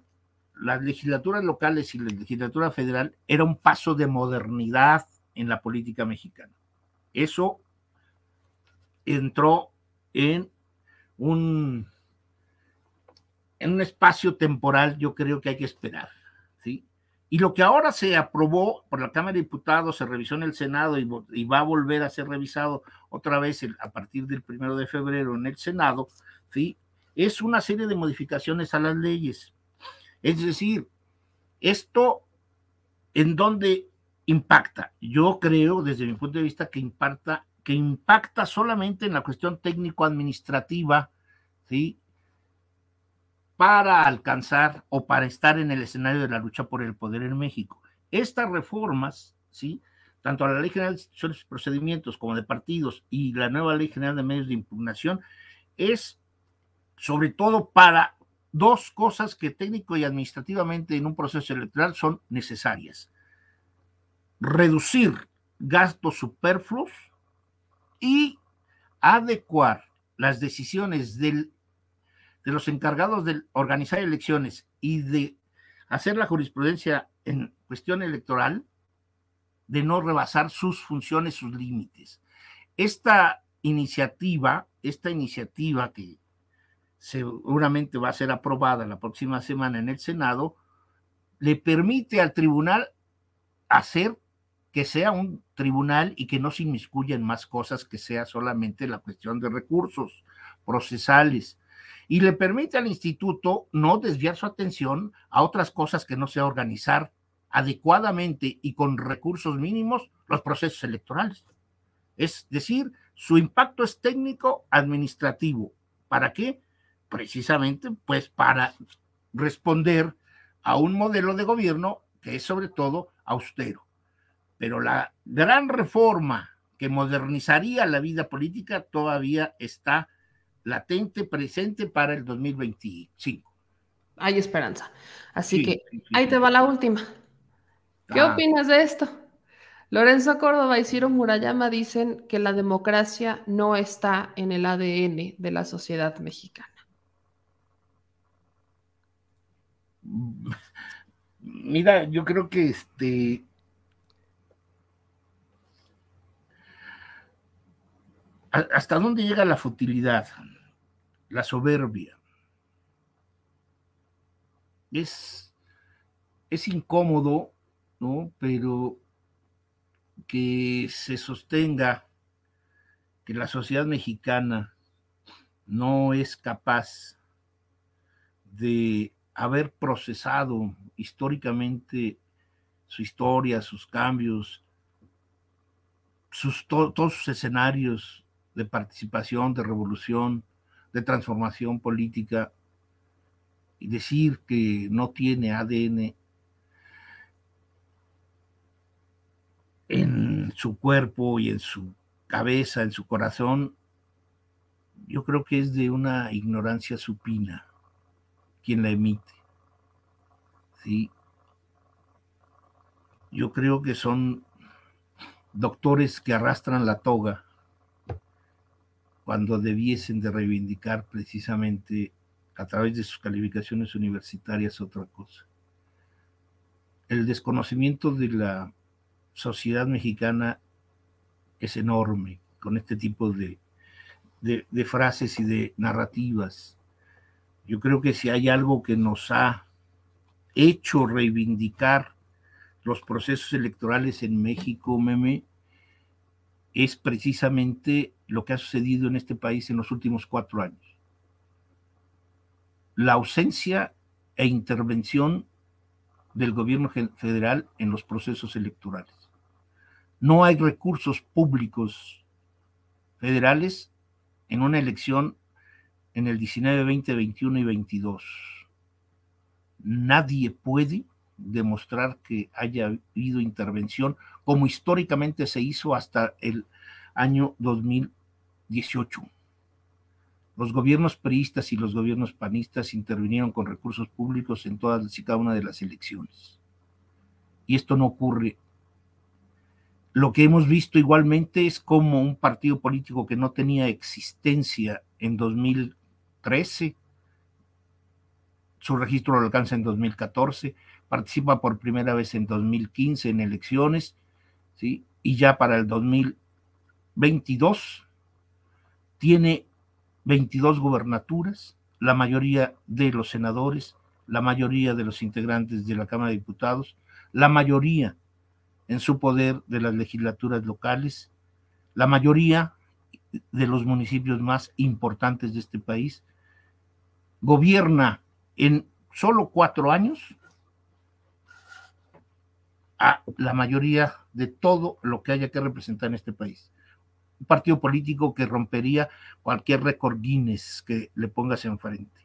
las legislaturas locales y la legislatura federal era un paso de modernidad en la política mexicana. Eso entró en un en un espacio temporal yo creo que hay que esperar, ¿sí? Y lo que ahora se aprobó por la Cámara de Diputados, se revisó en el Senado y, va a volver a ser revisado otra vez a partir del primero de febrero en el Senado, ¿sí? Es una serie de modificaciones a las leyes. Es decir, esto en dónde impacta. Yo creo, desde mi punto de vista, que impacta, que impacta solamente en la cuestión técnico-administrativa, ¿sí? para alcanzar o para estar en el escenario de la lucha por el poder en México. Estas reformas, ¿sí? tanto a la Ley General de Instituciones y Procedimientos como de partidos y la nueva Ley General de Medios de Impugnación, es sobre todo para dos cosas que técnico y administrativamente en un proceso electoral son necesarias. Reducir gastos superfluos y adecuar las decisiones del, de los encargados de organizar elecciones y de hacer la jurisprudencia en cuestión electoral, de no rebasar sus funciones, sus límites. Esta iniciativa, esta iniciativa que seguramente va a ser aprobada la próxima semana en el Senado, le permite al tribunal hacer que sea un tribunal y que no se inmiscuya en más cosas que sea solamente la cuestión de recursos procesales. Y le permite al instituto no desviar su atención a otras cosas que no sea organizar adecuadamente y con recursos mínimos los procesos electorales. Es decir, su impacto es técnico administrativo. ¿Para qué? Precisamente, pues para responder a un modelo de gobierno que es sobre todo austero. Pero la gran reforma que modernizaría la vida política todavía está latente, presente para el 2025. Hay esperanza. Así que ahí te va la última. ¿Qué ah. opinas de esto? Lorenzo Córdoba y Ciro Murayama dicen que la democracia no está en el ADN de la sociedad mexicana. Mira, yo creo que este ¿Hasta dónde llega la futilidad, la soberbia? Es, es incómodo, ¿no? Pero que se sostenga que la sociedad mexicana no es capaz de haber procesado históricamente su historia, sus cambios, sus, todos sus escenarios de participación, de revolución, de transformación política, y decir que no tiene ADN en su cuerpo y en su cabeza, en su corazón, yo creo que es de una ignorancia supina quien la emite. ¿sí? Yo creo que son doctores que arrastran la toga cuando debiesen de reivindicar precisamente a través de sus calificaciones universitarias otra cosa. El desconocimiento de la sociedad mexicana es enorme con este tipo de, de, frases y de narrativas. Yo creo que si hay algo que nos ha hecho reivindicar los procesos electorales en México, meme, es precisamente lo que ha sucedido en este país en los últimos cuatro años. La ausencia e intervención del gobierno federal en los procesos electorales. No hay recursos públicos federales en una elección en el 19, 20, 21 y 22. Nadie puede demostrar que haya habido intervención como históricamente se hizo hasta el año 2018. Los gobiernos priistas y los gobiernos panistas intervinieron con recursos públicos en todas y cada una de las elecciones. Y esto no ocurre. Lo que hemos visto igualmente es como un partido político que no tenía existencia en 2013, su registro lo alcanza en 2014, participa por primera vez en 2015 en elecciones, ¿sí? y ya para el 2022 tiene 22 gubernaturas, la mayoría de los senadores, la mayoría de los integrantes de la Cámara de Diputados, la mayoría en su poder de las legislaturas locales, la mayoría de los municipios más importantes de este país, gobierna en solo cuatro años a la mayoría de todo lo que haya que representar en este país. Un partido político que rompería cualquier récord Guinness que le pongas enfrente.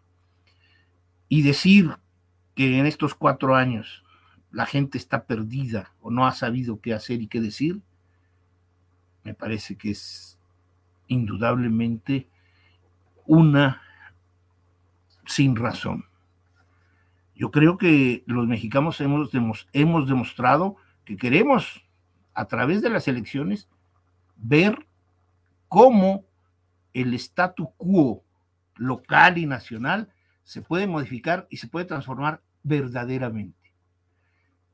Y decir que en estos cuatro años la gente está perdida o no ha sabido qué hacer y qué decir, me parece que es indudablemente una sin razón. Yo creo que los mexicanos hemos, hemos demostrado que queremos, a través de las elecciones, ver cómo el statu quo local y nacional se puede modificar y se puede transformar verdaderamente.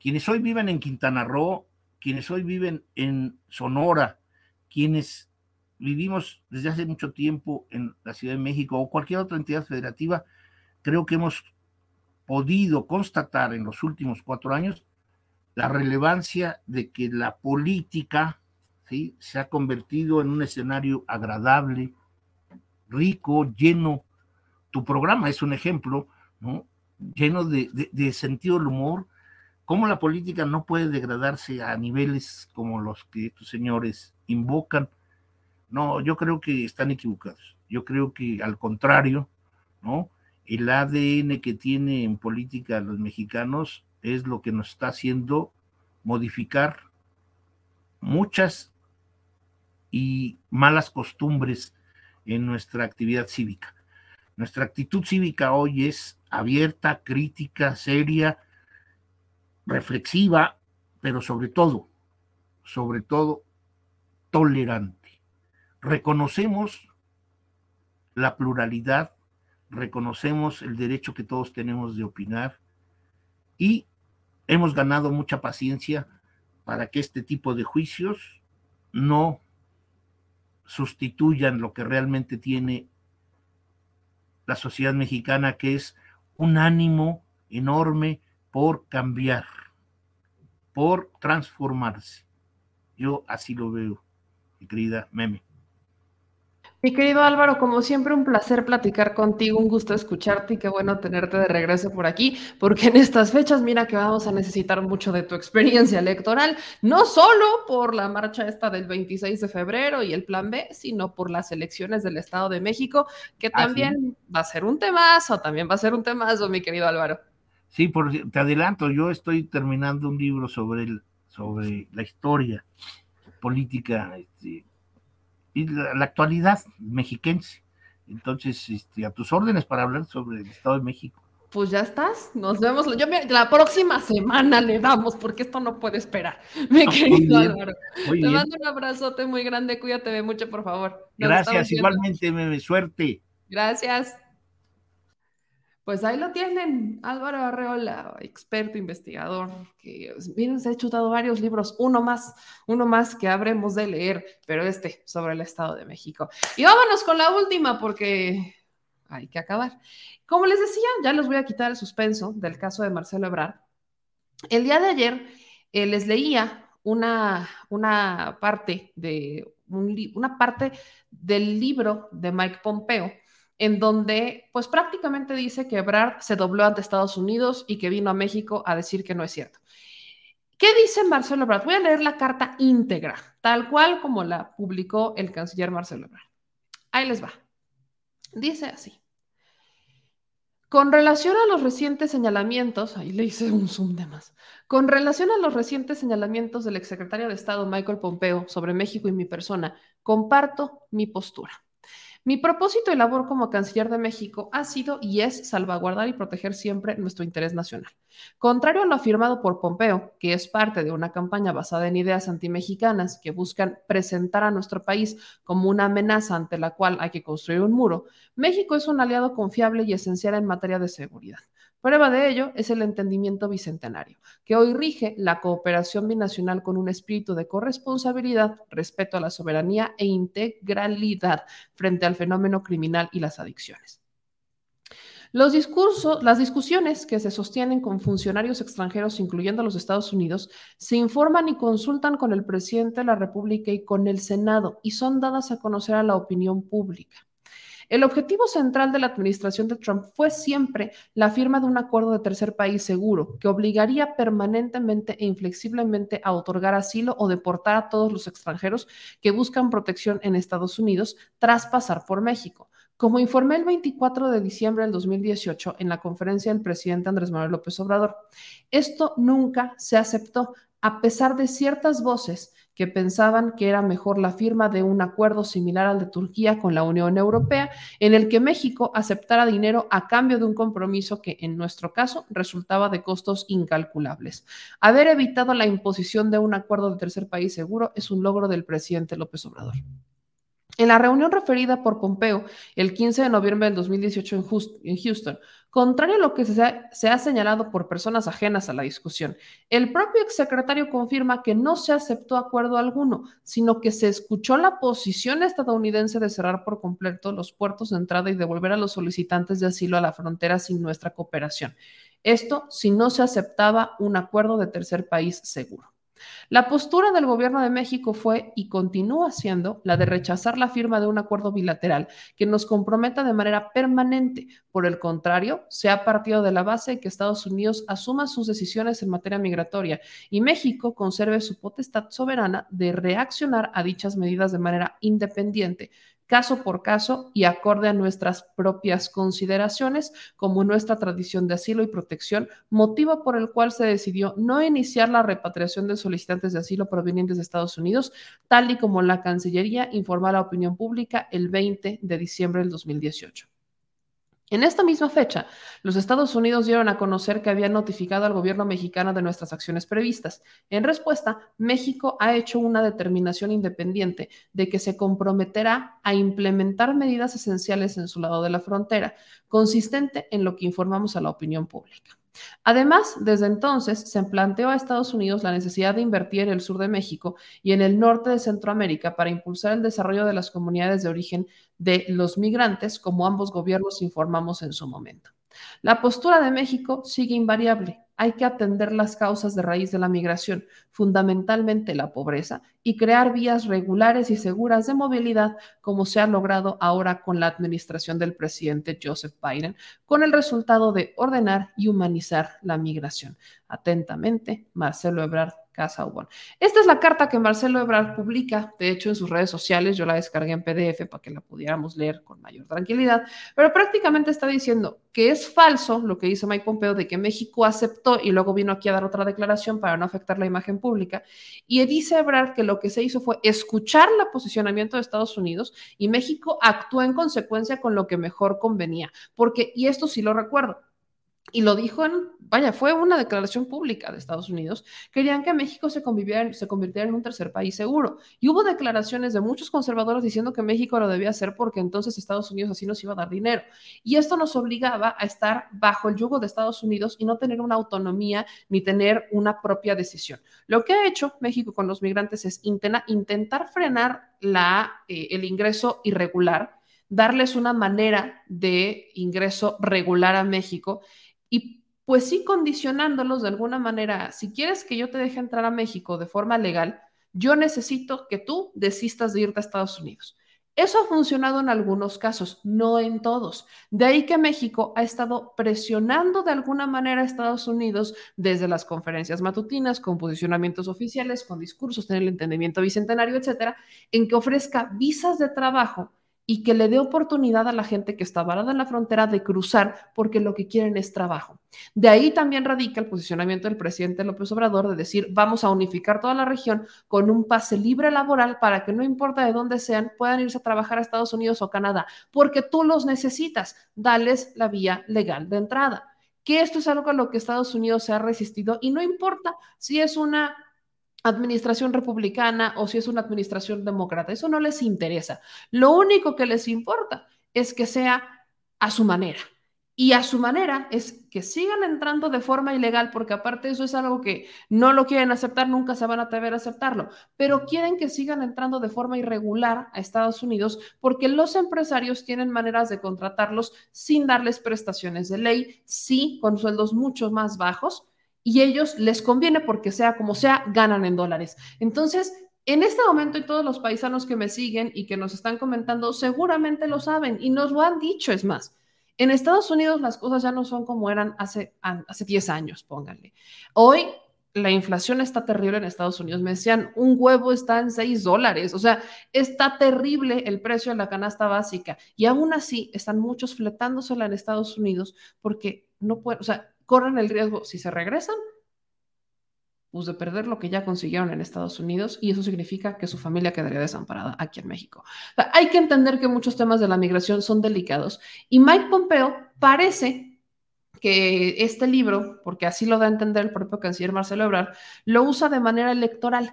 Quienes hoy viven en Quintana Roo, quienes hoy viven en Sonora, quienes vivimos desde hace mucho tiempo en la Ciudad de México o cualquier otra entidad federativa, creo que hemos podido constatar en los últimos cuatro años la relevancia de que la política ¿sí? se ha convertido en un escenario agradable, rico, lleno. Tu programa es un ejemplo, ¿no? lleno de, de sentido del humor. Cómo la política no puede degradarse a niveles como los que estos señores invocan. No, yo creo que están equivocados. Yo creo que al contrario, ¿no? El ADN que tiene en política los mexicanos es lo que nos está haciendo modificar muchas y malas costumbres en nuestra actividad cívica. Nuestra actitud cívica hoy es abierta, crítica, seria, reflexiva, pero sobre todo, sobre todo, tolerante. Reconocemos la pluralidad, reconocemos el derecho que todos tenemos de opinar y hemos ganado mucha paciencia para que este tipo de juicios no sustituyan lo que realmente tiene la sociedad mexicana, que es un ánimo enorme por cambiar, por transformarse. Yo así lo veo, mi querida Meme. Mi querido Álvaro, como siempre, un placer platicar contigo, un gusto escucharte y qué bueno tenerte de regreso por aquí, porque en estas fechas, mira que vamos a necesitar mucho de tu experiencia electoral, no solo por la marcha esta del 26 de febrero y el plan B, sino por las elecciones del Estado de México, que también va a ser un temazo, también va a ser un temazo, mi querido Álvaro. Sí, por, te adelanto, yo estoy terminando un libro sobre, el, sobre la historia política este, y la, actualidad mexiquense. Entonces, este, a tus órdenes para hablar sobre el Estado de México. Pues ya estás, nos vemos. Yo la próxima semana le damos, porque esto no puede esperar. Mi querido Álvaro. Te mando un abrazote muy grande, cuídate mucho, por favor. Gracias, igualmente, me suerte. Gracias. Pues ahí lo tienen, Álvaro Arreola, experto investigador, que miren, se ha chutado varios libros, uno más, uno más que habremos de leer, pero este sobre el Estado de México. Y vámonos con la última porque hay que acabar. Como les decía, ya les voy a quitar el suspenso del caso de Marcelo Ebrard. El día de ayer eh, les leía una, una parte de una parte del libro de Mike Pompeo en donde pues prácticamente dice que Ebrard se dobló ante Estados Unidos y que vino a México a decir que no es cierto. ¿Qué dice Marcelo Ebrard? Voy a leer la carta íntegra, tal cual como la publicó el canciller Marcelo Ebrard. Ahí les va. Dice así. Con relación a los recientes señalamientos, ahí le hice un zoom de más. Con relación a los recientes señalamientos del exsecretario de Estado Michael Pompeo sobre México y mi persona, comparto mi postura. Mi propósito y labor como canciller de México ha sido y es salvaguardar y proteger siempre nuestro interés nacional. Contrario a lo afirmado por Pompeo, que es parte de una campaña basada en ideas antimexicanas que buscan presentar a nuestro país como una amenaza ante la cual hay que construir un muro, México es un aliado confiable y esencial en materia de seguridad. Prueba de ello es el entendimiento bicentenario, que hoy rige la cooperación binacional con un espíritu de corresponsabilidad, respeto a la soberanía e integralidad frente al fenómeno criminal y las adicciones. Los discursos, las discusiones que se sostienen con funcionarios extranjeros, incluyendo a los Estados Unidos, se informan y consultan con el presidente de la República y con el Senado y son dadas a conocer a la opinión pública. El objetivo central de la administración de Trump fue siempre la firma de un acuerdo de tercer país seguro que obligaría permanentemente e inflexiblemente a otorgar asilo o deportar a todos los extranjeros que buscan protección en Estados Unidos tras pasar por México. Como informé el 24 de diciembre del 2018 en la conferencia del presidente Andrés Manuel López Obrador, esto nunca se aceptó a pesar de ciertas voces que pensaban que era mejor la firma de un acuerdo similar al de Turquía con la Unión Europea, en el que México aceptara dinero a cambio de un compromiso que en nuestro caso resultaba de costos incalculables. Haber evitado la imposición de un acuerdo de tercer país seguro es un logro del presidente López Obrador. En la reunión referida por Pompeo el 15 de noviembre del 2018 en Houston, contrario a lo que se ha, se ha, señalado por personas ajenas a la discusión, el propio exsecretario confirma que no se aceptó acuerdo alguno, sino que se escuchó la posición estadounidense de cerrar por completo los puertos de entrada y devolver a los solicitantes de asilo a la frontera sin nuestra cooperación. Esto si no se aceptaba un acuerdo de tercer país seguro. La postura del gobierno de México fue y continúa siendo la de rechazar la firma de un acuerdo bilateral que nos comprometa de manera permanente. Por el contrario, se ha partido de la base de que Estados Unidos asuma sus decisiones en materia migratoria y México conserve su potestad soberana de reaccionar a dichas medidas de manera independiente, caso por caso y acorde a nuestras propias consideraciones, como nuestra tradición de asilo y protección, motivo por el cual se decidió no iniciar la repatriación de solicitantes de asilo provenientes de Estados Unidos, tal y como la Cancillería informó a la opinión pública el 20 de diciembre del 2018. En esta misma fecha, los Estados Unidos dieron a conocer que habían notificado al gobierno mexicano de nuestras acciones previstas. En respuesta, México ha hecho una determinación independiente de que se comprometerá a implementar medidas esenciales en su lado de la frontera, consistente en lo que informamos a la opinión pública. Además, desde entonces se planteó a Estados Unidos la necesidad de invertir en el sur de México y en el norte de Centroamérica para impulsar el desarrollo de las comunidades de origen de los migrantes, como ambos gobiernos informamos en su momento. La postura de México sigue invariable. Hay que atender las causas de raíz de la migración, fundamentalmente la pobreza, y crear vías regulares y seguras de movilidad, como se ha logrado ahora con la administración del presidente Joseph Biden, con el resultado de ordenar y humanizar la migración. Atentamente, Marcelo Ebrard Esta es la carta que Marcelo Ebrard publica, de hecho, en sus redes sociales. Yo la descargué en PDF para que la pudiéramos leer con mayor tranquilidad, pero prácticamente está diciendo que es falso lo que dice Mike Pompeo de que México aceptó y luego vino aquí a dar otra declaración para no afectar la imagen pública. Y dice Ebrard que lo que se hizo fue escuchar el posicionamiento de Estados Unidos y México actuó en consecuencia con lo que mejor convenía. Porque, y esto sí lo recuerdo, y lo dijo en, vaya, fue una declaración pública de Estados Unidos, querían que México se, se convirtiera en un tercer país seguro. Y hubo declaraciones de muchos conservadores diciendo que México lo debía hacer porque entonces Estados Unidos así nos iba a dar dinero. Y esto nos obligaba a estar bajo el yugo de Estados Unidos y no tener una autonomía ni tener una propia decisión. Lo que ha hecho México con los migrantes es intentar frenar eh, el ingreso irregular, darles una manera de ingreso regular a México y pues sí condicionándolos de alguna manera, si quieres que yo te deje entrar a México de forma legal, yo necesito que tú desistas de irte a Estados Unidos. Eso ha funcionado en algunos casos, no en todos. De ahí que México ha estado presionando de alguna manera a Estados Unidos desde las conferencias matutinas, con posicionamientos oficiales, con discursos en el entendimiento bicentenario, etcétera, en que ofrezca visas de trabajo y que le dé oportunidad a la gente que está varada en la frontera de cruzar porque lo que quieren es trabajo. De ahí también radica el posicionamiento del presidente López Obrador de decir vamos a unificar toda la región con un pase libre laboral para que no importa de dónde sean, puedan irse a trabajar a Estados Unidos o Canadá, porque tú los necesitas, dales la vía legal de entrada. Que esto es algo a lo que Estados Unidos se ha resistido y no importa si es una administración republicana o si es una administración demócrata. Eso no les interesa. Lo único que les importa es que sea a su manera. Y a su manera es que sigan entrando de forma ilegal, porque aparte eso es algo que no lo quieren aceptar, nunca se van a atrever a aceptarlo, pero quieren que sigan entrando de forma irregular a Estados Unidos porque los empresarios tienen maneras de contratarlos sin darles prestaciones de ley, sí, con sueldos mucho más bajos, y ellos les conviene porque sea como sea, ganan en dólares. Entonces, en este momento y todos los paisanos que me siguen y que nos están comentando seguramente lo saben y nos lo han dicho, es más. En Estados Unidos las cosas ya no son como eran hace, hace 10 años, pónganle. Hoy la inflación está terrible en Estados Unidos. Me decían, un huevo está en 6 dólares. O sea, está terrible el precio de la canasta básica. Y aún así están muchos fletándosela en Estados Unidos porque no pueden, o sea, corren el riesgo, si se regresan, pues de perder lo que ya consiguieron en Estados Unidos y eso significa que su familia quedaría desamparada aquí en México. hay que entender que muchos temas de la migración son delicados y Mike Pompeo parece que este libro, porque así lo da a entender el propio canciller Marcelo Ebrard, lo usa de manera electoral.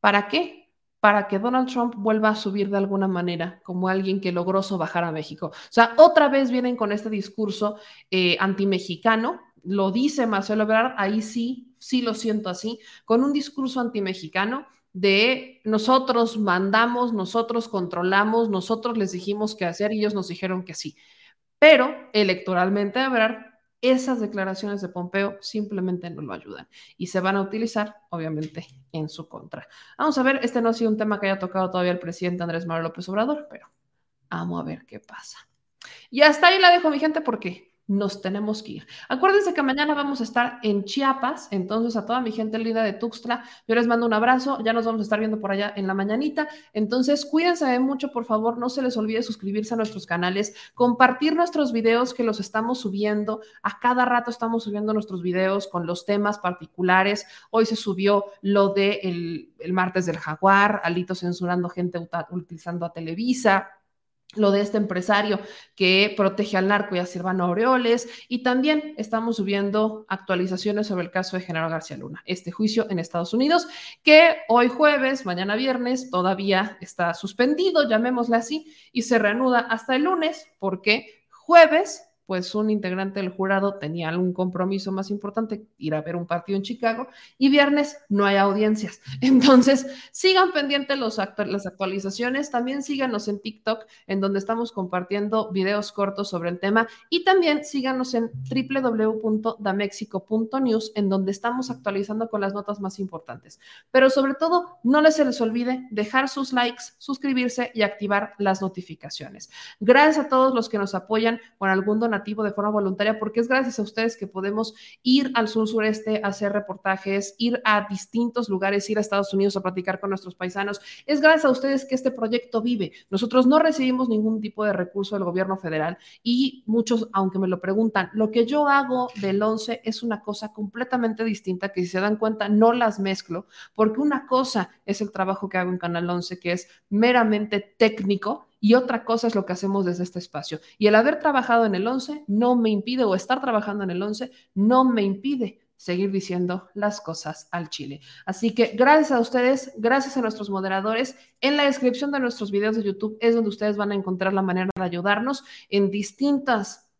¿Para qué? Para que Donald Trump vuelva a subir de alguna manera como alguien que logró bajar a México. O sea, otra vez vienen con este discurso eh, antimexicano, lo dice Marcelo Ebrard, ahí sí, sí lo siento así, con un discurso antimexicano de nosotros mandamos, nosotros controlamos, nosotros les dijimos qué hacer y ellos nos dijeron que sí. Pero electoralmente Ebrard esas declaraciones de Pompeo simplemente no lo ayudan y se van a utilizar, obviamente, en su contra. Vamos a ver, este no ha sido un tema que haya tocado todavía el presidente Andrés Manuel López Obrador, pero vamos a ver qué pasa. Y hasta ahí la dejo, mi gente, porque nos tenemos que ir. Acuérdense que mañana vamos a estar en Chiapas, entonces a toda mi gente linda de Tuxtla, yo les mando un abrazo, ya nos vamos a estar viendo por allá en la mañanita, entonces cuídense mucho, por favor, no se les olvide suscribirse a nuestros canales, compartir nuestros videos que los estamos subiendo, a cada rato estamos subiendo nuestros videos con los temas particulares, hoy se subió lo de el martes del jaguar, Alito censurando gente utilizando a Televisa, lo de este empresario que protege al narco y a Silvano Aureoles, y también estamos subiendo actualizaciones sobre el caso de Genaro García Luna, este juicio en Estados Unidos, que hoy jueves, mañana viernes, todavía está suspendido, llamémosle así, y se reanuda hasta el lunes, porque jueves pues un integrante del jurado tenía algún compromiso más importante, ir a ver un partido en Chicago, y viernes no hay audiencias. Entonces, sigan pendientes las actualizaciones, también síganos en TikTok, en donde estamos compartiendo videos cortos sobre el tema, y también síganos en www.damexico.news, en donde estamos actualizando con las notas más importantes. Pero sobre todo, no les se les olvide dejar sus likes, suscribirse y activar las notificaciones. Gracias a todos los que nos apoyan con algún donativo de forma voluntaria, porque es gracias a ustedes que podemos ir al sur sureste a hacer reportajes, ir a distintos lugares, ir a Estados Unidos a platicar con nuestros paisanos. Es gracias a ustedes que este proyecto vive. Nosotros no recibimos ningún tipo de recurso del gobierno federal y muchos, aunque me lo preguntan, lo que yo hago del 11 es una cosa completamente distinta que si se dan cuenta no las mezclo, porque una cosa es el trabajo que hago en Canal 11, que es meramente técnico y otra cosa es lo que hacemos desde este espacio. Y el haber trabajado en el 11 no me impide, o estar trabajando en el 11 no me impide seguir diciendo las cosas al Chile. Así que gracias a ustedes, gracias a nuestros moderadores. En la descripción de nuestros videos de YouTube es donde ustedes van a encontrar la manera de ayudarnos en distintas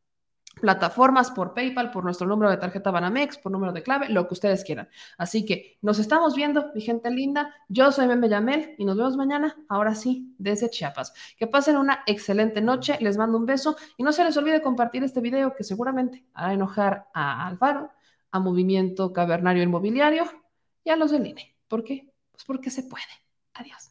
plataformas, por PayPal, por nuestro número de tarjeta Banamex, por número de clave, lo que ustedes quieran. Así que nos estamos viendo, mi gente linda. Yo soy Meme Yamel y nos vemos mañana, ahora sí, desde Chiapas. Que pasen una excelente noche, les mando un beso y no se les olvide compartir este video que seguramente hará enojar a Alfaro, a Movimiento Cavernario Inmobiliario y a los del INE. ¿Por qué? Pues porque se puede. Adiós.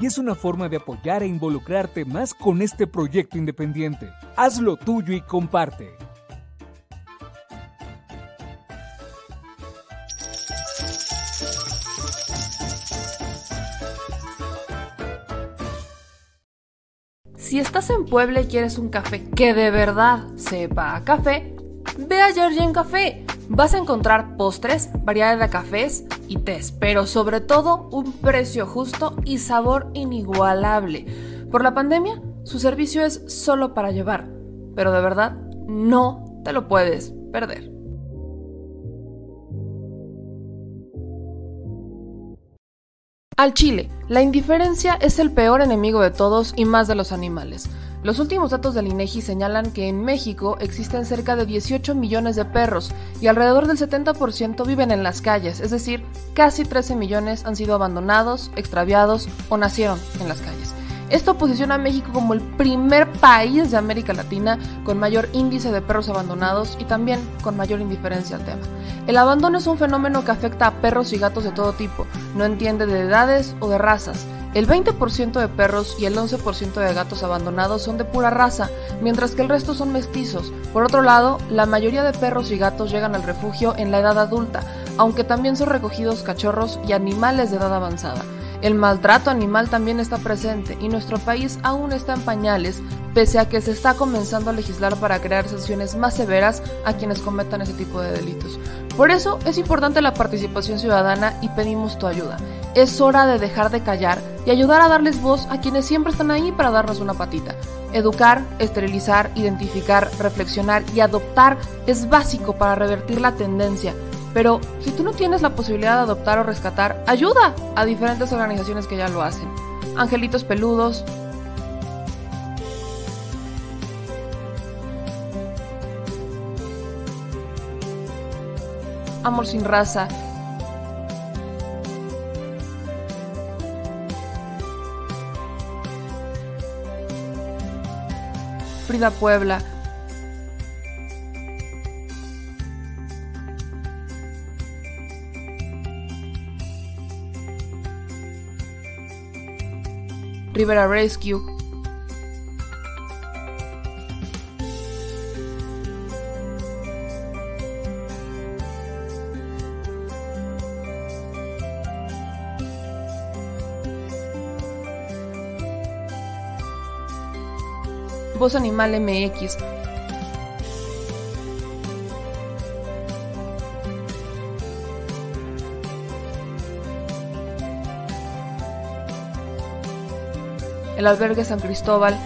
y es una forma de apoyar e involucrarte más con este proyecto independiente. Hazlo tuyo y comparte. Si estás en Puebla y quieres un café que de verdad sepa a café, ve a Georgian Café Vas a encontrar postres, variedad de cafés y tés, pero sobre todo un precio justo y sabor inigualable. Por la pandemia, su servicio es solo para llevar, pero de verdad no te lo puedes perder. Al Chile, la indiferencia es el peor enemigo de todos y más de los animales. Los últimos datos del INEGI señalan que en México existen cerca de 18 millones de perros y alrededor del 70% viven en las calles, es decir, casi 13 millones han sido abandonados, extraviados o nacieron en las calles. Esto posiciona a México como el primer país de América Latina con mayor índice de perros abandonados y también con mayor indiferencia al tema. El abandono es un fenómeno que afecta a perros y gatos de todo tipo, no entiende de edades o de razas. El 20% de perros y el 11% de gatos abandonados son de pura raza, mientras que el resto son mestizos. Por otro lado, la mayoría de perros y gatos llegan al refugio en la edad adulta, aunque también son recogidos cachorros y animales de edad avanzada. El maltrato animal también está presente y nuestro país aún está en pañales, pese a que se está comenzando a legislar para crear sanciones más severas a quienes cometan ese tipo de delitos. Por eso es importante la participación ciudadana y pedimos tu ayuda. Es hora de dejar de callar y ayudar a darles voz a quienes siempre están ahí para darnos una patita. Educar, esterilizar, identificar, reflexionar y adoptar es básico para revertir la tendencia pero si tú no tienes la posibilidad de adoptar o rescatar, ayuda a diferentes organizaciones que ya lo hacen. Angelitos peludos. Amor sin raza. Frida Puebla. Rivera Rescue, Voz Animal MX, el albergue San Cristóbal,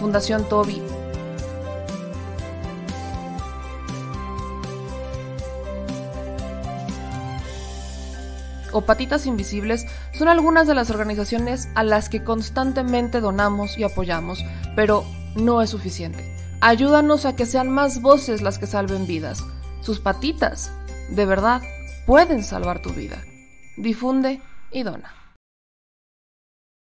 Fundación Toby. Patitas Invisibles son algunas de las organizaciones a las que constantemente donamos y apoyamos, pero no es suficiente. Ayúdanos a que sean más voces las que salven vidas. Sus patitas, de verdad, pueden salvar tu vida. Difunde y dona.